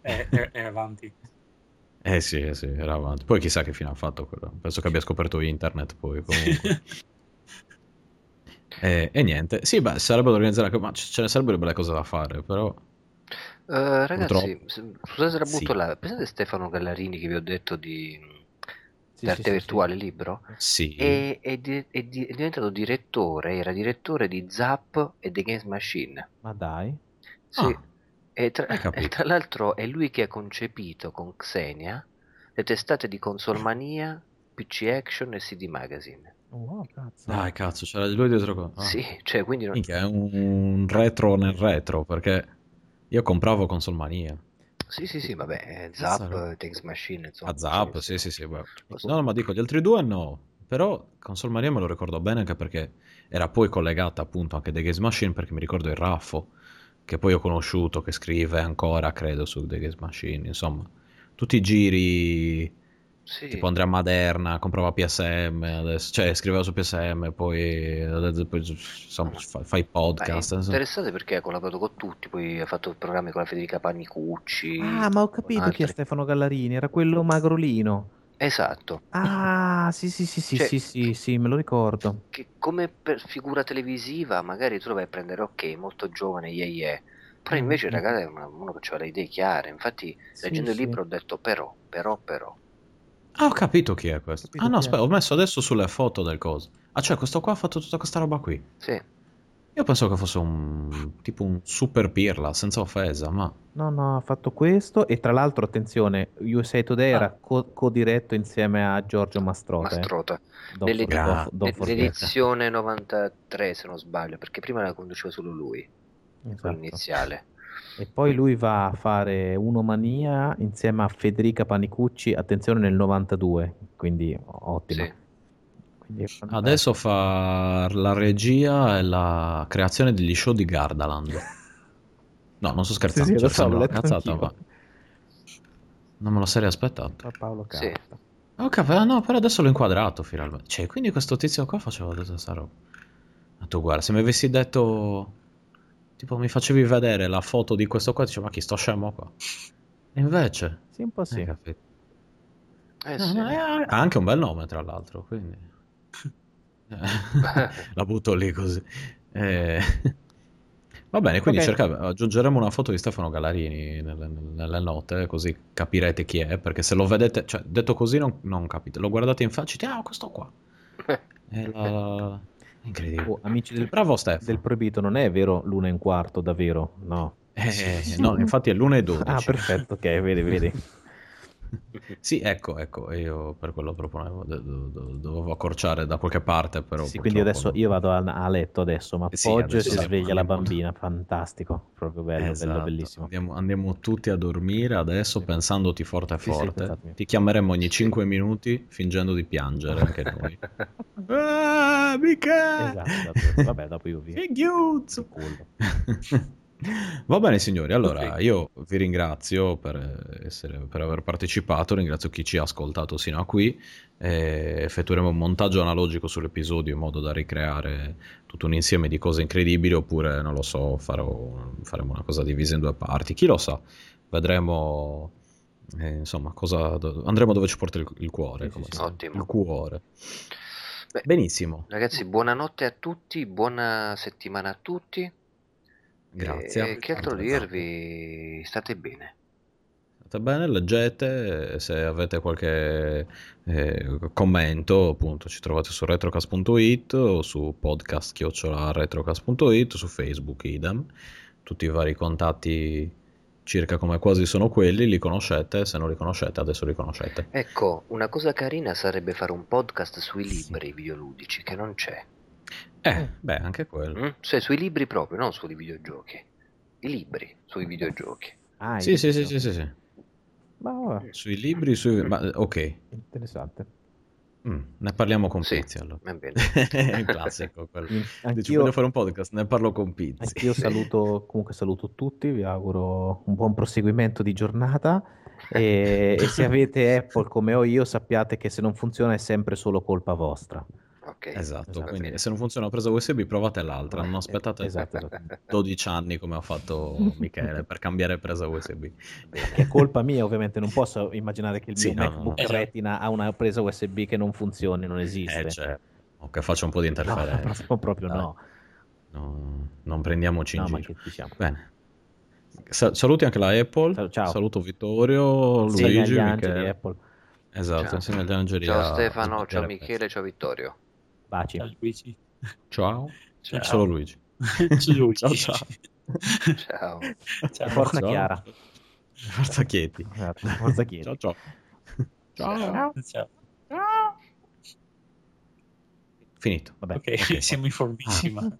è, è, è, avanti. Eh sì, eh sì, era avanti. Poi chissà che fine ha fatto quello. Penso che abbia scoperto internet poi comunque. e, e, niente. Sì, beh, sarebbero organizzare... Ma ce ne sarebbero belle cose da fare, però... Eh, ragazzi, Purtroppo. se- scusate la butto Sì. là, pensate Stefano Gallarini che vi ho detto di, Sì, di arte sì, sì, virtuale libro? Sì. È, è di- è di- è diventato direttore, era direttore di Zap e The Games Machine. Ma dai. Sì. Ah, E, tra, e tra l'altro è lui che ha concepito con Xenia le testate di Consolmania, PC Action e CD Magazine. Wow, cazzo. Dai, cazzo, c'era di lui dietro. Ah. Sì, cioè quindi non- Minchia, è un retro nel retro, perché io compravo Console Mania. Sì, sì, sì, vabbè, eh, Zap, Cazzo. eh, Machine, insomma. A Zap, sì, sì, sì. so. No, ma dico, gli altri due no. Però Console Mania me lo ricordo bene anche perché era poi collegata appunto anche The Games Machine, perché mi ricordo il Raffo, che poi ho conosciuto, che scrive ancora, credo, su The Games Machine. Insomma, tutti i giri, Sì. tipo Andrea Maderna, comprava PSM, adesso, cioè scriveva su PSM, poi, adesso- poi, insomma, fa, fa i Ma è podcast. insomma. interessante perché ha collaborato con tutti, poi ha fatto programmi con la Federica Panicucci. Ah, ma ho capito chi è. Stefano Gallarini, era quello magrolino. Esatto, Ah, sì, sì, sì, sì, Cioè- sì, sì, sì, me lo ricordo. che come per figura televisiva magari tu lo vai a prendere, ok, molto giovane, yeah yeah. Però Mm, invece mm. ragazzi è uno che aveva le idee chiare, infatti Sì, leggendo il libro ho detto però, però, però. Ah, ho capito chi è questo. Capito Ah, no, aspetta, ho messo adesso sulle foto del coso. Ah, cioè, questo qua ha fatto tutta questa roba qui. Sì, Io penso che fosse un tipo un super pirla, senza offesa, ma No, no, ha fatto questo e tra l'altro, attenzione, USA Today Ah. era co- co-diretto insieme a Giorgio Mastrota. Mastrota. Don't Nelle- for- don't- don't L'ed- forget. L'edizione 93 se non sbaglio, perché prima la conduceva solo lui, Esatto. iniziale. E poi lui va a fare Unomania insieme a Federica Panicucci, attenzione nel 92, quindi ottimo. Sì. Quindi adesso fa la regia e la creazione degli show di Gardaland. No, non sto scherzando, Sì, sì, cioè, sembra una cazzata, ma non me lo sarei aspettato. Paolo Sì. Carta. Ok, però, no, però adesso l'ho inquadrato finalmente. Cioè, quindi questo tizio qua faceva tutta questa roba. Ma tu guarda, se mi avessi detto... Tipo, mi facevi vedere la foto di questo qua, dicevo, ma chi sto scemo qua? E invece... Sì, un po' sì. Eh No, sì. ha anche un bel nome, tra l'altro, quindi... Eh, La butto lì così. Eh, Va bene, quindi Ok. cerca- aggiungeremo una foto di Stefano Gallarini nelle, nelle note, così capirete chi è, perché se lo vedete, cioè, detto così non, non capite, lo guardate in faccia e dite, ah, questo qua. È la... Incredibile. Oh, amici del, Bravo Stefano. del proibito, non è vero l'una e un quarto, davvero? No. Eh, no, infatti è l'1.12. Ah, perfetto, ok, vedi, vedi. Sì, ecco, ecco, io per quello proponevo, do- do- do- dovevo accorciare da qualche parte, però Sì, quindi adesso io vado a, a letto adesso, ma sì, e adesso si sì, sveglia la bambina, fantastico, proprio bello, Esatto, bello, bellissimo. Andiamo, andiamo tutti a dormire adesso pensandoti forte e Sì, sì, forte. Ti chiameremo ogni 5 minuti fingendo di piangere anche noi. ah, mica! Esatto, dopo- vabbè, dopo io vi culo. Va bene signori, allora Ok. io vi ringrazio per, essere- per aver partecipato, ringrazio chi ci ha ascoltato sino a qui, e effettueremo un montaggio analogico sull'episodio in modo da ricreare tutto un insieme di cose incredibili oppure non lo so, farò- faremo una cosa divisa in due parti, chi lo sa, vedremo eh, insomma cosa, andremo dove ci porta il, il cuore, Sì, sì. Ottimo. il cuore. Beh, Benissimo, Ragazzi, buonanotte a tutti, buona settimana a tutti. Grazie. E che altro dirvi? State bene. State bene, leggete, se avete qualche eh, commento, appunto, ci trovate su retrocast.it o su podcast-retrocast.it, su Facebook idem, tutti i vari contatti circa come quasi sono quelli, li conoscete, se non li conoscete adesso li conoscete. Ecco, una cosa carina sarebbe fare un podcast sui Sì. libri videoludici, che non c'è. Eh, beh, anche quello. Mm? Cioè, sui libri proprio, non sui videogiochi. I libri sui videogiochi. Ah, Sì, sì, sì, sì, sì, sì. Ma Sui libri, sui... ma, ok, interessante. Mm, ne parliamo con Sì. Pizzi allora. È un classico quello. Dici, Anch'io, voglio fare un podcast, ne parlo con Pizzi. anch'io saluto, comunque saluto tutti, vi auguro un buon proseguimento di giornata e, e se avete Apple come ho io sappiate che se non funziona è sempre solo colpa vostra. Ok. Esatto, Esatto. quindi se non funziona la presa USB provate l'altra, non aspettate Esatto, esatto. 12 anni come ha fatto Michele per cambiare presa USB. Che è colpa mia, ovviamente, non posso immaginare che il Sì, mio no, no, MacBook no. Retina ha una presa USB che non funzioni, non esiste. Eh, cioè, o che faccia un po' di no, interferenza. proprio, proprio no. No, non prendiamoci in No, ma giro. diciamo. Bene. Sa- saluti anche la Apple. Ciao. Saluto Vittorio, Luigi, Michele. Apple. Esatto, Ciao. insieme agli angeli. Ciao Stefano, ciao Michele, ciao Vittorio. Baci. Ciao Luigi. Ciao. Ciao. Solo Luigi. Ciao Luigi. Ciao, ciao. Ciao. Ciao. Forza Ciao. Chiara. Forza Chieti. Esatto, Forza Chiesa. Ciao ciao. Ciao. Ciao. Finito. Vabbè. Ok, siamo in formissima.